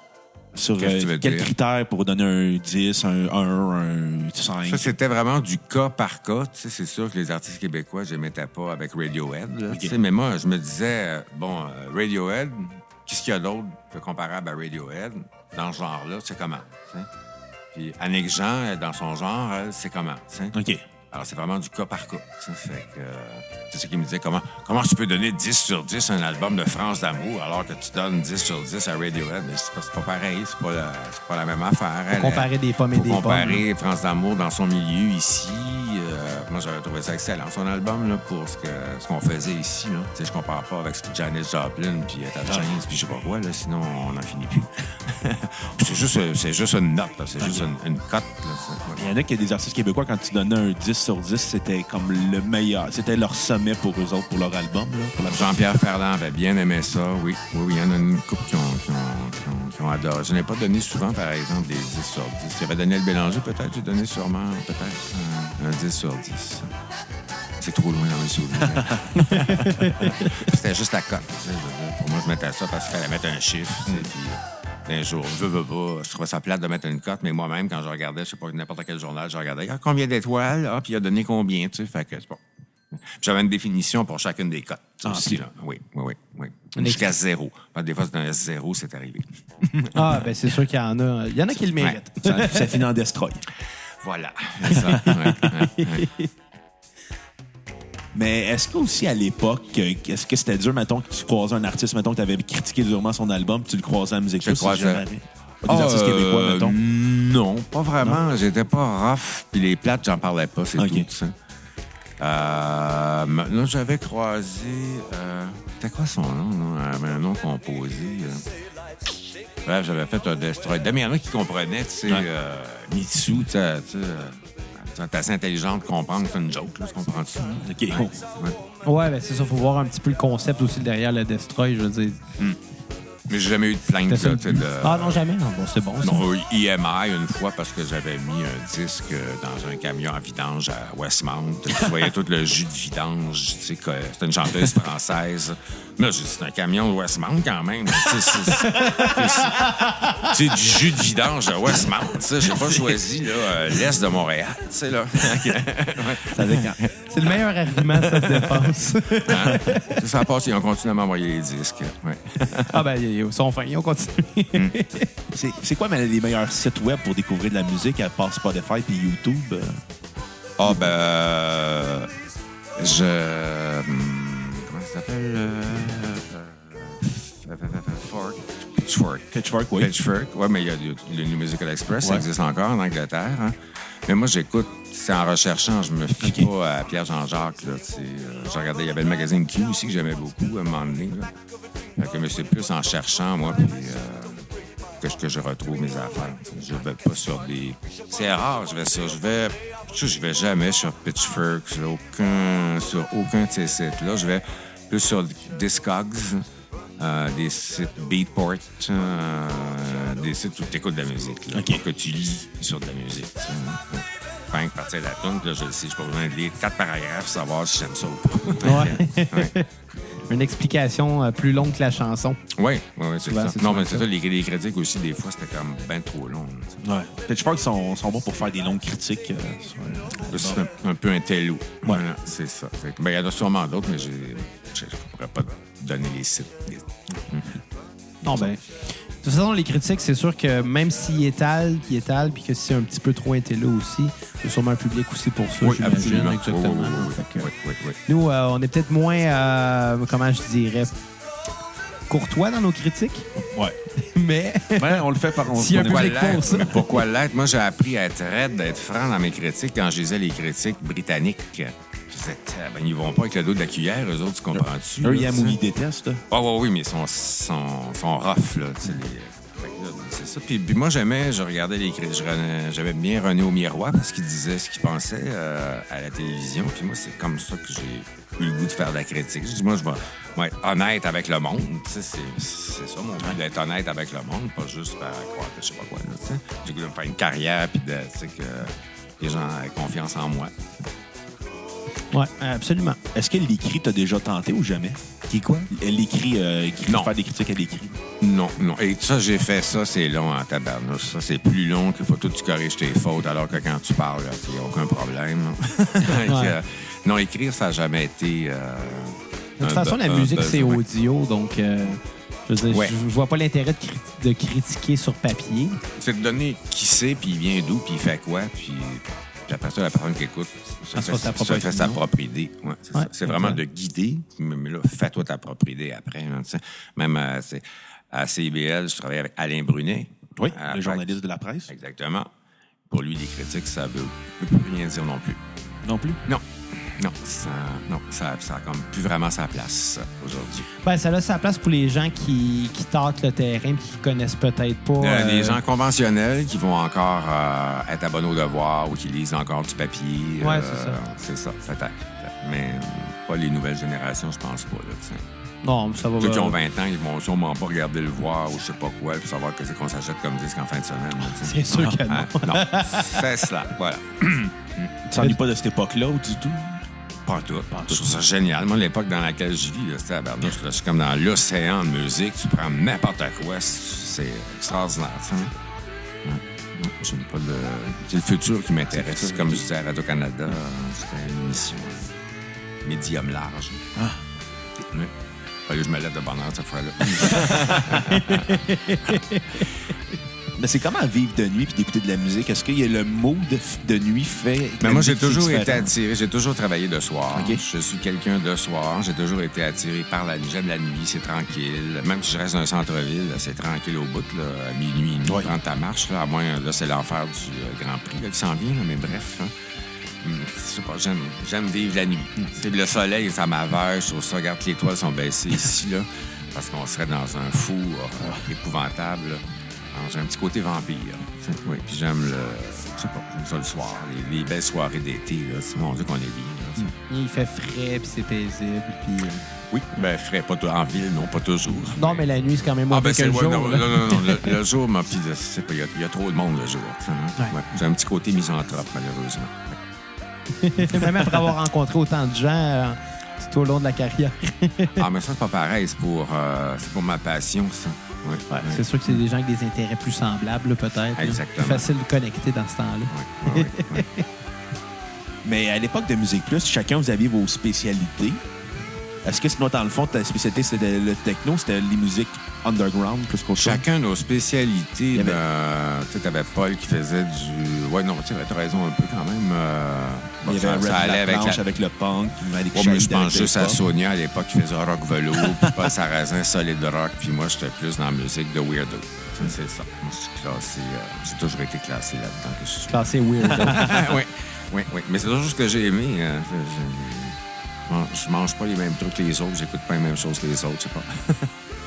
Speaker 1: Sur
Speaker 3: Qu'est-ce que
Speaker 1: euh, quels critères pour donner un 10, un 1, un 5?
Speaker 3: Ça, c'était vraiment du cas par cas. Tu sais, c'est sûr que les artistes québécois, je les mettais pas avec Radiohead. là, tu sais, mais moi, je me disais, euh, bon, euh, Radiohead, qu'est-ce qu'il y a d'autre de comparable à Radiohead dans ce genre-là? C'est comment? tu sais? Puis Annick Jean, dans son genre, c'est comment?
Speaker 1: OK.
Speaker 3: Alors, c'est vraiment du cas par cas. euh, c'est ce qui me disait comment, comment tu peux donner 10 sur 10 à un album de France d'amour alors que tu donnes 10 sur 10 à Radiohead? Mais C'est pas, c'est pas pareil, c'est pas, la, c'est pas la même affaire. Elle,
Speaker 2: comparer des pommes et
Speaker 3: faut
Speaker 2: des pommes,
Speaker 3: comparer France d'amour dans son milieu ici. Euh, moi, j'avais trouvé ça excellent, son album, là, pour ce que- ce qu'on faisait ici. Là. Tu sais, je compare pas avec ce que Janis Joplin, puis Etta James, puis je sais pas quoi, là, sinon on n'en finit plus. c'est juste, c'est juste une note, là, c'est juste une, une cote.
Speaker 1: Il y en a qui des artistes québécois, quand tu donnais un 10 sur 10, c'était comme le meilleur. C'était leur sommet pour eux autres, pour leur album.
Speaker 3: Jean-Pierre Ferland avait bien aimé ça, oui. Oui, oui, il y en a une couple qui ont, qui ont, qui ont, qui ont adoré. Je n'ai pas donné souvent, par exemple, des 10 sur 10. Il y avait Daniel Bélanger, peut-être. J'ai donné sûrement, peut-être, un, un 10 sur 10. C'est trop loin dans mes souvenirs. C'était juste la cote. tu sais, je veux dire. Pour moi, je mettais ça parce qu'il fallait mettre un chiffre. tu sais, Puis, un jour, je veux, veux pas. Je trouvais ça plate de mettre une cote, mais moi-même, quand je regardais, je sais pas, n'importe quel journal, je regardais, ah, combien d'étoiles? Ah, puis il a donné combien, tu sais? Fait que, c'est bon. J'avais une définition pour chacune des cotes.
Speaker 1: Ah,
Speaker 3: aussi, là. Oui, oui, oui. oui. Jusqu'à zéro. Des fois, c'est un S0, c'est arrivé.
Speaker 2: Ah, ben c'est sûr qu'il y en a. Il y en a qui le méritent.
Speaker 1: Ça, ça finit en destroy.
Speaker 3: Voilà. C'est ça. Ouais, ouais, ouais.
Speaker 1: Mais est-ce qu'aussi à l'époque, est-ce que c'était dur, mettons, que tu croisais un artiste, mettons, que tu avais critiqué durement son album, tu le croisais à la musique
Speaker 3: Je
Speaker 1: des artistes
Speaker 3: Ah,
Speaker 1: québécois,
Speaker 3: euh,
Speaker 1: mettons.
Speaker 3: Non, pas vraiment. J'étais pas rough. Puis les plates, j'en parlais pas, c'est tout. Euh, là, j'avais croisé. Euh, C'était quoi son nom, non? Un nom composé. euh. Bref, j'avais fait un Destroy. Mais il y en a qui comprenaient, tu sais,
Speaker 1: Ouais.
Speaker 3: euh, Mitsu, tu sais, tu sais, t'es assez intelligent de comprendre que c'est une joke, là, tu comprends ça?
Speaker 1: OK.
Speaker 3: Ouais.
Speaker 2: Ouais, ben c'est ça. Faut voir un petit peu le concept aussi derrière le Destroy. Je veux dire,
Speaker 3: Mais j'ai jamais eu de plainte.
Speaker 2: Ça
Speaker 3: là, de-
Speaker 2: Ah non, jamais. Non, bon, c'est bon, ça.
Speaker 3: Non, euh, IMI une fois parce que j'avais mis un disque dans un camion à vidange à Westmount. Tu voyais tout le jus de vidange. Tu sais, c'était une chanteuse française. Mais c'est un camion de Westmount quand même. Tu sais, c'est- c'est- c'est du jus de vidange à Westmount. J'ai pas choisi euh, l'est de Montréal. Tu sais, là.
Speaker 1: Ça.
Speaker 2: C'est le meilleur argument, cette défense.
Speaker 3: Hein? Ça a passé. Ils ont continué à m'envoyer les disques. Ouais.
Speaker 2: ah ben, ils sont fins, ils ont continué.
Speaker 1: C'est c'est quoi mais, les meilleurs sites web pour découvrir de la musique à part Spotify et YouTube? euh?
Speaker 3: Ah, ben. euh, je. hum, Comment ça s'appelle? euh, euh, Fork. Pitchfork.
Speaker 1: Pitchfork, oui.
Speaker 3: Pitchfork. Oui, mais il y a le, le New Musical Express, ça existe encore en Angleterre. hein. Mais moi, j'écoute, c'est en recherchant, je me fie pas à Pierre-Jean-Jacques. là, euh, J'ai regardé, il y avait le magazine Q aussi que j'aimais beaucoup à un moment donné. Là. Fait que, c'est plus en cherchant, moi, puis, euh, que, je- que je retrouve mes affaires. Je vais pas sur des. C'est rare, je vais sur. Je vais. Je, vais jamais sur Pitchfork, sur aucun, sur aucun de ces sites-là. Je vais plus sur Discogs, euh, des sites Beatport, euh, des sites où tu écoutes de la musique. Là,
Speaker 1: OK.
Speaker 3: Que tu lis sur de la musique. tu sais. Fin que partir de la tune, là, je le sais, je pas besoin de lire quatre paragraphes pour savoir si j'aime ça ou pas.
Speaker 2: Ouais.
Speaker 3: Ouais.
Speaker 2: Une explication euh, plus longue que la chanson.
Speaker 3: Oui, oui, c'est ça. Non, mais c'est
Speaker 2: ça.
Speaker 3: les, les critiques aussi, des fois, c'était comme bien trop long.
Speaker 1: Ouais. Pitchfork sont, sont bons pour faire des longues critiques. euh, sur, euh,
Speaker 3: C'est un, un peu un télo.
Speaker 1: Ouais.
Speaker 3: Voilà, c'est ça. Fait ben, il y en a sûrement d'autres, mais je ne pourrais pas donner les sites.
Speaker 2: Non, ben. De toute façon, les critiques, c'est sûr que même s'ils étalent, qu'ils étalent, puis que c'est un petit peu trop intello aussi, il y a sûrement un public aussi pour ça. Exactement.
Speaker 3: Oui,
Speaker 2: que
Speaker 3: oui.
Speaker 2: Nous, euh, on est peut-être moins, euh, comment je dirais, courtois dans nos critiques,
Speaker 1: Ouais.
Speaker 2: mais
Speaker 1: Ouais, on le fait par. On,
Speaker 2: S'il un public pour ça.
Speaker 3: Mais pourquoi l'être? Moi, j'ai appris à être raide, d'être franc dans mes critiques quand je lisais les critiques britanniques. Disais, ben, ils vont pas avec le dos de la cuillère, eux autres, tu comprends-tu?
Speaker 1: Eux, ils détestent.
Speaker 3: Ah oui, oui, mais ils sont, sont, sont rough, là. tu sais, les- fait que là, C'est ça. Puis, puis moi, j'aimais, je regardais les critiques. je J'aimais bien René au miroir parce qu'il disait ce qu'il pensait euh, à la télévision. Puis moi, c'est comme ça que j'ai eu le goût de faire de la critique. Je dis, moi, je vais, être honnête avec le monde. Tu sais, c'est c'est ça mon but, d'être honnête avec le monde, pas juste faire croire que je sais pas quoi. là, tu sais. J'ai de me faire une carrière puis de, tu sais, que les gens aient confiance en moi.
Speaker 2: Ouais, absolument.
Speaker 1: Est-ce que l'écrit t'as déjà tenté ou jamais?
Speaker 3: Qui quoi?
Speaker 1: L'écrit, euh, écrit-
Speaker 3: Non.
Speaker 1: faire des critiques à l'écrit.
Speaker 3: Non, non. Et ça, j'ai fait ça, c'est long en tabarnouche. Ça, c'est plus long qu'il faut tout tu corriges tes fautes, alors que quand tu parles, il n'y a aucun problème. Euh, non, écrire, ça n'a jamais été. euh,
Speaker 2: De toute
Speaker 3: un
Speaker 2: façon,
Speaker 3: be-
Speaker 2: la
Speaker 3: un
Speaker 2: musique, c'est
Speaker 3: besoin.
Speaker 2: audio, donc euh, je, veux dire,
Speaker 3: Ouais.
Speaker 2: je, je vois pas l'intérêt de, cri- de critiquer sur papier.
Speaker 3: C'est de donner qui sait, puis il vient d'où, puis il fait quoi, puis. Puis après ça, la personne qui écoute se fait,
Speaker 2: sa propre
Speaker 3: se fait sa
Speaker 2: opinion.
Speaker 3: propre idée. Ouais, c'est
Speaker 2: Ouais,
Speaker 3: vraiment de guider, mais là, fais-toi ta propre idée après. hein. Même à, c'est- à CIBL, je travaillais avec Alain Brunet.
Speaker 1: Oui,
Speaker 3: À-
Speaker 1: le journaliste de la presse.
Speaker 3: Exactement. Pour lui, les critiques, ça veut, veut plus rien dire non plus.
Speaker 1: Non plus?
Speaker 3: Non. Non, ça, non, ça, ça a comme plus vraiment sa place aujourd'hui.
Speaker 2: Ben, ça a sa place pour les gens qui, qui tâtent le terrain et qui connaissent peut-être pas.
Speaker 3: Euh,
Speaker 2: euh,
Speaker 3: Des gens conventionnels qui vont encore euh, être abonnés au devoir ou qui lisent encore du papier.
Speaker 2: Ouais,
Speaker 3: euh,
Speaker 2: c'est ça.
Speaker 3: C'est ça, peut-être. Mais euh, pas les nouvelles générations, je pense pas. Là.
Speaker 2: Non, ça va.
Speaker 3: Ceux qui ont 20 ans, ils vont sûrement pas regarder le voir ou je sais pas quoi pour savoir que c'est qu'on s'achète comme disque en fin de semaine.
Speaker 2: C'est sûr que non.
Speaker 3: Hein? Non, c'est cela. Voilà.
Speaker 1: Tu t'ennuies pas de cette époque-là ou du tout?
Speaker 3: Pas tout. Je trouve ça génial. Moi, l'époque dans laquelle je vis, c'était à je suis comme dans l'océan de musique. Tu prends n'importe quoi, c'est extraordinaire. Ouais. Non, j'aime pas le... C'est le futur qui m'intéresse. Comme je disais à Radio-Canada, c'était une émission médium large.
Speaker 1: Ah.
Speaker 3: Oui. Fallait que je me lève de bonne heure cette fois-là.
Speaker 1: Mais c'est comment vivre de nuit puis d'écouter de la musique? Est-ce qu'il y a le mood de, de nuit fait.
Speaker 3: Mais moi, j'ai toujours été attiré. J'ai toujours travaillé de soir. Je suis quelqu'un de soir. J'ai toujours été attiré par la nuit. J'aime la nuit, c'est tranquille. Même si je reste dans un centre-ville, c'est tranquille au bout, là, à minuit, minuit,
Speaker 1: Oui.
Speaker 3: prendre ta marche. Là, à moins, là, c'est l'enfer du euh, Grand Prix là, qui s'en vient, là, mais bref. hein. Hum, je sais pas, j'aime, vivre la nuit. C'est le soleil, ça m'aveugle. Je trouve ça. Regarde, les étoiles sont baissées ici, là, parce qu'on serait dans un four euh, épouvantable. là. Alors, j'ai un petit côté vampire. Oui, puis j'aime le. Je sais pas, j'aime ça le soir. Les, les belles soirées d'été, là. C'est mon Dieu qu'on tu sais.
Speaker 2: Il fait frais, puis c'est paisible, puis... euh,
Speaker 3: Oui, ben frais, pas tout- en ville, non, pas toujours.
Speaker 2: Non, mais la nuit, c'est quand même moins
Speaker 3: Ah, ben
Speaker 2: que
Speaker 3: c'est
Speaker 2: le
Speaker 3: ouais,
Speaker 2: jour.
Speaker 3: non, non, non, non, le, le jour, il y, a- il y a trop de monde le jour. hein.
Speaker 2: Ouais.
Speaker 3: Ouais. J'ai un petit côté misanthrope, malheureusement.
Speaker 2: Même après avoir rencontré autant de gens euh, tout au long de la carrière.
Speaker 3: Ah, mais ça, c'est pas pareil. C'est pour, euh, c'est pour ma passion, ça. Ouais,
Speaker 2: Ouais,
Speaker 3: ouais.
Speaker 2: C'est sûr que c'est des gens avec des intérêts plus semblables, peut-être.
Speaker 3: Exactement.
Speaker 2: Plus facile de connecter dans ce temps-là.
Speaker 3: Ouais, ouais, ouais, ouais.
Speaker 1: Mais à l'époque de Musique Plus, chacun, vous aviez vos spécialités. Est-ce que sinon, dans le fond, ta spécialité, c'était le techno, c'était les musiques underground plus qu'autre chose?
Speaker 3: Chacun nos spécialités.
Speaker 1: Avait-
Speaker 3: ben, tu sais, t'avais Paul qui faisait du. Ouais, non, tu as raison un peu quand même. euh,
Speaker 1: Il y avait
Speaker 3: ça,
Speaker 1: Red
Speaker 3: ça allait avec la-
Speaker 1: avec le punk, avec
Speaker 3: Ouais, mais je pense juste à. Sonia à l'époque qui faisait rock velours, puis Paul Sarrazin solid rock, puis moi j'étais plus dans la musique de weirdo. C'est ça. Moi, je suis classé. euh, j'ai toujours été classé là-dedans que je suis.
Speaker 2: Classé weird.
Speaker 3: oui, oui, oui. Mais c'est toujours ce que j'ai aimé. hein. Je, je- mange pas les mêmes trucs que les autres, j'écoute pas les mêmes choses que les autres, je sais pas.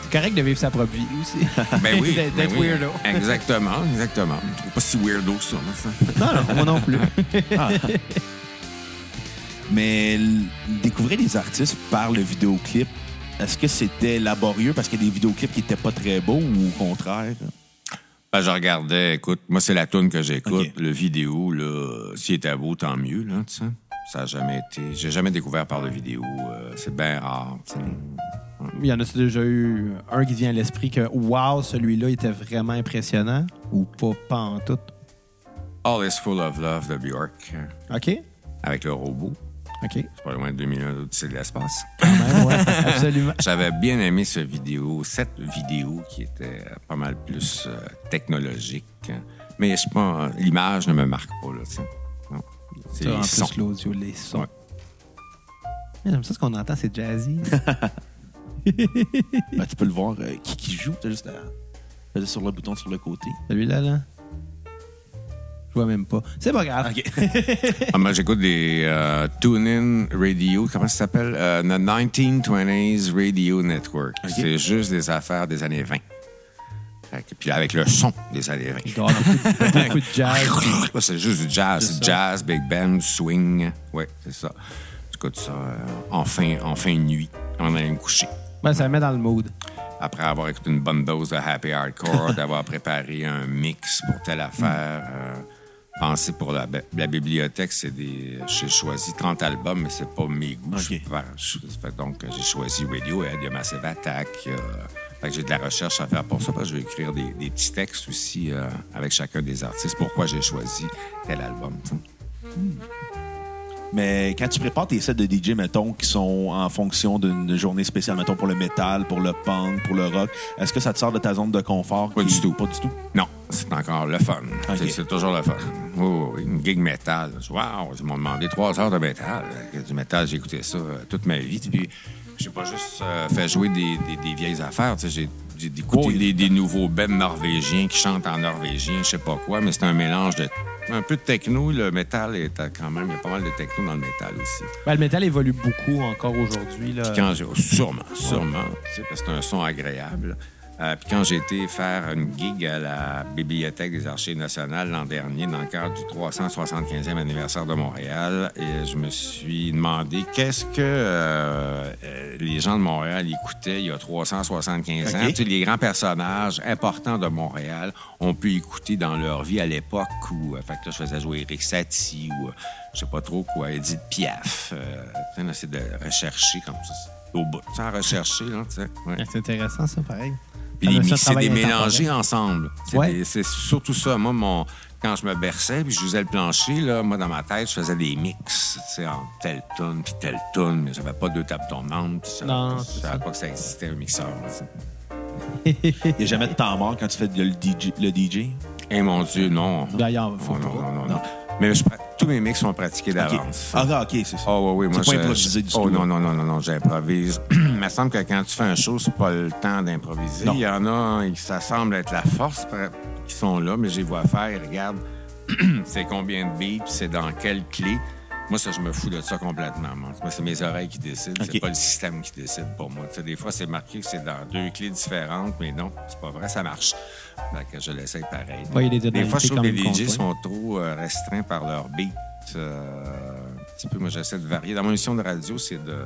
Speaker 2: c'est correct de vivre sa propre vie aussi.
Speaker 3: Ben oui.
Speaker 2: D'être
Speaker 3: ben oui.
Speaker 2: weirdo.
Speaker 3: Exactement, exactement. Je trouve pas si weirdo que ça, moi, ça.
Speaker 2: non, non, moi non plus.
Speaker 1: Ah. Mais découvrir les artistes par le vidéoclip, est-ce que c'était laborieux parce qu'il y a des vidéoclips qui n'étaient pas très beaux ou au contraire?
Speaker 3: Ben, je regardais, écoute, moi, c'est la tune que j'écoute. Le vidéo, là, s'il était beau, tant mieux, là, tu sais. Ça a jamais été. J'ai jamais découvert par le vidéo. euh, c'est bien rare.
Speaker 2: Il y en a déjà eu un qui vient à l'esprit que, wow, celui-là était vraiment impressionnant? Ou pas, pas en tout.
Speaker 3: All is full of love de Bjork,
Speaker 2: OK?
Speaker 3: avec le robot.
Speaker 2: OK.
Speaker 3: C'est pas loin de 2001 d'Odyssée de l'espace.
Speaker 2: Quand même, ouais, absolument.
Speaker 3: J'avais bien aimé ce vidéo, cette vidéo qui était pas mal plus euh, technologique. Mais je pas, l'image ne me marque pas, là, tu sais. Non. C'est les sons.
Speaker 2: plus, l'audio, les sons.
Speaker 3: Ouais.
Speaker 2: J'aime ça, ce qu'on entend, c'est jazzy.
Speaker 1: Ben, tu peux le voir euh, qui, qui joue, t'as juste à sur le bouton sur le côté.
Speaker 2: Celui-là, là. Je vois même pas. C'est pas grave.
Speaker 3: Ah, moi, j'écoute des euh, Tune-In Radio, comment ça s'appelle? Euh, the 1920s Radio Network. C'est juste des affaires des années 20. Puis avec le son des années 20.
Speaker 2: Il doit y avoir beaucoup, de jazz.
Speaker 3: Ouais, c'est juste du jazz.
Speaker 2: Ça.
Speaker 3: jazz, big band, swing. Oui, c'est ça. J'écoute ça euh, en, fin, en fin de nuit, avant d'aller me coucher.
Speaker 2: Ben, ça me met dans le mood.
Speaker 3: Après avoir écouté une bonne dose de happy hardcore, d'avoir préparé un mix pour telle affaire. euh, penser pour la, bi- la bibliothèque, c'est des. J'ai choisi 30 albums, mais c'est pas mes goûts. Je donc, j'ai choisi Radiohead, il y a Massive Attack. il y a- j'ai de la recherche à faire pour ça, parce que je vais écrire des, des petits textes aussi euh, avec chacun des artistes. Pourquoi j'ai choisi tel album. sais.
Speaker 1: Mais quand tu prépares tes sets de DJ, mettons, qui sont en fonction d'une journée spéciale, mettons, pour le métal, pour le punk, pour le rock, est-ce que ça te sort de ta zone de confort?
Speaker 3: Pas
Speaker 1: qui-
Speaker 3: du tout.
Speaker 1: Pas du tout?
Speaker 3: Non, c'est encore le fun. C'est- toujours le fun. Oui, oui. une gig métal. Wow, ils m'ont demandé trois heures de métal. Du métal, j'ai écouté ça euh, toute ma vie. Puis, j'ai pas juste euh, fait jouer des, des- des vieilles affaires. J'ai écouté
Speaker 1: Oui.
Speaker 3: des, des nouveaux bands norvégiens qui chantent en norvégien, je sais pas quoi, mais c'est un mélange de un peu de techno. Le métal est quand même, il y a pas mal de techno dans le métal aussi.
Speaker 2: Ben, le métal évolue beaucoup encore aujourd'hui.
Speaker 3: sûrement, sûrement, que c'est un son agréable. Euh, puis quand j'ai été faire une gig à la Bibliothèque des Archives nationales l'an dernier, dans le cadre du 375e anniversaire de Montréal, et je me suis demandé qu'est-ce que euh, euh, les gens de Montréal écoutaient il y a 375 ans. Tu sais, les grands personnages importants de Montréal ont pu écouter dans leur vie à l'époque où, fait que là, je faisais jouer Eric Satie ou je sais pas trop quoi, Edith Piaf. Euh, c'est de rechercher comme ça. Au bout, sans rechercher, là, tu sais. ouais.
Speaker 2: C'est intéressant, ça, pareil.
Speaker 3: Puis
Speaker 2: Ça
Speaker 3: les mixer, des
Speaker 2: intemporel.
Speaker 3: mélangés ensemble. C'est
Speaker 2: Ouais.
Speaker 3: des- C'est surtout ça. Moi, mon, quand je me berçais puis je faisais le plancher, là, moi, dans ma tête, je faisais des mix, tu sais, en telle tonne puis telle tonne, mais j'avais pas deux tables tournantes. puis ça-
Speaker 2: Non,
Speaker 3: Je savais pas que ça existait, un mixeur.
Speaker 1: Il n'y a jamais de temps mort quand tu fais le DJ. Le DJ.
Speaker 3: Eh mon Dieu, non.
Speaker 2: D'ailleurs, faut
Speaker 3: Oh, non,
Speaker 2: pas.
Speaker 3: non, non, non. Mais je tous mes mix sont pratiqués d'avance.
Speaker 1: Ah, OK, c'est ça.
Speaker 3: Oh, oui, oui. Moi,
Speaker 1: pas improvisé du
Speaker 3: oh,
Speaker 1: tout,
Speaker 3: non,
Speaker 1: là.
Speaker 3: non, non, non, non, j'improvise. Il me semble que quand tu fais un show, c'est pas le temps d'improviser.
Speaker 1: Non.
Speaker 3: Il y en a, et ça semble être la force qui sont là, mais je les vois faire. Ils regardent c'est combien de beats, c'est dans quelle clé. Moi, ça, je me fous de ça complètement. Moi, c'est mes oreilles qui décident.
Speaker 1: OK.
Speaker 3: C'est pas le système qui décide pour moi. Tu sais, des fois, c'est marqué que c'est dans deux clés différentes, mais non, c'est pas vrai, ça marche. Fait que je l'essaye pareil.
Speaker 2: Ouais, des
Speaker 3: Des fois, je trouve que les DJ sont trop euh, restreints par leur beat. Euh, un petit peu, moi, j'essaie de varier. Dans mon émission de radio, c'est de,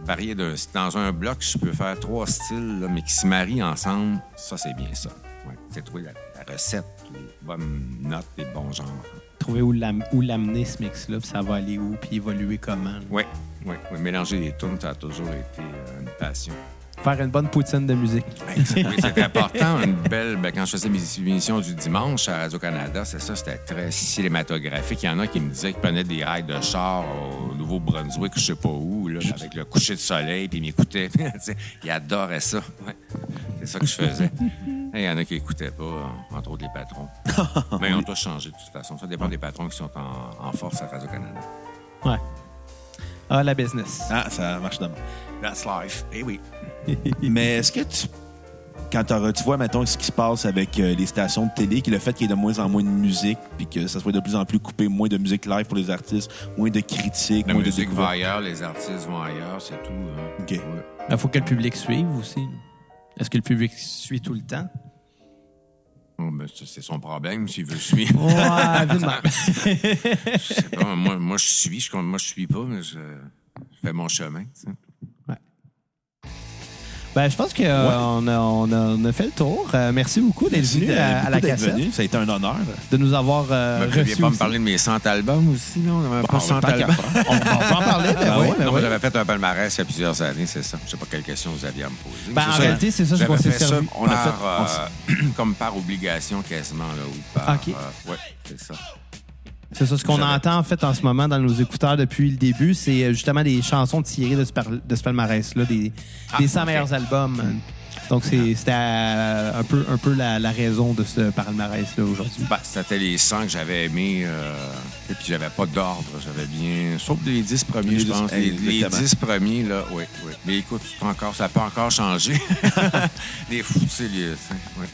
Speaker 3: varier d'un Dans un bloc, je peux faire trois styles, là, mais qui se marient ensemble. Ça, c'est bien ça. Ouais. C'est trouver la, la recette, les bonnes notes, les bons genres.
Speaker 2: Trouver où l'am- où l'amener, ce mix-là, puis ça va aller où, puis évoluer comment.
Speaker 3: Oui, oui, oui. Mélanger les tunes, ça a toujours été euh, une passion.
Speaker 2: Faire une bonne poutine de musique.
Speaker 3: Oui, c'est important. Une belle. ben, quand je faisais mes émissions du dimanche à Radio-Canada, c'est ça, c'était très cinématographique. Il y en a qui me disaient qu'ils prenaient des rails de char au Nouveau-Brunswick, je sais pas où, là, avec le coucher de soleil, puis ils m'écoutaient. Ils adoraient ça. Ouais. C'est ça que je faisais. Il y en a qui n'écoutaient pas, euh, entre autres les patrons. Mais ils ont tous changé de toute façon. Ça dépend des patrons qui sont en, en force à Radio-Canada.
Speaker 2: Ouais. Ah, la business.
Speaker 1: Ah, ça marche de même.
Speaker 3: That's life. Eh oui.
Speaker 1: Mais est-ce que tu. Quand tu vois, mettons, ce qui se passe avec euh, les stations de télé, que le fait qu'il y ait de moins en moins de musique, puis que ça soit de plus en plus coupé, moins de musique live pour les artistes, moins de critiques,
Speaker 3: La
Speaker 1: moins
Speaker 3: musique
Speaker 1: de
Speaker 3: va
Speaker 1: découvertes?
Speaker 3: ailleurs, les artistes vont ailleurs, c'est tout. hein.
Speaker 1: OK.
Speaker 3: Ouais.
Speaker 2: Il faut que le public suive aussi. Est-ce que le public suit tout le temps?
Speaker 3: Oh, ben, c'est son problème s'il veut suivre.
Speaker 2: Ouais,
Speaker 3: moi, moi, je suis, je, moi, je suis pas, mais je, je fais mon chemin.
Speaker 2: Ben, je pense qu'on on a, on a, on a fait le tour. Euh, merci beaucoup d'être venu
Speaker 1: de-
Speaker 2: à, la cassette,
Speaker 1: venu. Ça a été un honneur.
Speaker 2: de nous avoir euh,
Speaker 3: vous
Speaker 2: reçus
Speaker 3: pas me parler de mes 100 albums aussi, non? On avait pas
Speaker 1: Bon,
Speaker 3: 100
Speaker 1: tant qu'à
Speaker 3: albums.
Speaker 2: On, peut en parler, ben
Speaker 1: Ah
Speaker 2: oui, ben oui.
Speaker 3: moi, j'avais fait un palmarès il y a plusieurs années, c'est ça. Je sais pas quelle question vous aviez à me poser.
Speaker 2: Ben,
Speaker 3: C'est
Speaker 2: en
Speaker 3: ça.
Speaker 2: réalité, c'est ça, je suis
Speaker 3: fait ça, on a
Speaker 1: a
Speaker 3: fait euh, comme par obligation quasiment, là, ou par...
Speaker 2: OK.
Speaker 3: euh, ouais, c'est ça.
Speaker 2: C'est ça, ce qu'on entend en fait en ce moment dans nos écouteurs depuis le début, c'est euh, justement des chansons tirées de ce, par- de ce palmarès-là, des,
Speaker 3: Ah,
Speaker 2: des 100
Speaker 3: ok.
Speaker 2: meilleurs albums. Donc, c'est- c'était un peu, un peu la, la raison de ce palmarès-là aujourd'hui.
Speaker 3: Ben, c'était les 100 que j'avais aimés. euh, et puis, j'avais pas d'ordre. J'avais bien. Sauf les 10 premiers,
Speaker 1: Les
Speaker 3: je
Speaker 1: 10,
Speaker 3: pense. Les, les
Speaker 1: exactement.
Speaker 3: 10 premiers, là, oui, oui. Mais écoute, encore, ça peut encore changer. les fous, c'est les. Oui.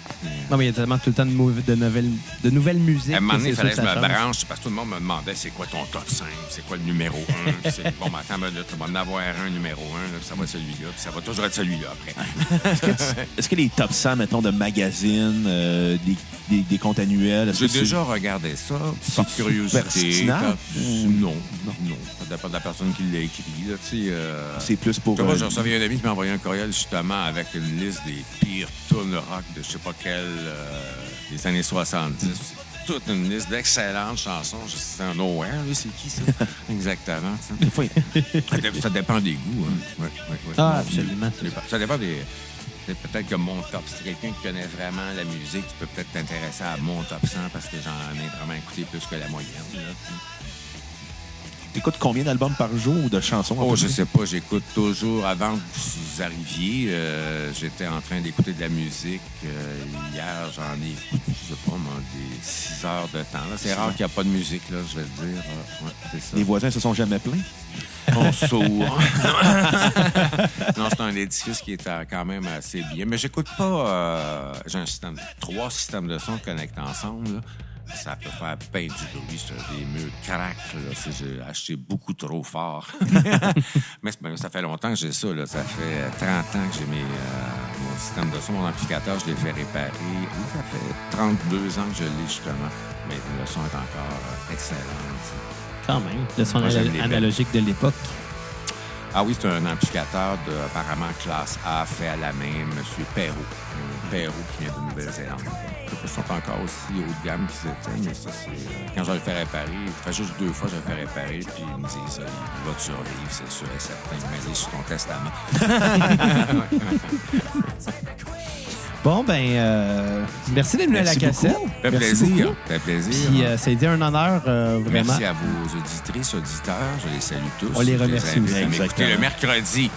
Speaker 2: Non, mais il y a tellement tout le temps de, mou- de nouvelles, de nouvelles musiques.
Speaker 3: À un moment donné, il
Speaker 2: c'est
Speaker 3: fallait que je me
Speaker 2: change.
Speaker 3: branche parce que tout le monde me demandait c'est quoi ton top 5, c'est quoi le numéro 1. C'est- bon, ben, attends, une minute, on va en avoir un numéro 1, là, puis ça va être celui-là, puis ça va toujours être celui-là après.
Speaker 1: Est-ce que, les top 100, mettons, de magazines, euh, des, des, des comptes annuels,
Speaker 3: J'ai
Speaker 1: c'est-
Speaker 3: déjà regardé ça, par
Speaker 1: C'est
Speaker 3: curiosité.
Speaker 1: pertinent?
Speaker 3: quand- Non, non. Ça dépend de la personne qui l'a écrit. Euh,
Speaker 1: c'est plus pour.
Speaker 3: Vois,
Speaker 1: euh,
Speaker 3: j'ai reçu un ami qui m'a envoyé un courriel justement avec une liste des pires tunes rock de je sais pas quelle euh, des années 70. Toute une liste d'excellentes chansons. Je sais un nowhere, c'est qui ça? Exactement. ça. dépend des goûts. Hein. Ouais, ouais, ouais.
Speaker 2: Ah, absolument.
Speaker 3: Ça dépend des. Peut-être que mon top, si quelqu'un qui connaît vraiment la musique, tu peux peut-être t'intéresser à mon top 100 parce que j'en ai vraiment écouté plus que la moyenne.
Speaker 1: T'écoutes combien d'albums par jour ou de chansons?
Speaker 3: Oh, je sais pas, j'écoute toujours. Avant que vous arriviez, euh, j'étais en train d'écouter de la musique. Euh, hier, j'en ai écouté, je sais pas, moi, des 6 heures de temps. C'est rare qu'il n'y a pas de musique, là, je vais te dire. Euh, ouais, c'est ça.
Speaker 1: Les voisins se sont jamais plaints?
Speaker 3: On sourd. non, c'est un édifice qui est quand même assez bien. Mais j'écoute pas. euh, J'ai un système, trois systèmes de son connectés ensemble. là. Ça peut faire peine du bruit, ça, des murs si j'ai acheté beaucoup trop fort. Mais c'est- ça fait longtemps que j'ai ça. Là. Ça fait euh, 30 ans que j'ai mes, euh, mon système de son, mon amplificateur, je l'ai fait réparer. Oui, ça fait 32 ans que je l'ai justement. Mais le son est encore euh, excellent.
Speaker 2: Quand même. Le son
Speaker 3: Moi,
Speaker 2: analogique de l'époque.
Speaker 3: Ah oui, c'est un amplificateur de, apparemment classe A fait à la main, M. Perrault. Perrault qui vient de Nouvelle-Zélande. S'ils sont encore aussi haut de gamme qu'ils étaient, mais ça, c'est. euh, Quand je le fais réparer, ça fait juste deux fois que je le fais réparer, puis ils me disent, euh, il va te survivre, c'est sûr et certain. Ils me disent sur ton testament.
Speaker 2: Bon, ben, euh, merci d'être venu à la cassette.
Speaker 3: fait
Speaker 2: Merci
Speaker 3: plaisir. fait plaisir.
Speaker 2: Puis, euh, ça a été un honneur, euh, vraiment.
Speaker 3: Merci à vos auditrices, auditeurs. Je les salue tous.
Speaker 2: On les remercie
Speaker 1: Exactement.
Speaker 3: le mercredi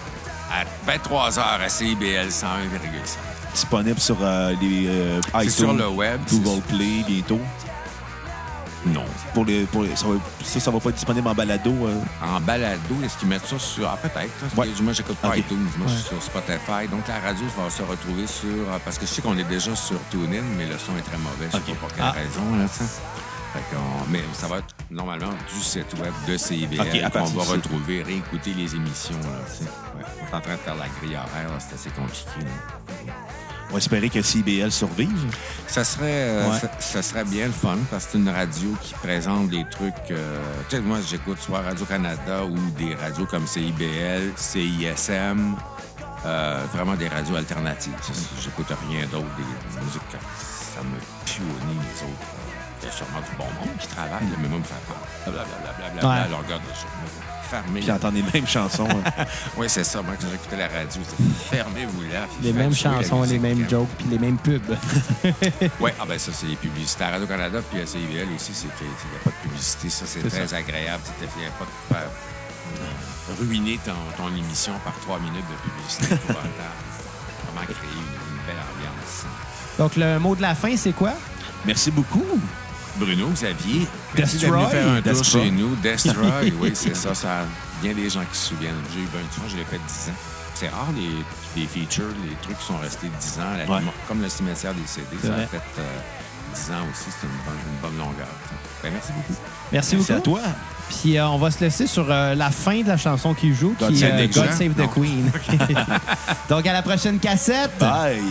Speaker 3: à 23h à CIBL 101,5.
Speaker 1: Disponible sur euh, les euh, iTunes,
Speaker 3: sur le web.
Speaker 1: Google Play bientôt.
Speaker 3: Non.
Speaker 1: Pour les, pour les- ça, va, ça, ça va pas être disponible en balado. euh.
Speaker 3: En balado, est-ce qu'ils mettent ça sur. Ah, peut-être. là.
Speaker 1: Ouais.
Speaker 3: Moi, j'écoute pas
Speaker 1: Ok.
Speaker 3: iTunes, moi, je suis
Speaker 2: Ouais.
Speaker 3: sur Spotify. Donc, la radio va se retrouver sur. Parce que je sais qu'on est déjà sur TuneIn, mais le son est très mauvais. Je sais
Speaker 1: Ok.
Speaker 3: pas pour quelle
Speaker 2: Ah.
Speaker 3: raison, là, sais. Fait qu'on- Mais ça va être normalement du site web de CIBL
Speaker 1: Ok, à
Speaker 3: qu'on va retrouver, réécouter les émissions. Là, sais. Ouais. On est en train de faire la grille horaire, c'est assez compliqué. là.
Speaker 1: On va espérer que CBL survive.
Speaker 3: Ça serait, euh,
Speaker 2: Ouais.
Speaker 3: ça, ça serait bien le fun parce que c'est une radio qui présente des trucs. euh, tu sais, moi, j'écoute soit Radio-Canada ou des radios comme CIBL, CISM, euh, vraiment des radios alternatives. J'écoute rien d'autre, des musiques comme ça me pue au nez, les autres. Il y a sûrement du bon monde qui travaille, mais moi, me fait peur. Blablabla,
Speaker 2: Ouais.
Speaker 3: à longueur de journée. Fermez.
Speaker 1: Puis j'entends les mêmes chansons. hein.
Speaker 3: Oui, c'est ça. Moi, quand j'écoutais la radio, c'était fermez-vous là. puis
Speaker 2: Les mêmes chansons, les
Speaker 3: musique
Speaker 2: mêmes jokes, puis les mêmes pubs.
Speaker 3: oui, ah ben ça, c'est les publicités. À Radio-Canada puis à CIVL aussi, c'est qu'il n'y a pas de publicité. Ça, c'est très
Speaker 2: ça.
Speaker 3: agréable. Tu n'y a pas de faire euh, ruiner ton, ton émission par trois minutes de publicité pour. Vraiment créer une, une belle ambiance.
Speaker 2: Donc, le mot de la fin, c'est quoi?
Speaker 1: Merci beaucoup.
Speaker 3: Bruno, Xavier,
Speaker 2: Destroy?
Speaker 3: venu faire un tour
Speaker 1: Destroy.
Speaker 3: chez nous. Destroy, oui, c'est ça. Ça bien des gens qui se souviennent. J'ai eu ben du temps, je l'ai fait 10 ans. C'est rare, les, les features, les trucs qui sont restés 10 ans. la-
Speaker 1: Ouais.
Speaker 3: Comme le cimetière des CD, ça
Speaker 2: vrai.
Speaker 3: a fait euh, 10 ans aussi. C'est une bonne, une bonne longueur. Ben, merci beaucoup.
Speaker 2: Merci,
Speaker 1: Merci à
Speaker 2: beaucoup.
Speaker 1: toi.
Speaker 2: Puis euh, on va se laisser sur euh, la fin de la chanson qu'il joue,
Speaker 3: God
Speaker 2: qui est God. Save the
Speaker 3: Non.
Speaker 2: Queen. Donc, à la prochaine cassette.
Speaker 1: Bye.